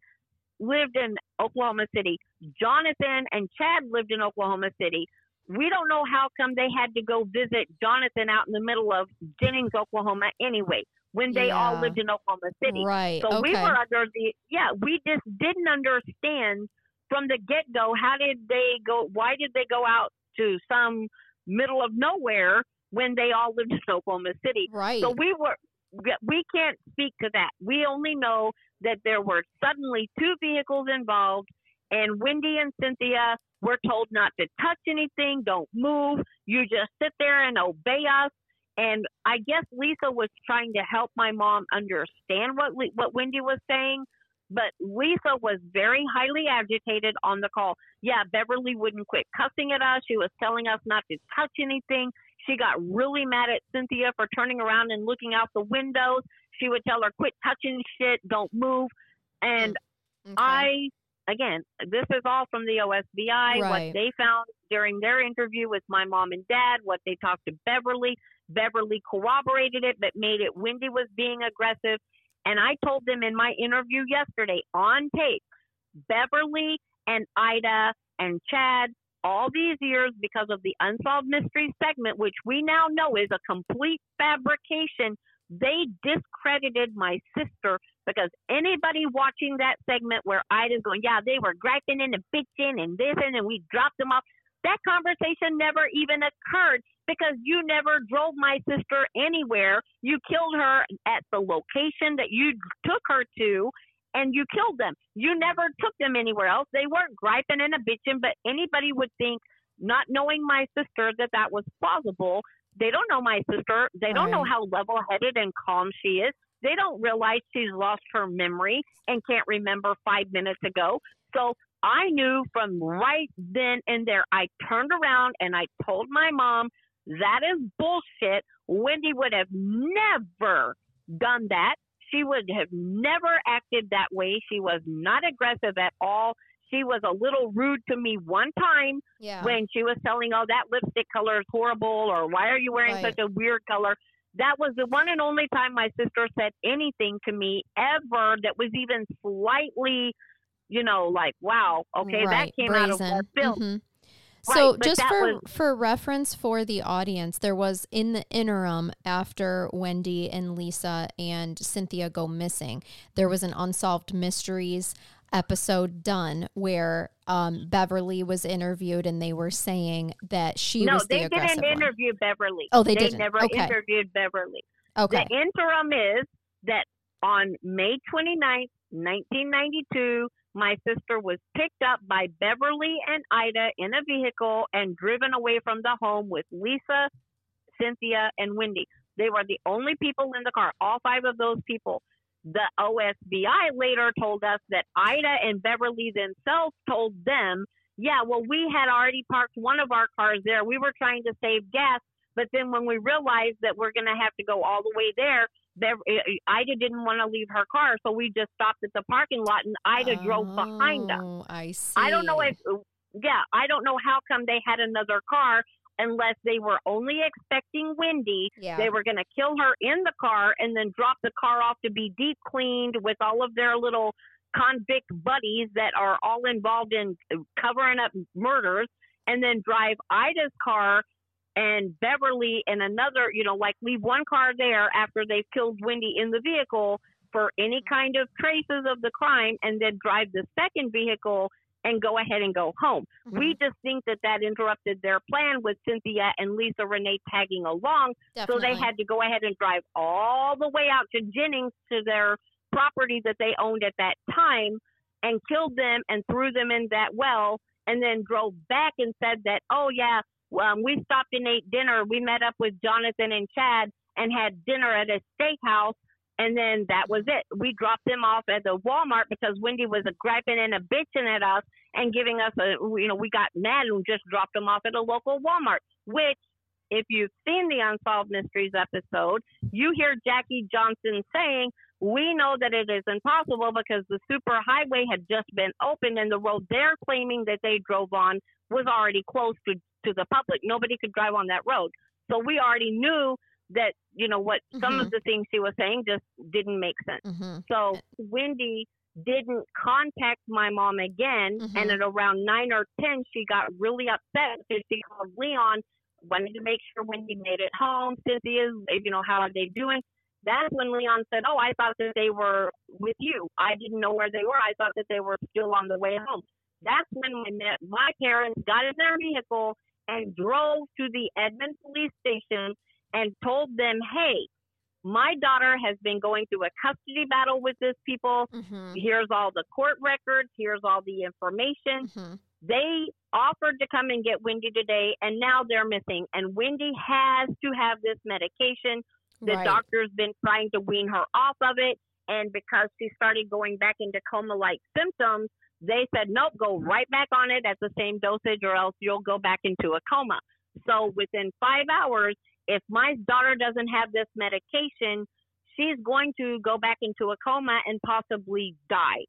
lived in Oklahoma City. Jonathan and Chad lived in Oklahoma City. We don't know how come they had to go visit Jonathan out in the middle of Jennings, Oklahoma anyway, when they all lived in Oklahoma City. Right. So we were under the yeah, we just didn't understand from the get go how did they go why did they go out to some middle of nowhere when they all lived in Oklahoma City. right. So we were we can't speak to that. We only know that there were suddenly two vehicles involved and Wendy and Cynthia were told not to touch anything, don't move, you just sit there and obey us. And I guess Lisa was trying to help my mom understand what what Wendy was saying, but Lisa was very highly agitated on the call. Yeah, Beverly wouldn't quit cussing at us. She was telling us not to touch anything. She got really mad at Cynthia for turning around and looking out the windows. She would tell her, "Quit touching shit, don't move." And mm, Okay. I, again, this is all from the OSBI, Right. what they found during their interview with my mom and dad, what they talked to Beverly. Beverly corroborated it, but made it Wendy was being aggressive. And I told them in my interview yesterday on tape, Beverly and Ida and Chad, all these years because of the Unsolved Mysteries segment, which we now know is a complete fabrication, they discredited my sister because anybody watching that segment where Ida's going, yeah, they were griping and bitching and this and then we dropped them off. That conversation never even occurred because you never drove my sister anywhere. You killed her at the location that you took her to and you killed them. You never took them anywhere else. They weren't griping and a bitching, but anybody would think, not knowing my sister, that that was plausible. They don't know my sister. They don't know how level headed and calm she is. They don't realize she's lost her memory and can't remember five minutes ago. So I knew from right then and there, I turned around and I told my mom, that is bullshit. Wendy would have never done that. She would have never acted that way. She was not aggressive at all. She was a little rude to me one time yeah. when she was telling, "Oh, that lipstick color is horrible," or "Why are you wearing Right. such a weird color?" That was the one and only time my sister said anything to me ever that was even slightly, you know, like, "Wow, okay, that right. came out of Brazen. left field." Mhm. Right, So, but just for was- for reference for the audience, there was in the interim after Wendy and Lisa and Cynthia go missing, there was an unsolved mysteries episode done where um, Beverly was interviewed and they were saying that she no, was the they didn't one. interview Beverly. Oh, they they didn't. never Okay. interviewed Beverly. Okay, The interim is that on May 29th, 1992, my sister was picked up by Beverly and Ida in a vehicle and driven away from the home with Lisa, Cynthia, and Wendy. They were the only people in the car, all five of those people. The OSBI later told us that Ida and Beverly themselves told them, yeah, well, we had already parked one of our cars there. We were trying to save gas, But then when we realized that we're going to have to go all the way there, there Ida didn't want to leave her car, so we just stopped at the parking lot and Ida drove behind us. Oh, I see. I don't know if, yeah, I don't know how come they had another car unless they were only expecting Wendy. Yeah. They were going to kill her in the car and then drop the car off to be deep cleaned with all of their little convict buddies that are all involved in covering up murders and then drive Ida's car and Beverly and another, you know, like leave one car there after they've killed Wendy in the vehicle for any kind of traces of the crime and then drive the second vehicle and go ahead and go home. Mhm. We just think that that interrupted their plan with Cynthia and Lisa Renee tagging along. So they had to go ahead and drive all the way out to Jennings to their property that they owned at that time and killed them and threw them in that well and then drove back and said that, oh, yeah, um, we stopped and ate dinner. We met up with Jonathan and Chad and had dinner at a steakhouse. And then that was it. We dropped them off at the Walmart because Wendy was a griping and a bitching at us and giving us a, you know, we got mad and just dropped them off at a local Walmart, which if you've seen the Unsolved Mysteries episode, you hear Jackie Johnson saying, We know that it is impossible because the super highway had just been opened and the road they're claiming that they drove on was already closed to, to the public. Nobody could drive on that road. So we already knew that, you know, what some of the things she was saying just didn't make sense. Mhm. So Wendy didn't contact my mom again, Mhm. and at around nine or ten, she got really upset because she called Leon, wanted to make sure Wendy made it home. Cynthia's, you know, how are they doing? That's when Leon said, "Oh, I thought that they were with you. I didn't know where they were. I thought that they were still on the way home." That's when my met my parents got in their vehicle and drove to the Edmond police station and told them, "Hey, my daughter has been going through a custody battle with these people. Mhm. Here's all the court records. Here's all the information. Mhm. They offered to come and get Wendy today, and now they're missing. And Wendy has to have this medication. The Right. doctor's been trying to wean her off of it. And because she started going back into coma like symptoms, they said, nope, go right back on it at the same dosage, or else you'll go back into a coma. So within five hours, if my daughter doesn't have this medication, she's going to go back into a coma and possibly die.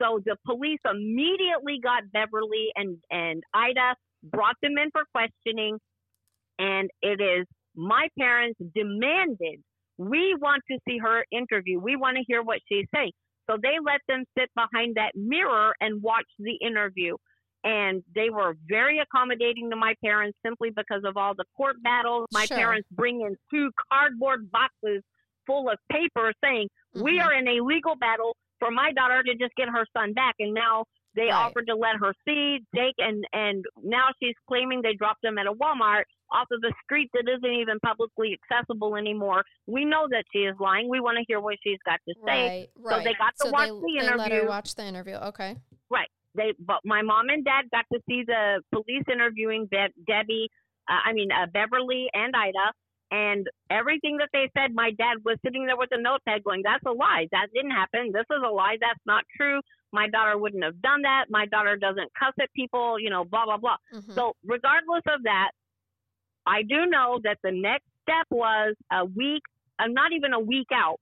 So the police immediately got Beverly and, and Ida, brought them in for questioning, and it is my parents demanded we want to see her interview. We want to hear what she's saying. So they let them sit behind that mirror and watch the interview. And they were very accommodating to my parents simply because of all the court battles. My Sure. parents bring in two cardboard boxes full of paper saying, We Mhm. are in a legal battle for my daughter to just get her son back. And now they Right. offered to let her see, take, and, and now she's claiming they dropped them at a Walmart off of the street that isn't even publicly accessible anymore. We know that she is lying. We want to hear what she's got to say. Right. Right. they got to so watch they, the they let her interview. watch the interview. Okay. Right. They, but my mom and dad got to see the police interviewing Be- Debbie, uh, I mean uh, Beverly and Ida, and everything that they said. My dad was sitting there with a notepad, going, "That's a lie. That didn't happen. This is a lie. That's not true. My daughter wouldn't have done that. My daughter doesn't cuss at people. You know, blah blah blah." Mhm. So, regardless of that, I do know that the next step was a week, uh, not even a week out.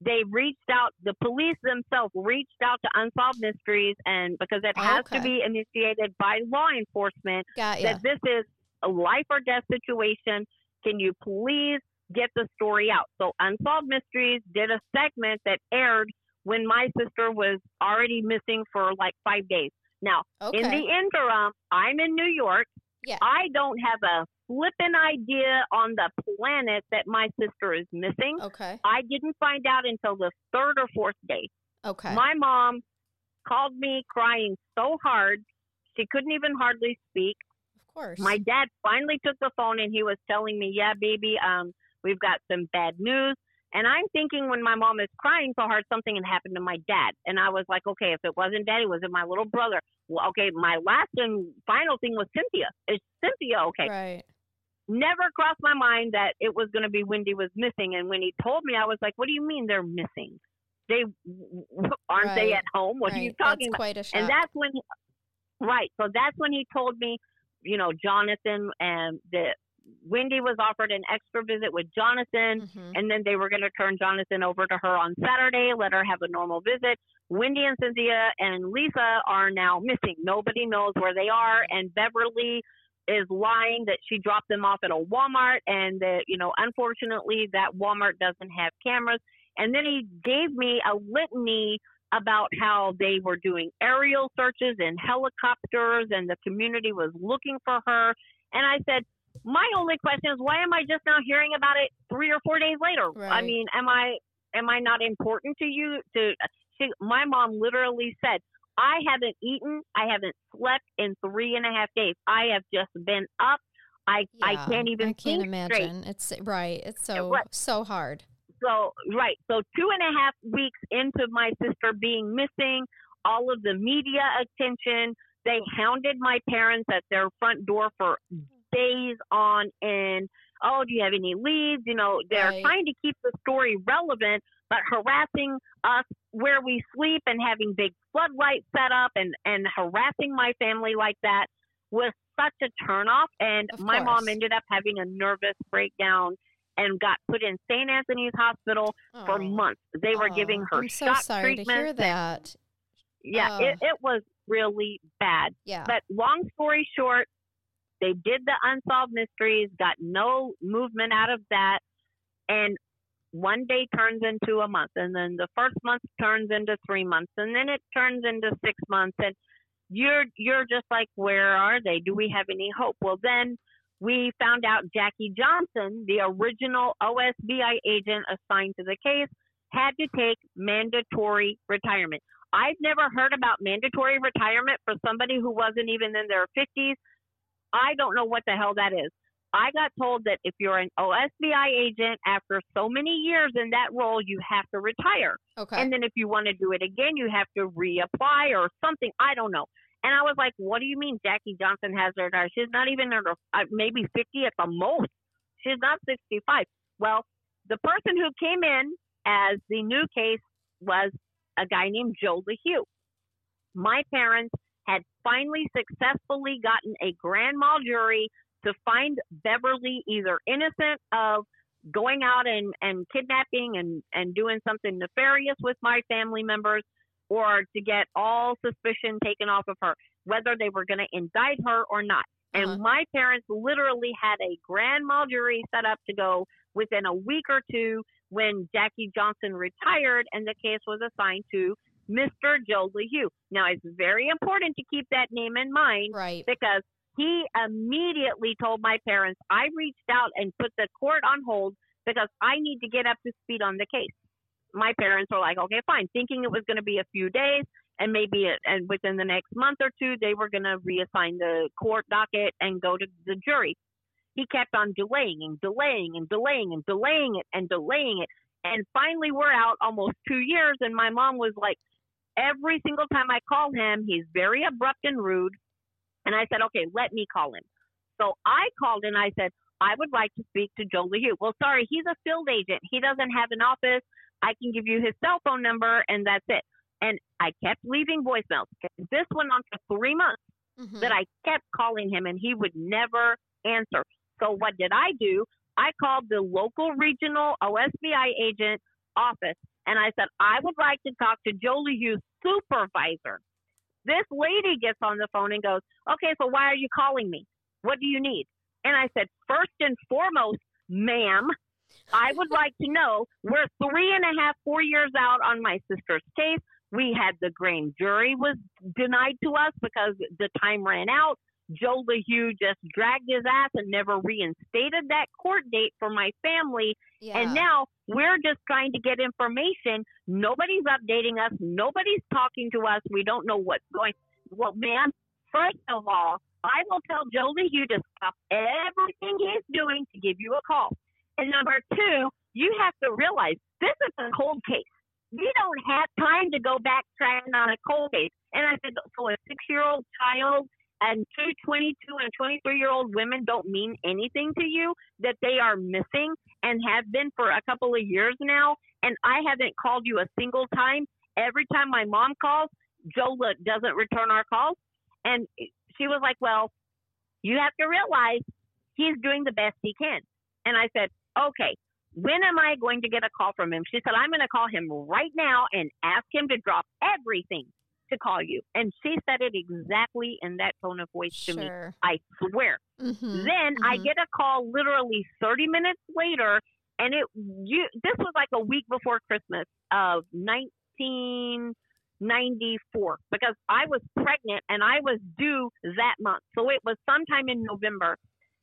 They reached out, the police themselves reached out to Unsolved Mysteries, and because it has Okay. to be initiated by law enforcement, that this is a life or death situation. Can you please get the story out? So, Unsolved Mysteries did a segment that aired when my sister was already missing for like five days. Now, Okay. in the interim, I'm in New York. Yeah. I don't have a flippin' idea on the planet that my sister is missing. okay. I didn't find out until the third or fourth day. Okay. My mom called me crying so hard she couldn't even hardly speak. of course. My dad finally took the phone and he was telling me, "Yeah, baby, um, we've got some bad news." And I'm thinking when my mom is crying so hard, something had happened to my dad. And I was like, okay, if it wasn't daddy, was it my little brother? Well, okay, my last and final thing was Cynthia. Is Cynthia okay? Right. Never crossed my mind that it was going to be Wendy was missing. And when he told me, I was like, what do you mean they're missing? They aren't they at home? What right. are you talking That's about? quite a shock. And that's when, right. So that's when he told me, you know, Jonathan and the Wendy was offered an extra visit with Jonathan, Mhm. and then they were going to turn Jonathan over to her on Saturday, let her have a normal visit. Wendy and Cynthia and Lisa are now missing. Nobody knows where they are, and Beverly is lying that she dropped them off at a Walmart, and that you know, unfortunately, that Walmart doesn't have cameras. And then he gave me a litany about how they were doing aerial searches in helicopters, and the community was looking for her. And I said, my only question is why am I just now hearing about it three or four days later? I mean, am I am I not important to you? To she, my mom literally said, I haven't eaten, I haven't slept in three and a half days. I have just been up. I I can't even I can't think straight. imagine. It's right. It's so what- so hard. So right, so two and a half weeks into my sister being missing, all of the media attention, they hounded my parents at their front door for days on end. Oh, do you have any leads? You know, they're Right. trying to keep the story relevant, but harassing us where we sleep and having big floodlights set up and and harassing my family like that was such a turnoff. And Of my course. mom ended up having a nervous breakdown and got put in St. Anthony's Hospital for Oh, months. They were oh, giving her I'm so shock sorry to treatment. hear that. Yeah, Oh. it, it was really bad. Yeah. But long story short, they did the unsolved mysteries, got no movement out of that, and one day turns into a month, and then the first month turns into three months, and then it turns into six months, and you're you're just like, where are they? Do we have any hope? Well, then we found out Jackie Johnson, the original OSBI agent assigned to the case, had to take mandatory retirement. I've never heard about mandatory retirement for somebody who wasn't even in their 50s. I don't know what the hell that is. I got told that if you're an OSBI agent after so many years in that role, you have to retire. okay. And then if you want to do it again, you have to reapply or something. I don't know. And I was like, what do you mean Jackie Johnson has to retire? She's not even in her, uh, maybe 50 at the most. She's not 65. Well, the person who came in as the new case was a guy named Joe LeHue. My parents finally successfully gotten a grand mal jury to find Beverly either innocent of going out and, and kidnapping and, and doing something nefarious with my family members or to get all suspicion taken off of her, whether they were going to indict her or not. And Uh-huh. my parents literally had a grand mal jury set up to go within a week or two when Jackie Johnson retired and the case was assigned to Mr. Joe LaHue. Now, it's very important to keep that name in mind right. because he immediately told my parents, I reached out and put the court on hold because I need to get up to speed on the case. My parents were like, okay, fine, thinking it was going to be a few days and maybe it, and within the next month or two, they were going to reassign the court docket and go to the jury. He kept on delaying and delaying and delaying and delaying it and delaying it. And finally, we're out almost two years. And my mom was like, every single time I call him, he's very abrupt and rude. And I said, okay, let me call him. So I called and I said, I would like to speak to Joe LaHue. Well, sorry, he's a field agent. He doesn't have an office. I can give you his cell phone number and that's it. And I kept leaving voicemails. This went on for three months Mhm. that I kept calling him and he would never answer. So what did I do? I called the local regional OSBI agent office and I said, I would like to talk to Joe LeHue's supervisor. This lady gets on the phone and goes, Okay, so why are you calling me? What do you need? And I said, First and foremost, ma'am, I would like to know we're three and a half, four years out on my sister's case. We had the grand jury was denied to us because the time ran out. Joe LaHue just dragged his ass and never reinstated that court date for my family. yeah. And now we're just trying to get information. Nobody's updating us. Nobody's talking to us. We don't know what's going. Well, man, first of all, I will tell Joe LaHue to stop everything he's doing to give you a call. And number two, you have to realize this is a cold case. We don't have time to go backtracking on a cold case. And I said, so a six year old child and two 22 and 23 year old women don't mean anything to you, that they are missing and have been for a couple of years now. And I haven't called you a single time. Every time my mom calls, Jola doesn't return our calls. And she was like, well, you have to realize he's doing the best he can. And I said, okay, when am I going to get a call from him? She said, I'm going to call him right now and ask him to drop everything to call you. And she said it exactly in that tone of voice to me. I swear. Mhm, Then I mhm. get a call literally 30 minutes later, and it you this was like a week before Christmas of 1994 because I was pregnant and I was due that month. So it was sometime in November,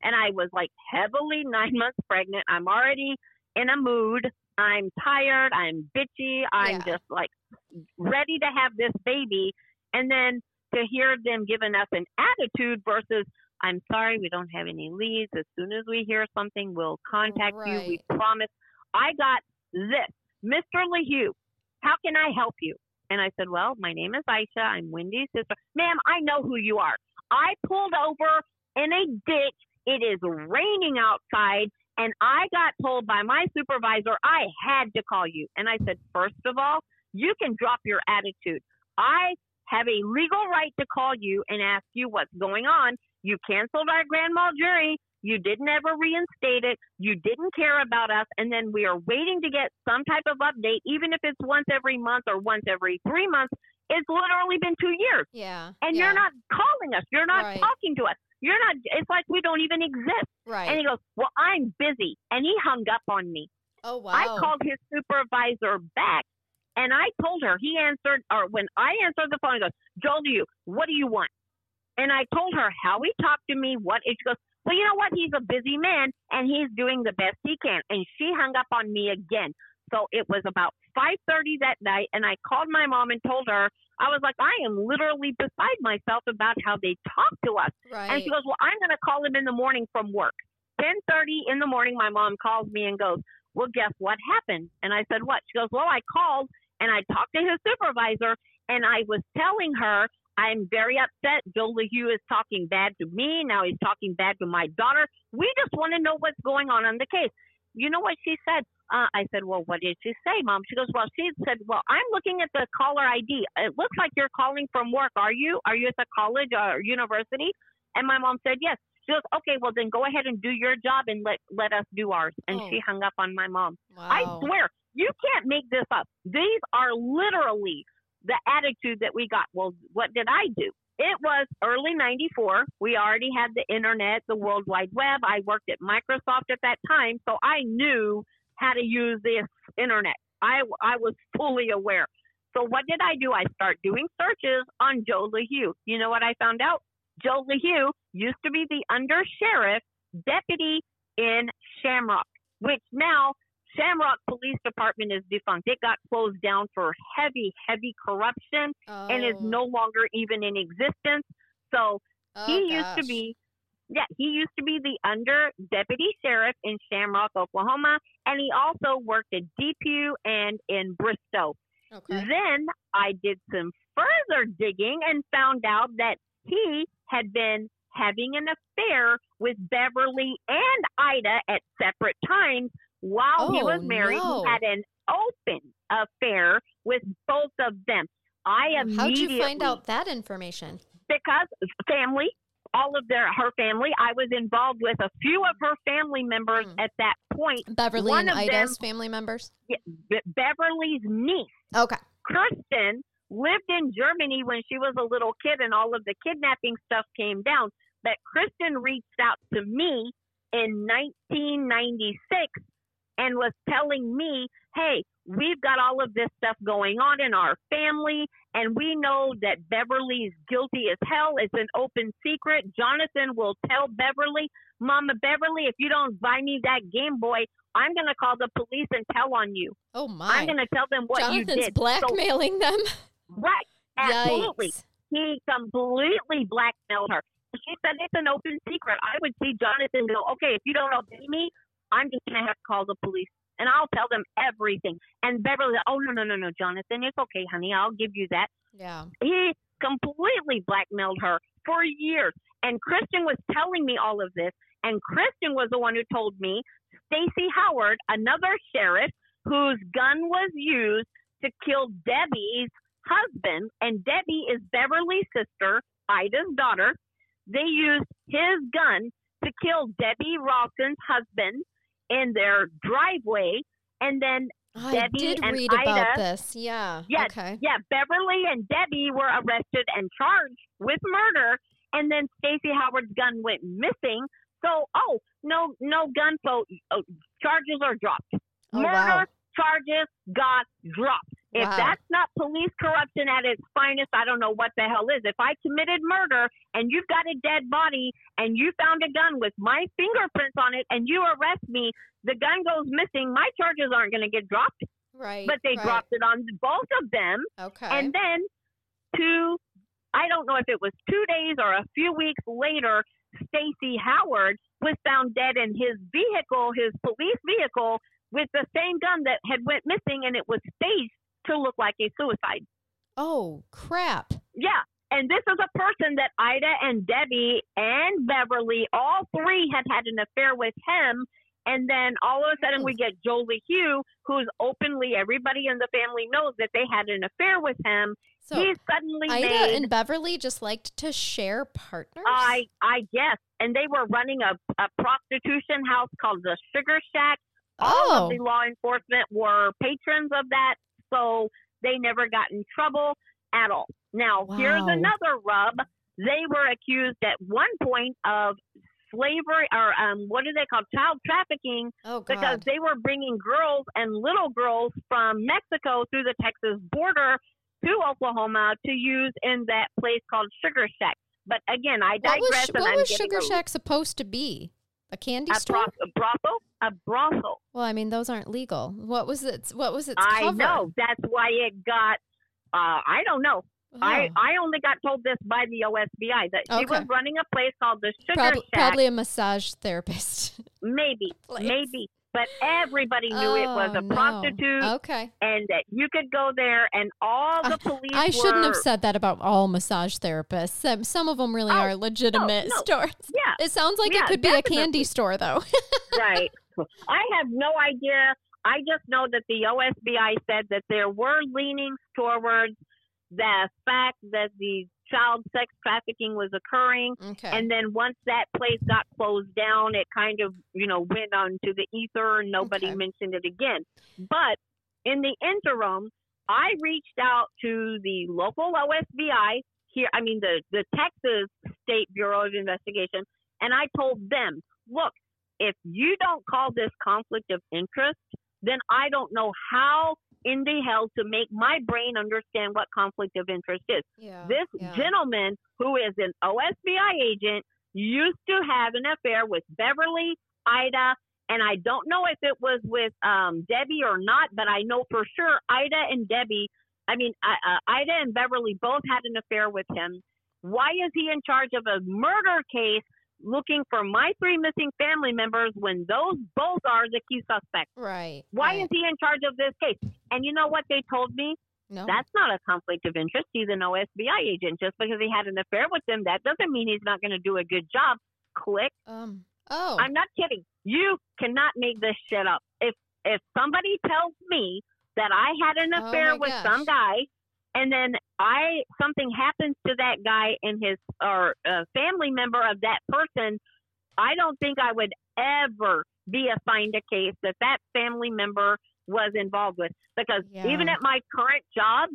and I was like heavily nine months pregnant. I'm already in a mood. I'm tired. I'm bitchy. I'm Yeah. just like ready to have this baby, and then to hear them giving us an attitude versus I'm sorry, we don't have any leads. As soon as we hear something, we'll contact you. We promise. I got this. Mr. LeHue, how can I help you? And I said, Well, my name is Aisha. I'm Wendy's sister. Ma'am, I know who you are. I pulled over in a ditch. It is raining outside. And I got told by my supervisor I had to call you. And I said, First of all, you can drop your attitude. I have a legal right to call you and ask you what's going on. You canceled our grand mal jury. You didn't ever reinstate it. You didn't care about us. And then we are waiting to get some type of update, even if it's once every month or once every three months. It's literally been two years. Yeah. And yeah, you're not calling us. You're not Right. talking to us. You're not, it's like we don't even exist. right. And he goes, Well, I'm busy. And he hung up on me. oh wow. I called his supervisor back and I told her, he answered, or when I answered the phone, he goes, Joel, do you, what do you want? And I told her how he talked to me, what, and she goes, well, you know what? He's a busy man and he's doing the best he can. And she hung up on me again. So it was about 5:30 that night, and I called my mom and told her I was like, I am literally beside myself about how they talk to us. right. And she goes, Well, I'm going to call him in the morning from work. 10:30 in the morning, my mom calls me and goes, Well, guess what happened? And I said, What? She goes, Well, I called and I talked to his supervisor, and I was telling her I'm very upset. Joe LeHue is talking bad to me. Now he's talking bad to my daughter. We just want to know what's going on on the case. You know what she said? Uh, I said, Well, what did she say, Mom? She goes, Well, she said, Well, I'm looking at the caller ID. It looks like you're calling from work. Are you? Are you at the college or university? And my mom said, Yes. She goes, Okay, well, then go ahead and do your job and let, let us do ours. And Oh. she hung up on my mom. wow. I swear, you can't make this up. These are literally the attitude that we got. Well, what did I do? It was early 94. We already had the internet, the World Wide Web. I worked at Microsoft at that time, so I knew how to use this internet. I, I was fully aware. So what did I do? I start doing searches on Joe LeHue. You know what I found out? Joe LeHue used to be the under sheriff deputy in Shamrock, which now Shamrock Police Department is defunct. It got closed down for heavy, heavy corruption and is Oh. no longer even in existence. So Oh, he used to be, yeah, he used to be the under deputy sheriff in Shamrock, Oklahoma, and he also worked at Depew and in Bristow. Okay. Then I did some further digging and found out that he had been having an affair with Beverly and Ida at separate times while he Oh, was married. no. He had an open affair with both of them. I immediately. How'd you find out that information? because family, all of their her family. I was involved with a few of her family members Hmm. at that point. Beverly One and Ida's family members? Be- Beverly's niece Okay. Kirsten lived in Germany when she was a little kid and all of the kidnapping stuff came down. But Kristen reached out to me in 1996 and was telling me, hey, we've got all of this stuff going on in our family, and we know that Beverly's guilty as hell. It's an open secret. Jonathan will tell Beverly, Mama Beverly, if you don't buy me that Game Boy, I'm going to call the police and tell on you. Oh my. I'm going to tell them what Jonathan's you did. So- blackmailing them. Right. Absolutely. Yikes. He completely blackmailed her. She said it's an open secret. I would see Jonathan go, okay, if you don't obey me, I'm just going to have to call the police and I'll tell them everything. And Beverly, oh, no, no, no, no, Jonathan, it's okay, honey. I'll give you that. Yeah. He completely blackmailed her for years. And Christian was telling me all of this. And Christian was the one who told me Stacy Howard, another sheriff whose gun was used to kill Debbie's husband, and Debbie is Beverly's sister, Ida's daughter. They used his gun to kill Debbie Ralston's husband in their driveway, and then oh, I Debbie did and read about Ida- this. Yeah. Yes, Okay. yeah, Beverly and Debbie were arrested and charged with murder, and then Stacy Howard's gun went missing. So, oh, no, no gun, so oh, charges are dropped. Oh, murder wow. charges got dropped. If Wow. that's not police corruption at its finest, I don't know what the hell is. If I committed murder and you've got a dead body and you found a gun with my fingerprints on it and you arrest me, the gun goes missing, my charges aren't going to get dropped, Right. but they right. dropped it on both of them. Okay. And then two, I don't know if it was two days or a few weeks later, Stacy Howard was found dead in his vehicle, his police vehicle, with the same gun that had went missing, and it was staged to look like a suicide. oh crap. Yeah. And this is a person that Ida and Debbie and Beverly, all three had had an affair with him. And then all of a sudden we oh. get Joe LeHue, who's openly, everybody in the family knows that they had an affair with him. So He's suddenly Ida made, and Beverly just liked to share partners. I, I guess, and they were running a, a prostitution house called the Sugar Shack. All Oh. of the law enforcement were patrons of that, so they never got in trouble at all. Now, here's another rub. They were accused at one point of slavery or um, what do they call child trafficking oh because they were bringing girls and little girls from Mexico through the Texas border to Oklahoma to use in that place called Sugar Shack. But again, I what digress. was, and what I'm was Sugar Shack supposed to be? A candy a, store? a brothel? A brothel. well, I mean, those aren't legal. What was its? What was its I cover? know. That's why it got. Uh, I don't know. I, Oh. I only got told this by the OSBI that she was running a place called the Sugar Shack. probably a massage therapist. Maybe, maybe. But everybody knew it was Oh, a no. prostitute Okay. and that you could go there and all the police I shouldn't have said that about all massage therapists. Some, some of them really Oh, are legitimate no. stores. Yeah, It sounds like Yeah, it could be a candy store, though. right. I have no idea. I just know that the OSBI said that there were leanings towards the fact that the child sex trafficking was occurring. okay. And then once that place got closed down, it kind of, you know, went on to the ether and nobody Okay. mentioned it again. But in the interim, I reached out to the local OSBI here, I mean, the, the Texas State Bureau of Investigation, and I told them, look, if you don't call this conflict of interest, then I don't know how in the hell to make my brain understand what conflict of interest is. yeah. This yeah. gentleman, who is an OSBI agent, used to have an affair with Beverly, Ida, and I don't know if it was with um, Debbie or not, but I know for sure Ida and Debbie, I mean, uh, uh, Ida and Beverly both had an affair with him. Why is he in charge of a murder case looking for my three missing family members when those both are the key suspects? Right. Why right. is he in charge of this case? And you know what they told me? No. That's not a conflict of interest. He's an OSBI agent. Just because he had an affair with them, that doesn't mean he's not going to do a good job. Click. um. Oh. I'm not kidding. You cannot make this shit up. If if somebody tells me that I had an Oh affair my with gosh. some guy, and then I something happens to that guy and his or a family member of that person, I don't think I would ever be assigned a case that that family member was involved with. Because Yeah. even at my current job,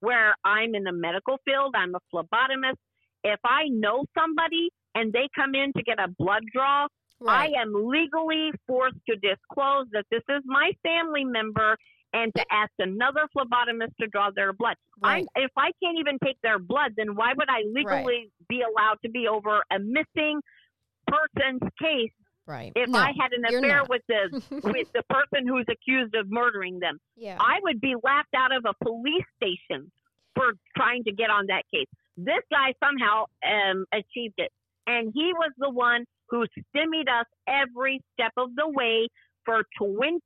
where I'm in the medical field, I'm a phlebotomist. If I know somebody and they come in to get a blood draw, right. I am legally forced to disclose that this is my family member and to ask another phlebotomist to draw their blood. right. I, if I can't even take their blood, then why would I legally be allowed to be over a missing person's case Right. if no, I had an affair with the with the person who's accused of murdering them? yeah. I would be laughed out of a police station for trying to get on that case. This guy somehow um, achieved it, and he was the one who stymied us every step of the way for 20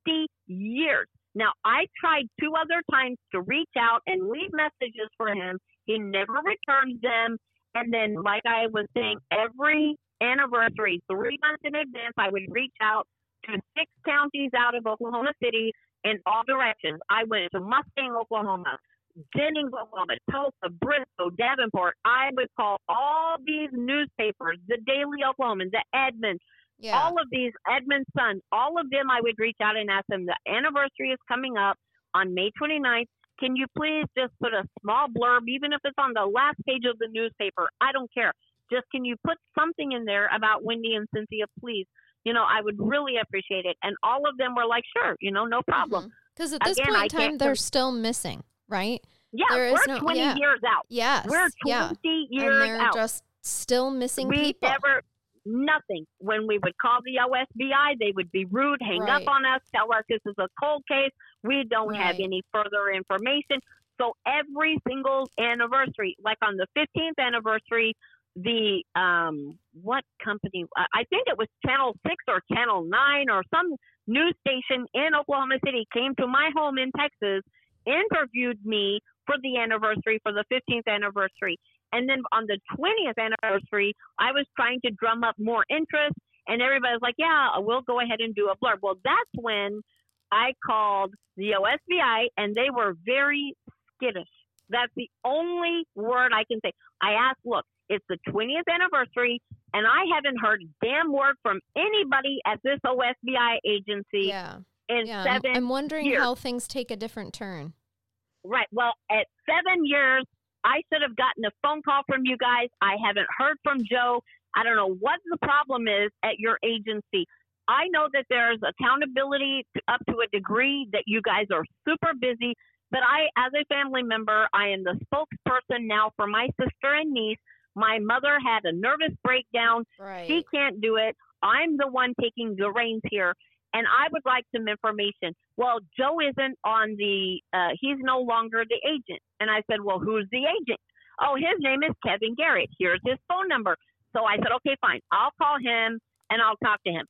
years. Now, I tried two other times to reach out and leave messages for him. He never returns them. And then, like I was saying, every anniversary, three months in advance, I would reach out to six counties out of Oklahoma City in all directions. I went to Mustang, Oklahoma, Jennings, Oklahoma, Tulsa, Bristow, Davenport. I would call all these newspapers, the Daily Oklahoman, the Edmond, Yeah. all of these, Edmond Sun, all of them I would reach out and ask them, the anniversary is coming up on May 29th. Can you please just put a small blurb, even if it's on the last page of the newspaper? I don't care. Just can you put something in there about Wendy and Cynthia, please? You know, I would really appreciate it. And all of them were like, sure, you know, no mm-hmm. problem. Because at this Again, point in time, they're still missing, right? Yeah, There is we're no- 20 yeah. years out. Yes. We're 20 yeah. years And they're out. just still missing we people. never nothing. When we would call the OSBI, they would be rude, hang Right. up on us, tell us this is a cold case. We don't have any further information. So every single anniversary, like on the 15th anniversary, the um what company? I think it was Channel Six or Channel Nine or some news station in Oklahoma City came to my home in Texas, interviewed me for the anniversary for the 15th anniversary. And then on the 20th anniversary, I was trying to drum up more interest, and everybody was like, "Yeah, we'll go ahead and do a blurb." Well, that's when I called the OSBI, and they were very skittish. That's the only word I can say. I asked, "Look, it's the 20th anniversary, and I haven't heard a damn word from anybody at this OSBI agency yeah. in Yeah. I'm- 7 I'm, wondering years." how things take a different turn. Right. Well, at seven years, I should have gotten a phone call from you guys. I haven't heard from Joe. I don't know what the problem is at your agency. I know that there's accountability to, up to a degree that you guys are super busy, but I, as a family member, I am the spokesperson now for my sister and niece. My mother had a nervous breakdown. Right. She can't do it. I'm the one taking the reins here, and I would like some information. Well, Joe isn't on the, uh, he's no longer the agent. And I said, Well, who's the agent? Oh, his name is Kevin Garrett. Here's his phone number. So I said, Okay, fine. I'll call him and I'll talk to him.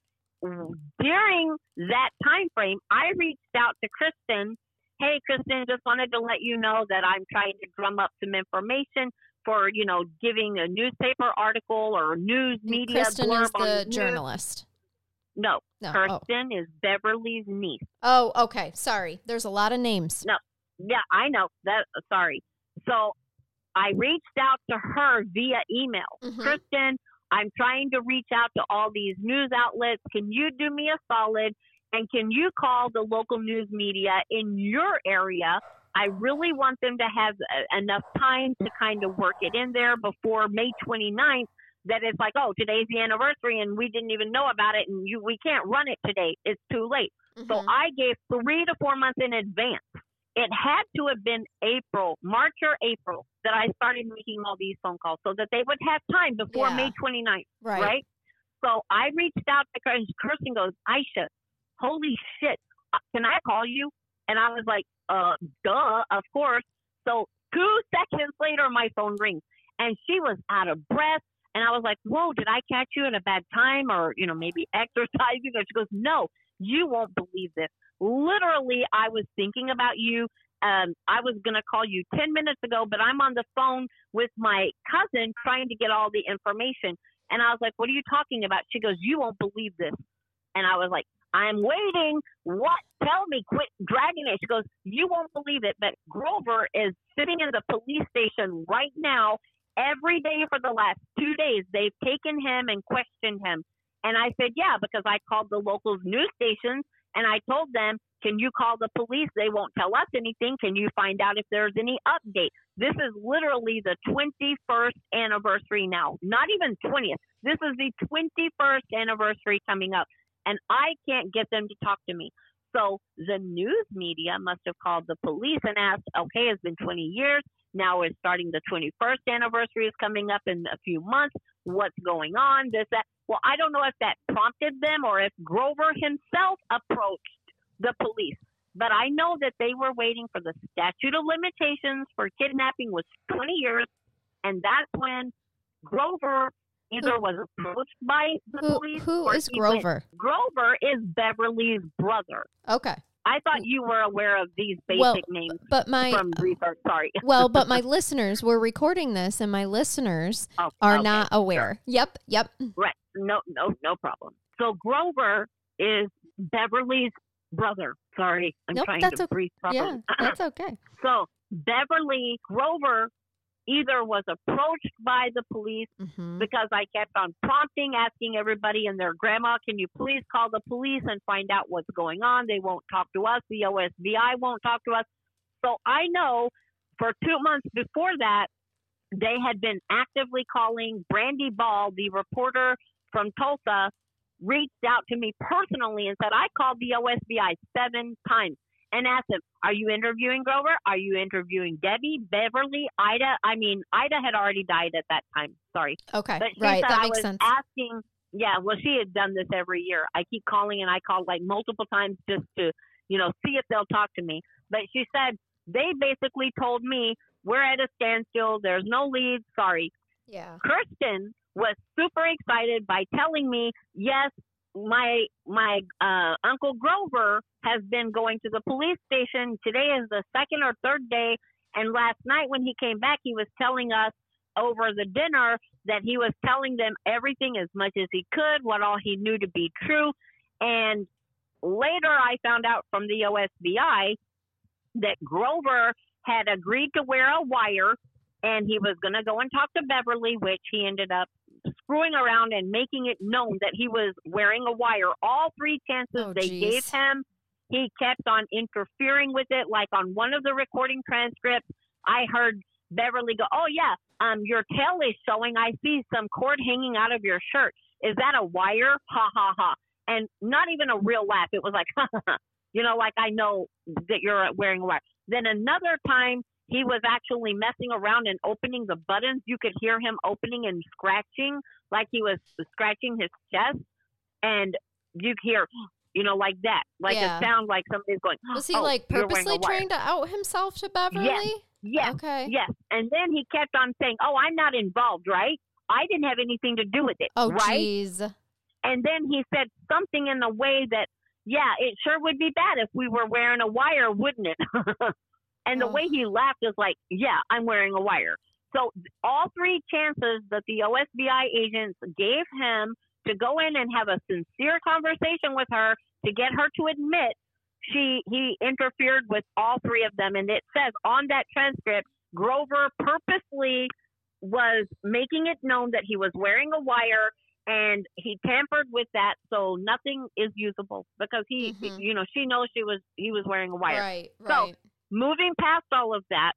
During that time frame, I reached out to Kristen. Hey, Kristen, just wanted to let you know that I'm trying to drum up some information for, you know, giving a newspaper article or news media Kristen blurb is the news. journalist. No, No. Oh. Kirsten is Beverly's niece. oh, okay. Sorry. There's a lot of names. No. Yeah, I know that. Sorry. So I reached out to her via email. Mhm. Kristen, I'm trying to reach out to all these news outlets. Can you do me a solid? And can you call the local news media in your area? I really want them to have uh, enough time to kind of work it in there before May 29th. That it's like, oh, today's the anniversary and we didn't even know about it, and you we can't run it today. It's too late. So Mhm. I gave three to four months in advance. It had to have been April, March or April, that I started making all these phone calls so that they would have time before Yeah. May 29th, right. right. So I reached out to Kirsten. Kirsten goes, Aisha, holy shit, uh, can I call you? And I was like, uh, duh, of course. So two seconds later, my phone rings and she was out of breath. And I was like, whoa, did I catch you at a bad time or, you know, maybe exercising? And she goes, no, you won't believe this. Literally, I was thinking about you. Um, I was going to call you 10 minutes ago, but I'm on the phone with my cousin trying to get all the information. And I was like, what are you talking about? She goes, you won't believe this. And I was like, I'm waiting. What? Tell me, quit dragging it. She goes, You won't believe it, but Grover is sitting in the police station right now. Every day for the last two days, they've taken him and questioned him. And I said, Yeah, because I called the local news stations and I told them, Can you call the police? They won't tell us anything. Can you find out if there's any update? This is literally the 21st anniversary now, not even 20th. This is the 21st anniversary coming up and I can't get them to talk to me. So the news media must have called the police and asked, okay, it's been 20 years. Now we're starting the 21st anniversary is coming up in a few months. What's going on? This, that. Well, I don't know if that prompted them or if Grover himself approached the police. But I know that they were waiting for the statute of limitations for kidnapping was 20 years. And that's when Grover either was approached by the Who, police who is he went- Grover? Grover is Beverly's brother. Okay. I thought you were aware of these basic Well, names But my from research. Sorry. well, but my listeners were recording this, and my listeners Oh, are okay, not aware. Yep, yep. Right. No, no, no problem. So Grover is Beverly's brother. Sorry, I'm Nope, trying that's to okay. breathe properly. Yeah, that's okay. so Beverly Grover either was approached by the police Mm-hmm. because I kept on prompting, asking everybody and their grandma, can you please call the police and find out what's going on? They won't talk to us. The OSBI won't talk to us. So I know for two months before that, they had been actively calling Brandy Ball, the reporter from Tulsa, reached out to me personally and said, I called the OSBI seven times and asked them, Are you interviewing Grover? Are you interviewing Debbie, Beverly, Ida? I mean, Ida had already died at that time. Sorry. Okay. But she Right. said That I makes was sense. asking. Yeah, well, she had done this every year. I keep calling and I call like multiple times just to, you know, see if they'll talk to me. But she said they basically told me we're at a standstill. There's no leads. Sorry. Yeah. Kirsten was super excited by telling me, yes, my my uh, uncle Grover has been going to the police station. Today is the second or third day, and last night when he came back, he was telling us over the dinner that he was telling them everything as much as he could, what all he knew to be true, and later I found out from the OSBI that Grover had agreed to wear a wire and he was going to go and talk to Beverly, which he ended up screwing around and making it known that he was wearing a wire. All three chances Oh, they geez. gave him, he kept on interfering with it. Like on one of the recording transcripts, I heard Beverly go, "Oh yeah, um, your tail is showing. I see some cord hanging out of your shirt. Is that a wire? Ha ha ha!" And not even a real laugh. It was like, "Ha ha," you know, like I know that you're wearing a wire. Then another time, he was actually messing around and opening the buttons. You could hear him opening and scratching, like he was scratching his chest, and you hear, you know, like that, like Yeah. a sound like somebody's going. Was he "Oh, like you're wearing a purposely trying to out himself to Beverly? Yes. Okay. Yes. And then he kept on saying, Oh, I'm not involved, right? I didn't have anything to do with it. Oh, right? jeez. And then he said something in the way that, yeah, it sure would be bad if we were wearing a wire, wouldn't it? and the Oh. way he laughed is like, yeah, I'm wearing a wire. So all three chances that the OSBI agents gave him to go in and have a sincere conversation with her to get her to admit she he interfered with all three of them and it says on that transcript Grover purposely was making it known that he was wearing a wire and he tampered with that so nothing is usable because he Mhm. you know she knows she was he was wearing a wire Right. So, Right. Moving past all of that,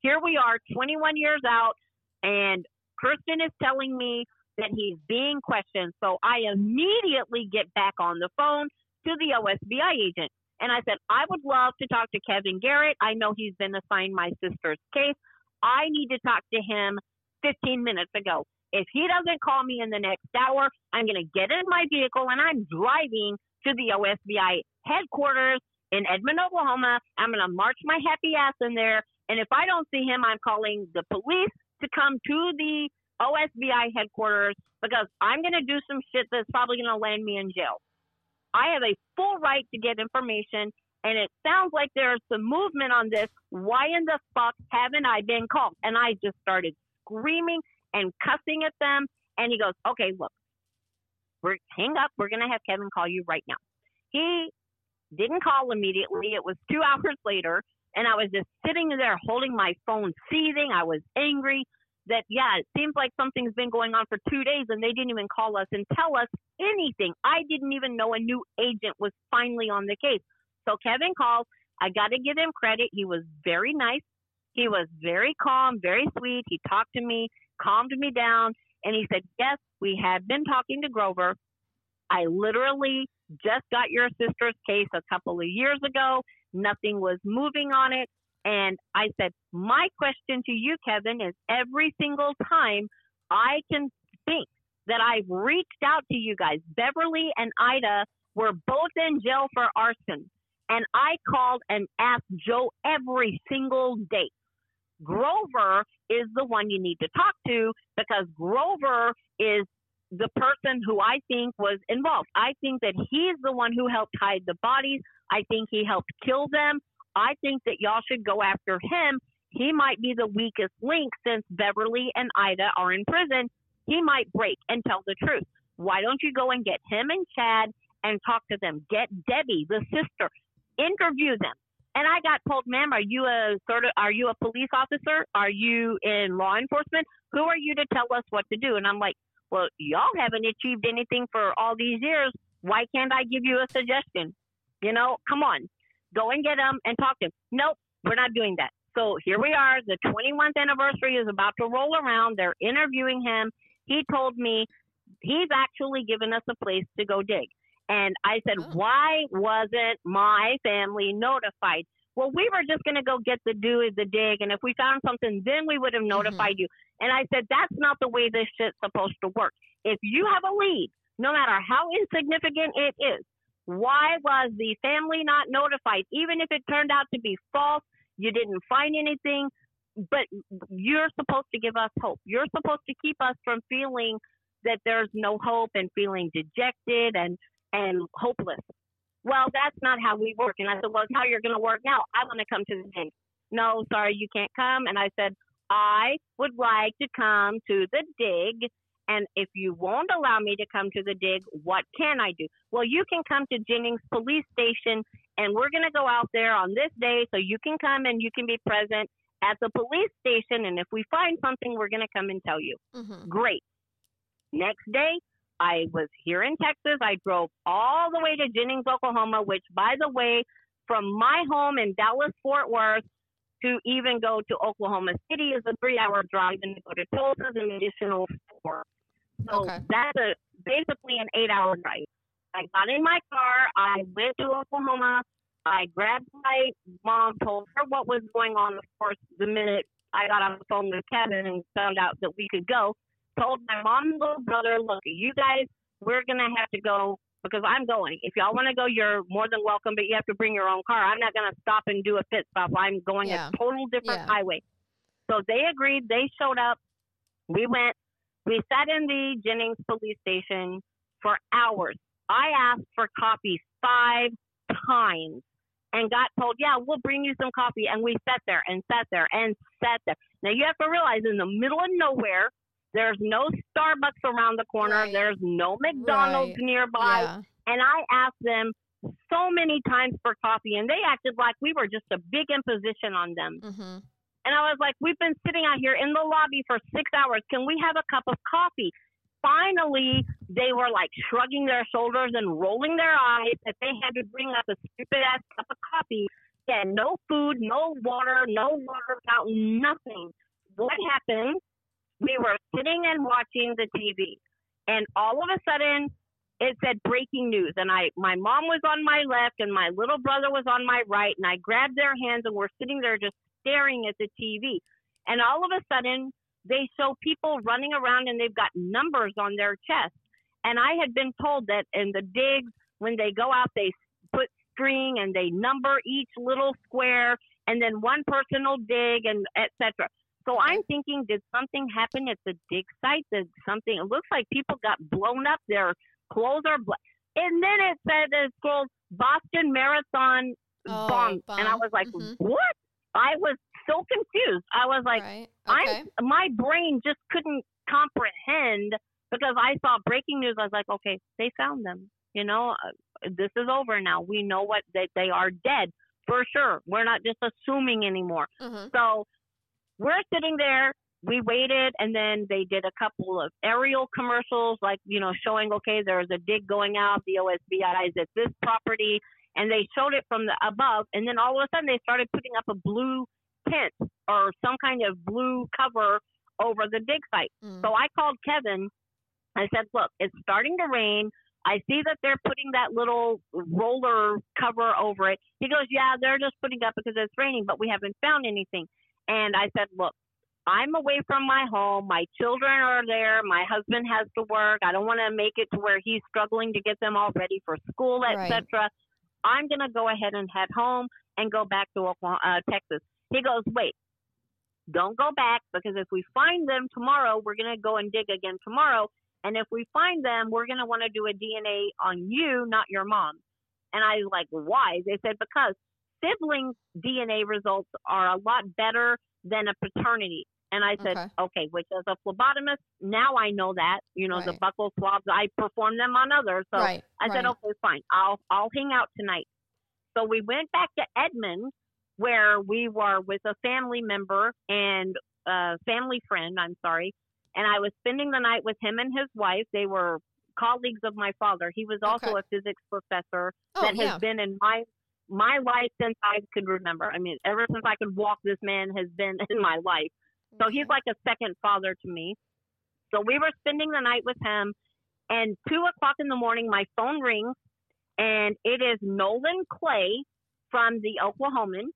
here we are 21 years out, and Kirsten is telling me that he's being questioned. So I immediately get back on the phone to the OSBI agent. And I said, I would love to talk to Kevin Garrett. I know he's been assigned my sister's case. I need to talk to him 15 minutes ago. If he doesn't call me in the next hour, I'm going to get in my vehicle and I'm driving to the OSBI headquarters in Edmond, Oklahoma. I'm going to march my happy ass in there. And if I don't see him, I'm calling the police to come to the OSBI headquarters because I'm going to do some shit that's probably going to land me in jail. I have a full right to get information, and it sounds like there's some movement on this. Why in the fuck haven't I been called? And I just started screaming and cussing at them. And he goes, Okay, look, we're hang up. We're going to have Kevin call you right now. He didn't call immediately. It was two hours later, and I was just sitting there holding my phone, seething. I was angry that, yeah, it seems like something's been going on for two days, and they didn't even call us and tell us anything. I didn't even know a new agent was finally on the case. So Kevin called. I got to give him credit. He was very nice. He was very calm, very sweet. He talked to me, calmed me down, and he said, Yes, we have been talking to Grover. I literally just got your sister's case a couple of years ago. Nothing was moving on it. And I said, My question to you, Kevin, is every single time I can think that I've reached out to you guys, Beverly and Ida were both in jail for arson. And I called and asked Joe every single day. Grover is the one you need to talk to because Grover is the person who I think was involved. I think that he's the one who helped hide the bodies. I think he helped kill them. I think that y'all should go after him. He might be the weakest link since Beverly and Ida are in prison. He might break and tell the truth. Why don't you go and get him and Chad and talk to them? Get Debbie, the sister, interview them. And I got told, ma'am, are you a sort of, are you a police officer? Are you in law enforcement? Who are you to tell us what to do? And I'm like, well, y'all haven't achieved anything for all these years. Why can't I give you a suggestion? You know, come on, go and get him and talk to him. Nope, we're not doing that. So here we are. The 21th anniversary is about to roll around. They're interviewing him. He told me he's actually given us a place to go dig. And I said, Oh. why wasn't my family notified? Well, we were just going to go get the do is the dig, and if we found something, then we would have mm-hmm. notified you. And I said, that's not the way this shit's supposed to work. If you have a lead, no matter how insignificant it is, why was the family not notified? Even if it turned out to be false, you didn't find anything, but you're supposed to give us hope. You're supposed to keep us from feeling that there's no hope and feeling dejected and and hopeless. Well, that's not how we work. And I said, well, it's how you're going to work now. I want to come to the dig. No, sorry, you can't come. And I said, I would like to come to the dig. And if you won't allow me to come to the dig, what can I do? Well, you can come to Jennings Police Station, and we're going to go out there on this day so you can come and you can be present at the police station. And if we find something, we're going to come and tell you. Mm-hmm. Great. Next day, I was here in Texas. I drove all the way to Jennings, Oklahoma, which, by the way, from my home in Dallas, Fort Worth, to even go to Oklahoma City is a three hour drive, and to go to Tulsa is an additional four. So Okay. that's a basically an eight hour drive. I got in my car. I went to Oklahoma. I grabbed my mom, told her what was going on. Of course, the minute I got on the phone with Kevin and found out that we could go, told my mom and little brother, look, you guys, we're going to have to go because I'm going. If y'all want to go, you're more than welcome, but you have to bring your own car. I'm not going to stop and do a pit stop. I'm going Yeah. a total different Yeah. highway. So they agreed. They showed up. We went. We sat in the Jennings police station for hours. I asked for coffee five times and got told, yeah, we'll bring you some coffee. And we sat there and sat there and sat there. Now you have to realize in the middle of nowhere, there's no Starbucks around the corner. Right. There's no McDonald's Right. nearby. Yeah. And I asked them so many times for coffee, and they acted like we were just a big imposition on them. Mm-hmm. And I was like, we've been sitting out here in the lobby for six hours. Can we have a cup of coffee? Finally, they were like shrugging their shoulders and rolling their eyes that they had to bring us a stupid ass cup of coffee. Had no food, no water, no water fountain, nothing. What happened? We were sitting and watching the TV, and all of a sudden, it said breaking news. And I, my mom was on my left, and my little brother was on my right, and I grabbed their hands, and we're sitting there just staring at the TV. And all of a sudden, they show people running around and they've got numbers on their chest. And I had been told that in the digs, when they go out, they put string and they number each little square, and then one person will dig and etc. So I'm thinking, did something happen at the dig site? Did something? It looks like people got blown up. Their clothes are black. And then it said it's called Boston Marathon Oh, bomb. And I was like, Mhm. what? I was so confused. I was like, right. I'm- my brain just couldn't comprehend because I saw breaking news. I was like, okay, they found them. You know, uh, this is over now. We know what that they are dead for sure. We're not just assuming anymore. Mm-hmm. So we're sitting there. We waited, and then they did a couple of aerial commercials, like you know, showing okay, there's a dig going out. The OSBI is at this property, and they showed it from the above. And then all of a sudden, they started putting up a blue tent or some kind of blue cover over the dig site. Mm. So I called Kevin. I said, "Look, it's starting to rain. I see that they're putting that little roller cover over it." He goes, "Yeah, they're just putting up because it's raining, but we haven't found anything." And I said, "Look, I'm away from my home. My children are there. My husband has to work. I don't want to make it to where he's struggling to get them all ready for school, Right. etc. I'm going to go ahead and head home and go back to Oklahoma, uh, Texas." He goes, "Wait, don't go back because if we find them tomorrow, we're going to go and dig again tomorrow. And if we find them, we're going to want to do a DNA on you, not your mom. And I was like, why? They said, because sibling DNA results are a lot better than a paternity. And I said, Okay. okay, which as a phlebotomist, now I know that, you know, the Right. buccal swabs, I perform them on others. So right. I said, right. okay, fine. I'll I'll hang out tonight. So we went back to Edmond where we were with a family member and a family friend, I'm sorry, and I was spending the night with him and his wife. They were colleagues of my father. He was also Okay. a physics professor Oh, that yeah. has been in my my life since I could remember. I mean, ever since I could walk, this man has been in my life. So he's like a second father to me. So we were spending the night with him, and two o'clock in the morning, my phone rings, and it is Nolan Clay from the Oklahoman,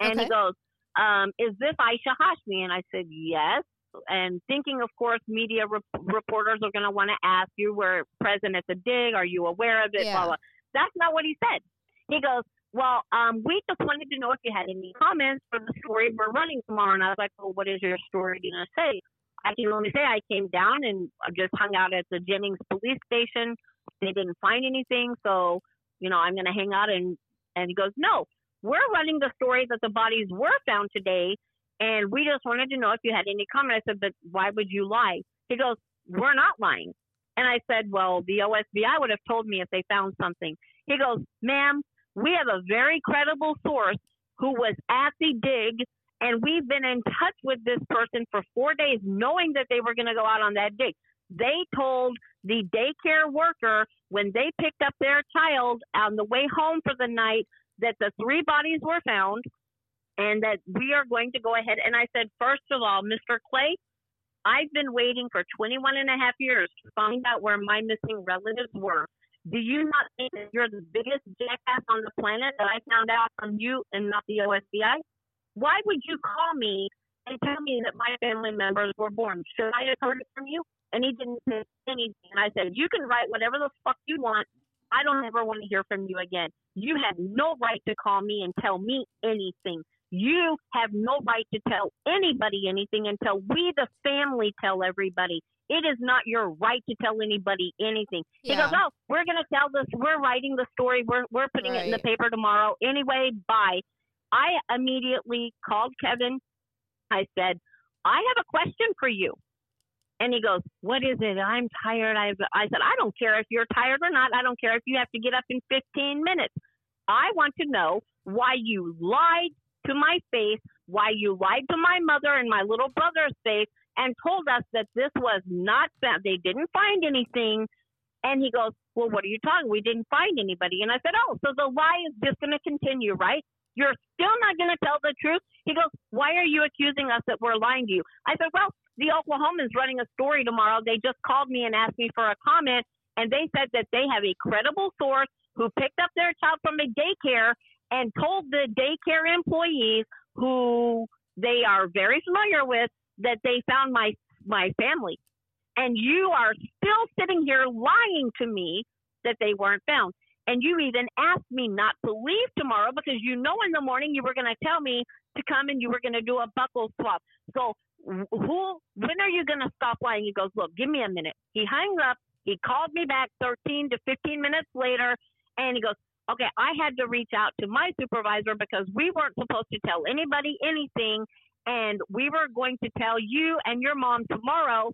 and Okay. he goes, um, "Is this Aisha Hashmi?" And I said, "Yes." And thinking, of course, media rep- reporters are going to want to ask you, "We're present at the dig. Are you aware of it?" Yeah. Blah blah. That's not what he said. He goes, "Well, um, we just wanted to know if you had any comments for the story we're running tomorrow." And I was like, "Well, what is your story going to say?" I can only say I came down and just hung out at the Jennings police station. They didn't find anything, so you know I'm going to hang out. And and he goes, "No, we're running the story that the bodies were found today, and we just wanted to know if you had any comment." I said, "But why would you lie?" He goes, "We're not lying." And I said, "Well, the OSBI would have told me if they found something." He goes, "Ma'am, we have a very credible source who was at the dig." And we've been in touch with this person for four days, knowing that they were going to go out on that dig. They told the daycare worker when they picked up their child on the way home for the night that the three bodies were found and that we are going to go ahead. And I said, first of all, Mr. Clay, I've been waiting for 21 and a half years to find out where my missing relatives were. Do you not think that you're the biggest jackass on the planet that I found out from you and not the OSBI? Why would you call me and tell me that my family members were born? Should I have heard it from you? And he didn't say anything. And I said, You can write whatever the fuck you want. I don't ever want to hear from you again. You have no right to call me and tell me anything. You have no right to tell anybody anything until we, the family, tell everybody. It is not your right to tell anybody anything. He Yeah. goes, Oh, we're going to tell this. We're writing the story. We're, we're putting it in the paper tomorrow. Anyway, bye. I immediately called Kevin. I said, I have a question for you. And he goes, What is it? I'm tired. I, I said, I don't care if you're tired or not. I don't care if you have to get up in 15 minutes. I want to know why you lied to my face, why you lied to my mother and my little brother's face, and told us that this was not found. They didn't find anything. And he goes, Well, what are you talking? We didn't find anybody. And I said, Oh, so the lie is just going to continue, right? You're still not going to tell the truth. He goes, Why are you accusing us that we're lying to you? I said, Well, the Oklahoman's running a story tomorrow. They just called me and asked me for a comment, and they said that they have a credible source who picked up their child from a daycare and told the daycare employees who they are very familiar with that they found my my family. And you are still sitting here lying to me that they weren't found. And you even asked me not to leave tomorrow because you know in the morning you were going to tell me to come and you were going to do a buccal swab. So who when are you going to stop lying? He goes, "Look, give me a minute." He hangs up. He called me back 13 to 15 minutes later and he goes, "Okay, I had to reach out to my supervisor because we weren't supposed to tell anybody anything and we were going to tell you and your mom tomorrow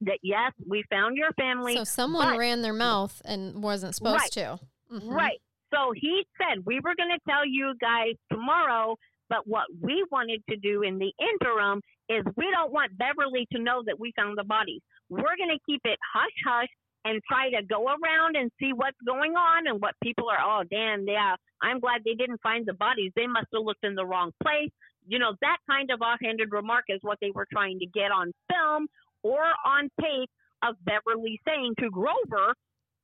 that yes, we found your family." So someone but- ran their mouth and wasn't supposed Right. to. Mhm. Right. So he said we were going to tell you guys tomorrow, but what we wanted to do in the interim is we don't want Beverly to know that we found the bodies. We're going to keep it hush hush and try to go around and see what's going on and what people are. Oh, damn, yeah. I'm glad they didn't find the bodies. They must have looked in the wrong place. You know, that kind of offhanded remark is what they were trying to get on film or on tape of Beverly saying to Grover,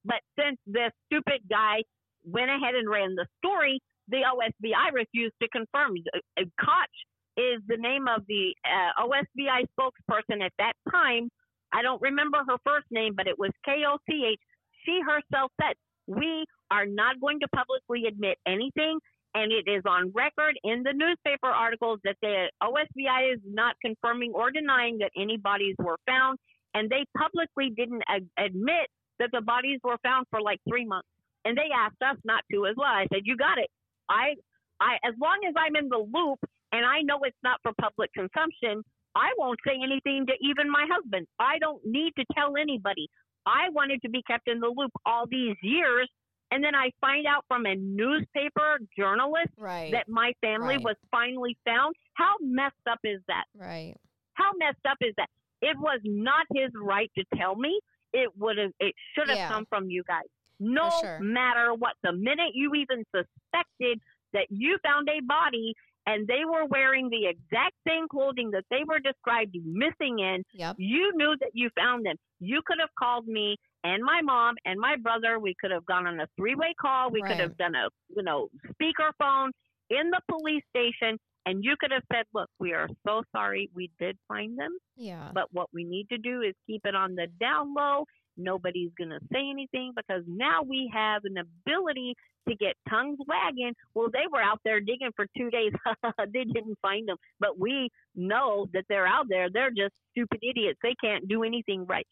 but since this stupid guy went ahead and ran the story, the OSBI refused to confirm. Uh, uh, Koch is the name of the uh, OSBI spokesperson at that time. I don't remember her first name, but it was K O C H. She herself said, We are not going to publicly admit anything. And it is on record in the newspaper articles that the OSBI is not confirming or denying that any bodies were found. And they publicly didn't ad- admit that the bodies were found for like three months. And they asked us not to as well. I said, You got it. I I as long as I'm in the loop and I know it's not for public consumption, I won't say anything to even my husband. I don't need to tell anybody. I wanted to be kept in the loop all these years And then I find out from a newspaper journalist Right. that my family Right. was finally found. How messed up is that? right. How messed up is that? It was not his right to tell me. It would have. It should have Yeah. come from you guys. No sure. matter what. The minute you even suspected that you found a body and they were wearing the exact same clothing that they were described missing in, Yep. you knew that you found them. You could have called me and my mom and my brother. We could have gone on a three-way call. We Right. could have done a you know speakerphone in the police station, and you could have said, "Look, we are so sorry. We did find them, Yeah. but what we need to do is keep it on the down low. Nobody's going to say anything because now we have an ability to get tongues wagging. Well, they were out there digging for two days. they didn't find them, but we know that they're out there. They're just stupid idiots. They can't do anything right.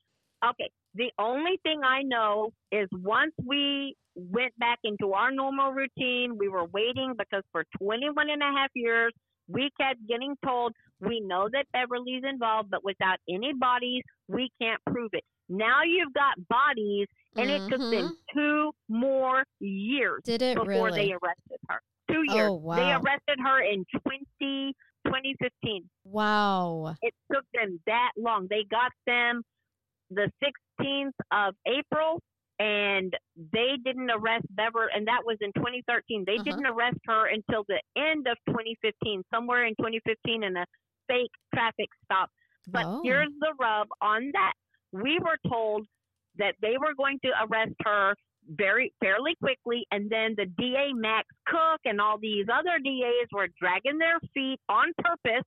Okay. The only thing I know is once we went back into our normal routine, we were waiting because for 21 and a half years, we kept getting told we know that Beverly's involved, but without any bodies, we can't prove it. Now you've got bodies, and it took them mm-hmm. two more years Did it before really? they arrested her. Two oh, years. Oh, wow. They arrested her in 20, 2015. wow. It took them that long. They got them the 16th of April, and they didn't arrest Bever, and that was in 2013. They Uh-huh. didn't arrest her until the end of 2015, somewhere in 2015, in a fake traffic stop. But Oh. here's the rub on that. We were told that they were going to arrest her very fairly quickly and then the DA Max Cook and all these other DAs were dragging their feet on purpose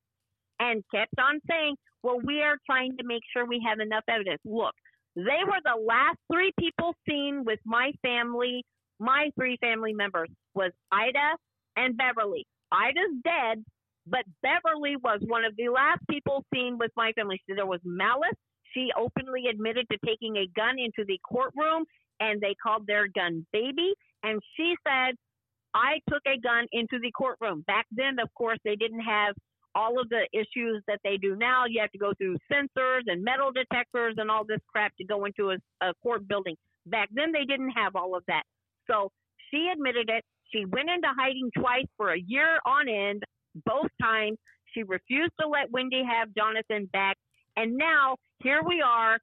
and kept on saying, "Well, we are trying to make sure we have enough evidence." Look, they were the last 3 people seen with my family, my three family members was Ida and Beverly. Ida's dead, but Beverly was one of the last people seen with my family. So there was malice. She openly admitted to taking a gun into the courtroom, and they called their gun baby. And she said, I took a gun into the courtroom. Back then, of course, they didn't have all of the issues that they do now. You have to go through sensors and metal detectors and all this crap to go into a, a court building. Back then, they didn't have all of that. So she admitted it. She went into hiding twice for a year on end, both times. She refused to let Wendy have Jonathan back. And now here we are.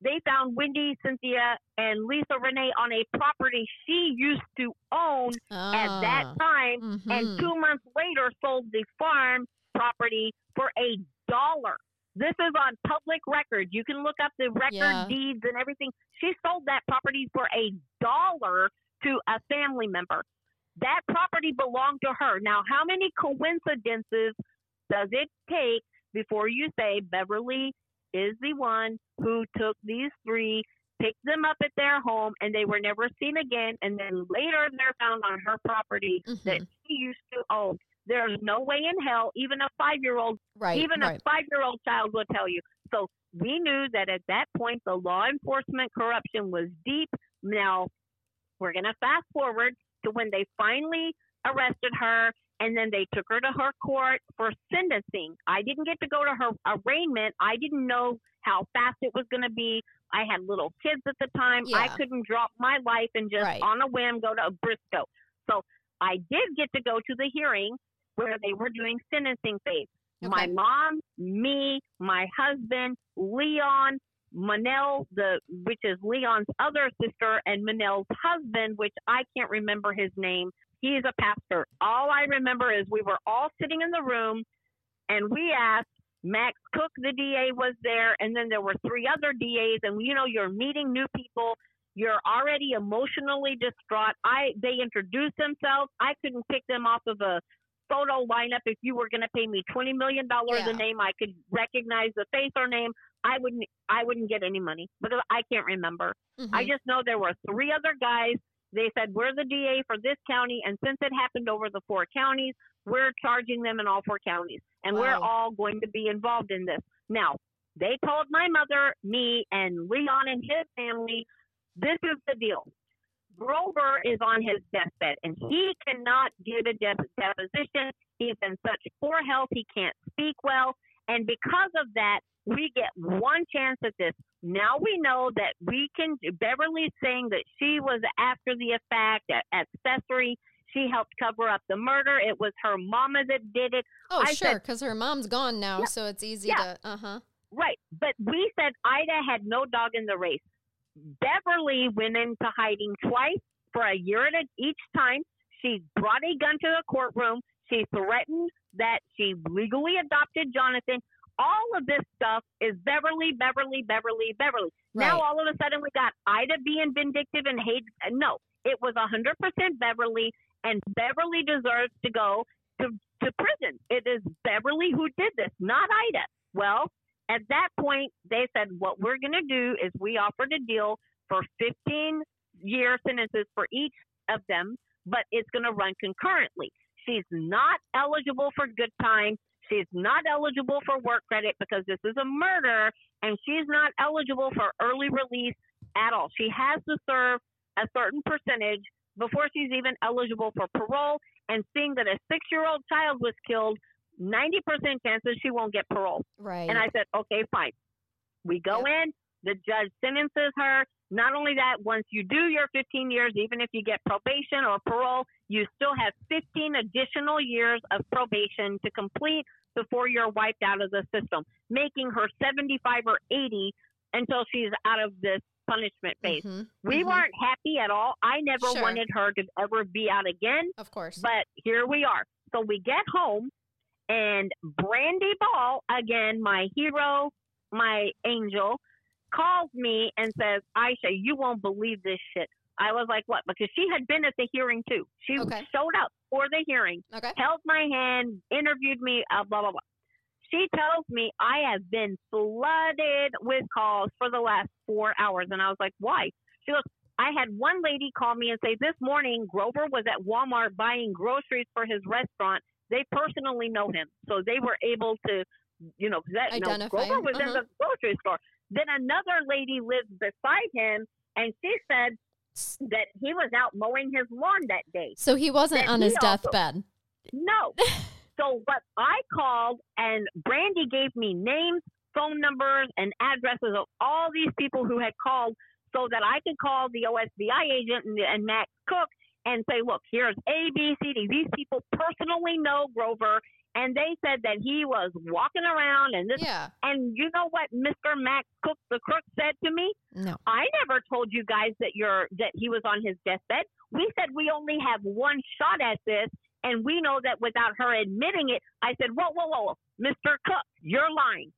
They found Wendy, Cynthia, and Lisa Renee on a property she used to own at that Ah. time Mhm. and two months later sold the farm property for a dollar. This is on public record. You can look up the record Yeah. deeds and everything. She sold that property for a dollar to a family member. That property belonged to her. Now, how many coincidences does it take before you say Beverly is the one who took these three, picked them up at their home, and they were never seen again, and then later they're found on her property that Mhm. she used to own. There's no way in hell, even a five year old, Right. even right. a five year old child will tell you. So we knew that at that point the law enforcement corruption was deep. Now we're going to fast forward to when they finally arrested her and then they took her to her court for sentencing. I didn't get to go to her arraignment. I didn't know how fast it was going to be. I had little kids at the time. I couldn't drop my life and just Right. on a whim go to Bristow. So I did get to go to the hearing where they were doing sentencing phase. My mom, me, my husband, Leon, Manel, the which is Leon's other sister, and Manel's husband, which I can't remember his name. He's a pastor. All I remember is we were all sitting in the room, and we asked. Max Cook, the DA, was there, and then there were three other DAs. And you know, you're meeting new people. You're already emotionally distraught. I they introduced themselves. I couldn't pick them off of a photo lineup if you were going to pay me twenty million dollars Yeah. a name i could recognize the face or name. I wouldn't i wouldn't get any money because i can't remember. I Mhm. just know there were three other guys. They said we're the da for this county and since it happened over the four counties we're charging them in all four counties and we're all going to be involved in this. Now they told my mother me and leon and his family this is the deal Grover is on his deathbed and he cannot give a dep- deposition. He's in such poor health, he can't speak well. And because of that, we get one chance at this. Now we know that we can, Beverly's saying that she was after the fact, accessory. She helped cover up the murder. It was her mama that did it. Oh, I sure, because her mom's gone now, Yeah. so it's easy Yeah. to. Uh huh. Right. But we said Ida had no dog in the race. Beverly went into hiding twice for a year at a, each time. She brought a gun to the courtroom. She threatened that she legally adopted Jonathan. All of this stuff is Beverly, Beverly, Beverly, Beverly. Now all of a sudden we got Ida being vindictive and hate. No, it was 100% Beverly, and Beverly deserves to go to, to prison. It is Beverly who did this, not Ida. Well, at that point, they said, what we're going to do is we offered a deal for 15 year sentences for each of them, but it's going to run concurrently. She's not eligible for good time. She's not eligible for work credit because this is a murder, and she's not eligible for early release at all. She has to serve a certain percentage before she's even eligible for parole. And seeing that a six year old child was killed, 90% chances she won't get parole. Right. And I said, okay, fine. We go in, the judge sentences her. Not only that, once you do your 15 years, even if you get probation or parole, you still have 15 additional years of probation to complete before you're wiped out of the system, making her 75 or 80 until she's out of this punishment phase. Mhm, We mhm. weren't happy at all. I never Sure. wanted her to ever be out again. Of course. But here we are. So we get home, and Brandy Ball, again, my hero, my angel, calls me and says, Aisha, you won't believe this shit. I was like, what? Because she had been at the hearing too. She Okay. showed up for the hearing, okay. held my hand, interviewed me, uh, blah, blah, blah. She tells me I have been flooded with calls for the last four hours. And I was like, why? She goes, I had one lady call me and say, This morning, Grover was at Walmart buying groceries for his restaurant. They personally know him. So they were able to, you know, that, you know, Identify Grover was in uh-huh. the grocery store. Then another lady lives beside him, and she said that he was out mowing his lawn that day. So he wasn't That on he his also- deathbed. No. so what I called and Brandy gave me names, phone numbers, and addresses of all these people who had called so that I could call the OSBI agent and, and Max Cook and say, look, here's A, B, C, D. These people personally know Grover. And they said that he was walking around and this. Yeah. And you know what Mr. Max Cook, the crook, said to me? No. I never told you guys that you're that he was on his deathbed. We said we only have one shot at this, and we know that without her admitting it. I said, whoa, whoa, whoa, Mr. Cook, you're lying.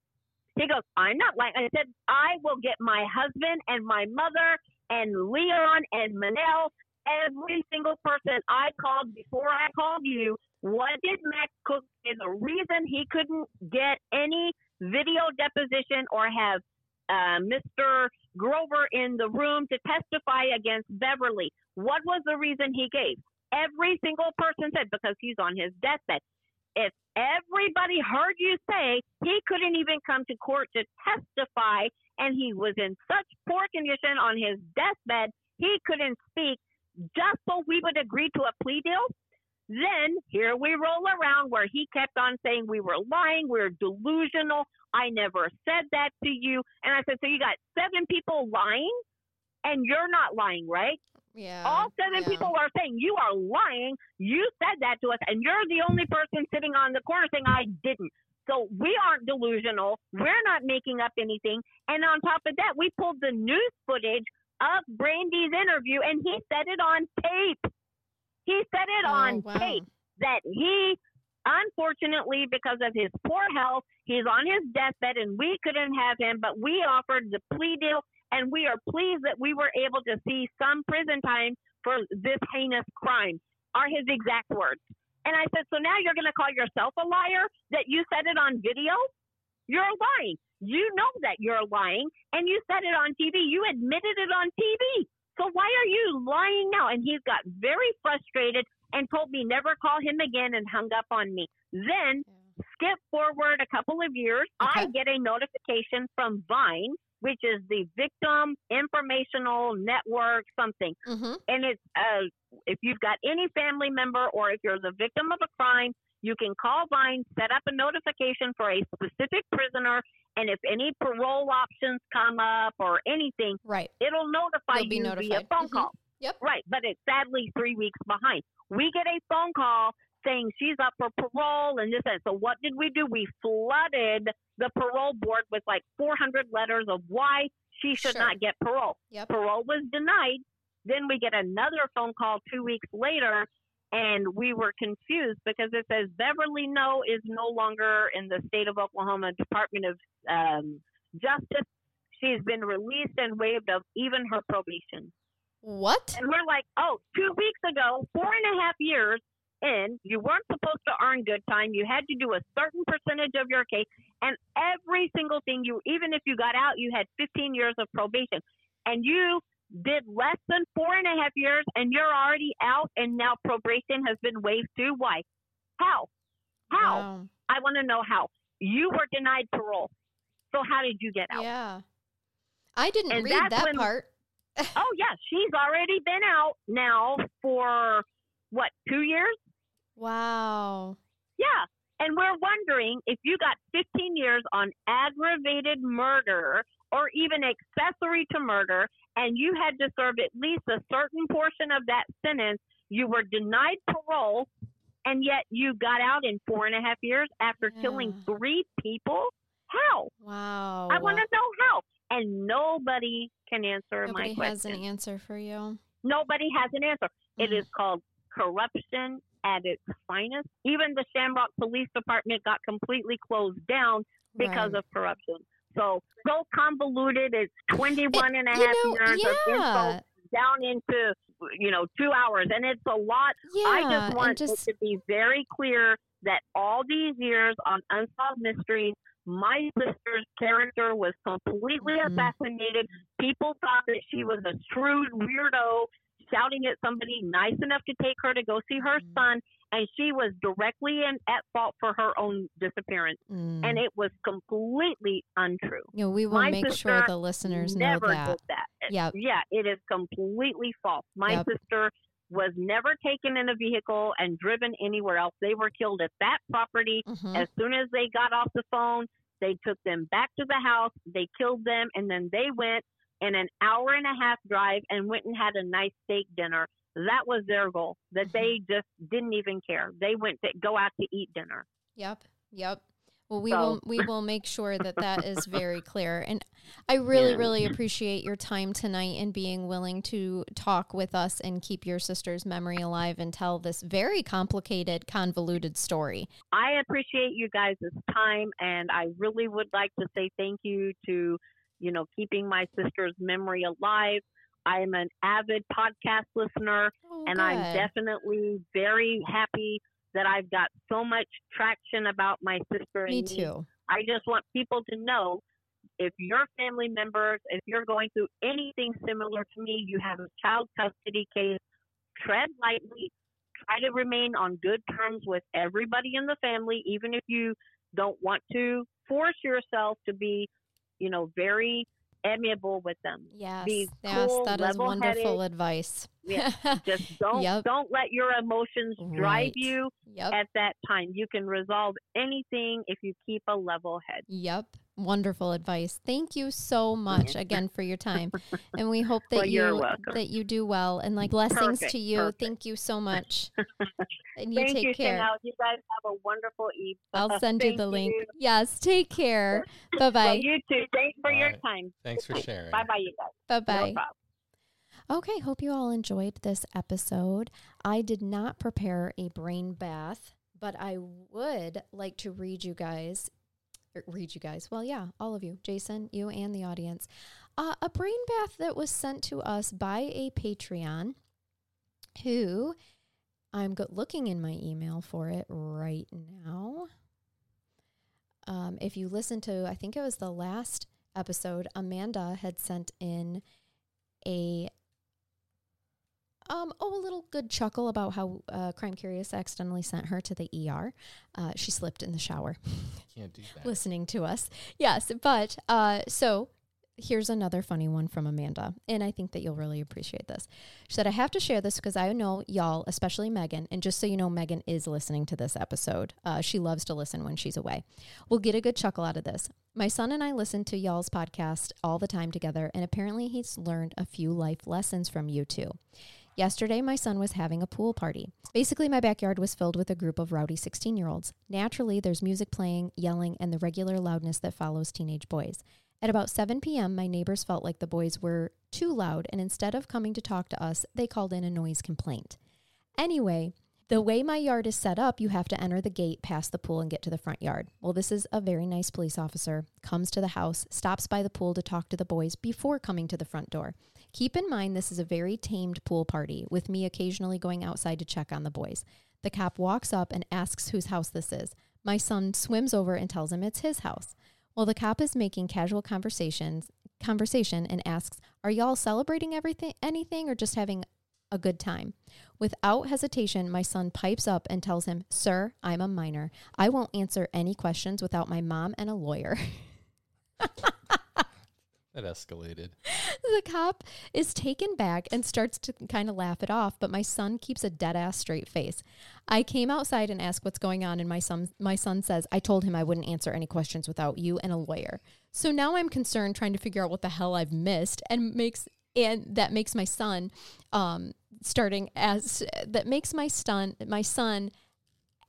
He goes, I'm not lying. I said, I will get my husband and my mother and Leon and Manel, every single person I called before I called you. What did Max Cook say? The reason he couldn't get any video deposition or have uh, Mr. Grover in the room to testify against Beverly. What was the reason he gave? Every single person said because he's on his deathbed. If everybody heard you say he couldn't even come to court to testify and he was in such poor condition on his deathbed, he couldn't speak just so we would agree to a plea deal. Then here we roll around where he kept on saying we were lying, we are delusional. I never said that to you. And I said, So you got seven people lying and you're not lying, right? Yeah. All seven yeah. people are saying you are lying. You said that to us, and you're the only person sitting on the corner saying I didn't. So we aren't delusional. We're not making up anything. And on top of that, we pulled the news footage of Brandy's interview, and he said it on tape. He said it Oh, on wow. tape that he, unfortunately, because of his poor health, he's on his deathbed, and we couldn't have him. But we offered the plea deal, and we are pleased that we were able to see some prison time for this heinous crime. Are his exact words. And I said, so now you're going to call yourself a liar that you said it on video? You're lying. You know that you're lying, and you said it on TV. You admitted it on TV. So why are you lying now? And he's got very frustrated and told me never call him again and hung up on me. Then skip forward a couple of years, I get a notification from Vine, which is the Victim Informational Network something. Mm-hmm. And it's uh, if you've got any family member or if you're the victim of a crime, You can call Vine, set up a notification for a specific prisoner, and if any parole options come up or anything, Right. it'll notify You'll you via phone Mhm. call. Yep. Right, but it's sadly three weeks behind. We get a phone call saying she's up for parole and this and so what did we do? We flooded the parole board with like 400 letters of why she should Sure. not get parole. Yep. Parole was denied. Then we get another phone call two weeks later and we were confused because it says Beverly No is no longer in the state of Oklahoma Department of um, Justice. She's been released and waived of even her probation. What? And we're like, oh, two weeks ago, four and a half years in, you weren't supposed to earn good time. You had to do a certain percentage of your case. And every single thing you, even if you got out, you had 15 years of probation. And you did less than four and a half years and you're already out and now probation has been waived too. Why? How? How? Wow. I want to know how. You were denied parole. So how did you get out? Yeah. I didn't And read that when- part. Oh yeah, she's already been out now for what, two years? Wow. Yeah. And we're wondering if you got 15 years on aggravated murder or even accessory to murder and you had to serve at least a certain portion of that sentence, you were denied parole and yet you got out in four and a half years after killing three people? How? Wow. I want to know how. And nobody can answer Nobody my question. Nobody has an answer for you. Nobody has an answer. It Mm. is called corruption at its finest. Even the Shamrock Police Department got completely closed down because Right. of corruption. So so convoluted. It's 21 and a half know, years of info down into you know two hours, and it's a lot. Yeah. I just want just it to be very clear that all these years on Unsolved Mysteries, my sister's character was completely Mhm. assassinated. People thought that she was a shrewd weirdo shouting at somebody nice enough to take her to go see her Mhm. son, and she was directly in, at fault for her own disappearance. mm, And it was completely untrue. know, we will my make sure the listeners know never that. that. Yep. Yeah, it is completely false. My Yep. sister was never taken in a vehicle and driven anywhere else. They were killed at that property. Mhm. As soon as they got off the phone, they took them back to the house, they killed them, and then they went in an hour and a half drive and went and had a nice steak dinner. That was their goal. That Mhm. they just didn't even care. They went to go out to eat dinner. Yep. Yep. Well, we So- will we will make sure that that is very clear. And I really Yeah. really appreciate your time tonight and being willing to talk with us and keep your sister's memory alive and tell this very complicated, convoluted story. I appreciate you guys' time, and I really would like to say thank you to, you know, keeping my sister's memory alive. I'm an avid podcast listener, Oh, and I'm definitely very happy that I've got so much traction about my sister and Me too. I just want people to know if your family members, if you're going through anything similar to me, you have a child custody case, tread lightly. Try to remain on good terms with everybody in the family, even if you don't want to force yourself to be, you know, very amiable with them. Yes. Be yes, cool, that is wonderful advice. Yeah. Just don't Yep. don't let your emotions drive Right. you yep. at that time. You can resolve anything if you keep a level head. Yep. Wonderful advice. Thank you so much mm-hmm. again for your time. And we hope that Well, you that you do well and like blessings Perfect, to you. perfect. Thank you so much. And you Thank take you, care. Charnell. You guys have a wonderful evening. I'll uh, send you Thank the link. you. Yes, take care. Bye Well, bye. you too. Thanks for your Bye. time. Thanks for sharing. Bye bye, you guys. Bye bye. problem. Okay, hope you all enjoyed this episode. I did not prepare a brain bath, but I would like to read you guys, read you guys. Well, yeah, all of you, Jason, you, and the audience, uh, a brain bath that was sent to us by a Patreon who I'm go- looking in my email for it right now. Um, if you listen to, I think it was the last episode, Amanda had sent in a um oh a little good chuckle about how uh, Crime Curious accidentally sent her to the ER. Uh, she slipped in the shower Can't do that. listening to us. Yes, but uh, so here's another funny one from Amanda, and I think that you'll really appreciate this. She said, I have to share this because I know y'all, especially Megan, and just so you know, Megan is listening to this episode. Uh, she loves to listen when she's away. We'll get a good chuckle out of this. My son and I listen to y'all's podcast all the time together, and apparently he's learned a few life lessons from you too. Yesterday, my son was having a pool party. Basically, my backyard was filled with a group of rowdy 16 year olds. Naturally, there's music playing, yelling, and the regular loudness that follows teenage boys. At about 7 p.m., my neighbors felt like the boys were too loud, and instead of coming to talk to us, they called in a noise complaint. Anyway, the way my yard is set up, you have to enter the gate, past the pool, and get to the front yard. Well, this is a very nice police officer, comes to the house, stops by the pool to talk to the boys before coming to the front door. Keep in mind, this is a very tamed pool party, with me occasionally going outside to check on the boys. The cop walks up and asks whose house this is. My son swims over and tells him it's his house. Well, the cop is making casual conversations conversation and asks, "Are y'all celebrating everything anything or just having a good time?" Without hesitation, my son pipes up and tells him, "Sir, I'm a minor. I won't answer any questions without my mom and a lawyer." That escalated. the cop is taken back and starts to kind of laugh it off, but my son keeps a dead ass straight face. I came outside and asked what's going on, and my son my son says I told him I wouldn't answer any questions without you and a lawyer. So now I'm concerned trying to figure out what the hell I've missed, and makes and that makes my son um starting as that makes my son my son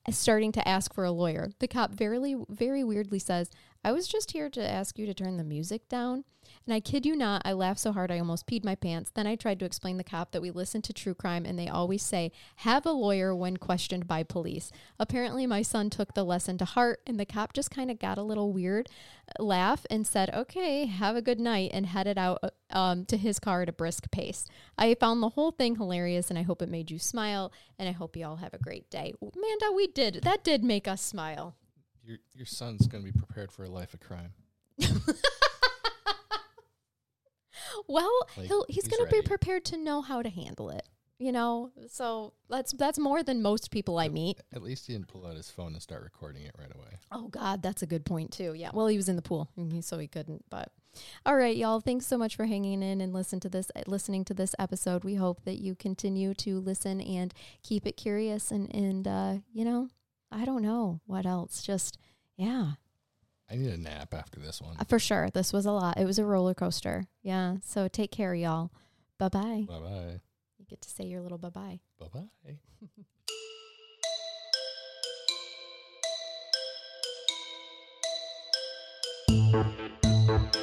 starting to ask for a lawyer. The cop very very weirdly says, "I was just here to ask you to turn the music down." And I kid you not, I laughed so hard I almost peed my pants. Then I tried to explain the cop that we listen to true crime and they always say, have a lawyer when questioned by police. Apparently, my son took the lesson to heart and the cop just kind of got a little weird uh, laugh and said, okay, have a good night, and headed out uh, um, to his car at a brisk pace. I found the whole thing hilarious and I hope it made you smile and I hope you all have a great day. Amanda, we did. That did make us smile. Your your son's gonna be prepared for a life of crime. Well, Like, he'll he's, he's going to be prepared to know how to handle it. You know, so that's that's more than most people I meet. At least he didn't pull out his phone and start recording it right away. Oh God, that's a good point too. Yeah. Well, he was in the pool, so he couldn't. But all right, y'all. Thanks so much for hanging in and listen to this, listening to this episode. We hope that you continue to listen and keep it curious. And and uh, you know, I don't know what else. Just yeah, I need a nap after this one. uh, for sure. This was a lot. It was a roller coaster. Yeah. So take care, y'all. Bye bye. Bye bye. You get to say your little bye bye. Bye bye. Thank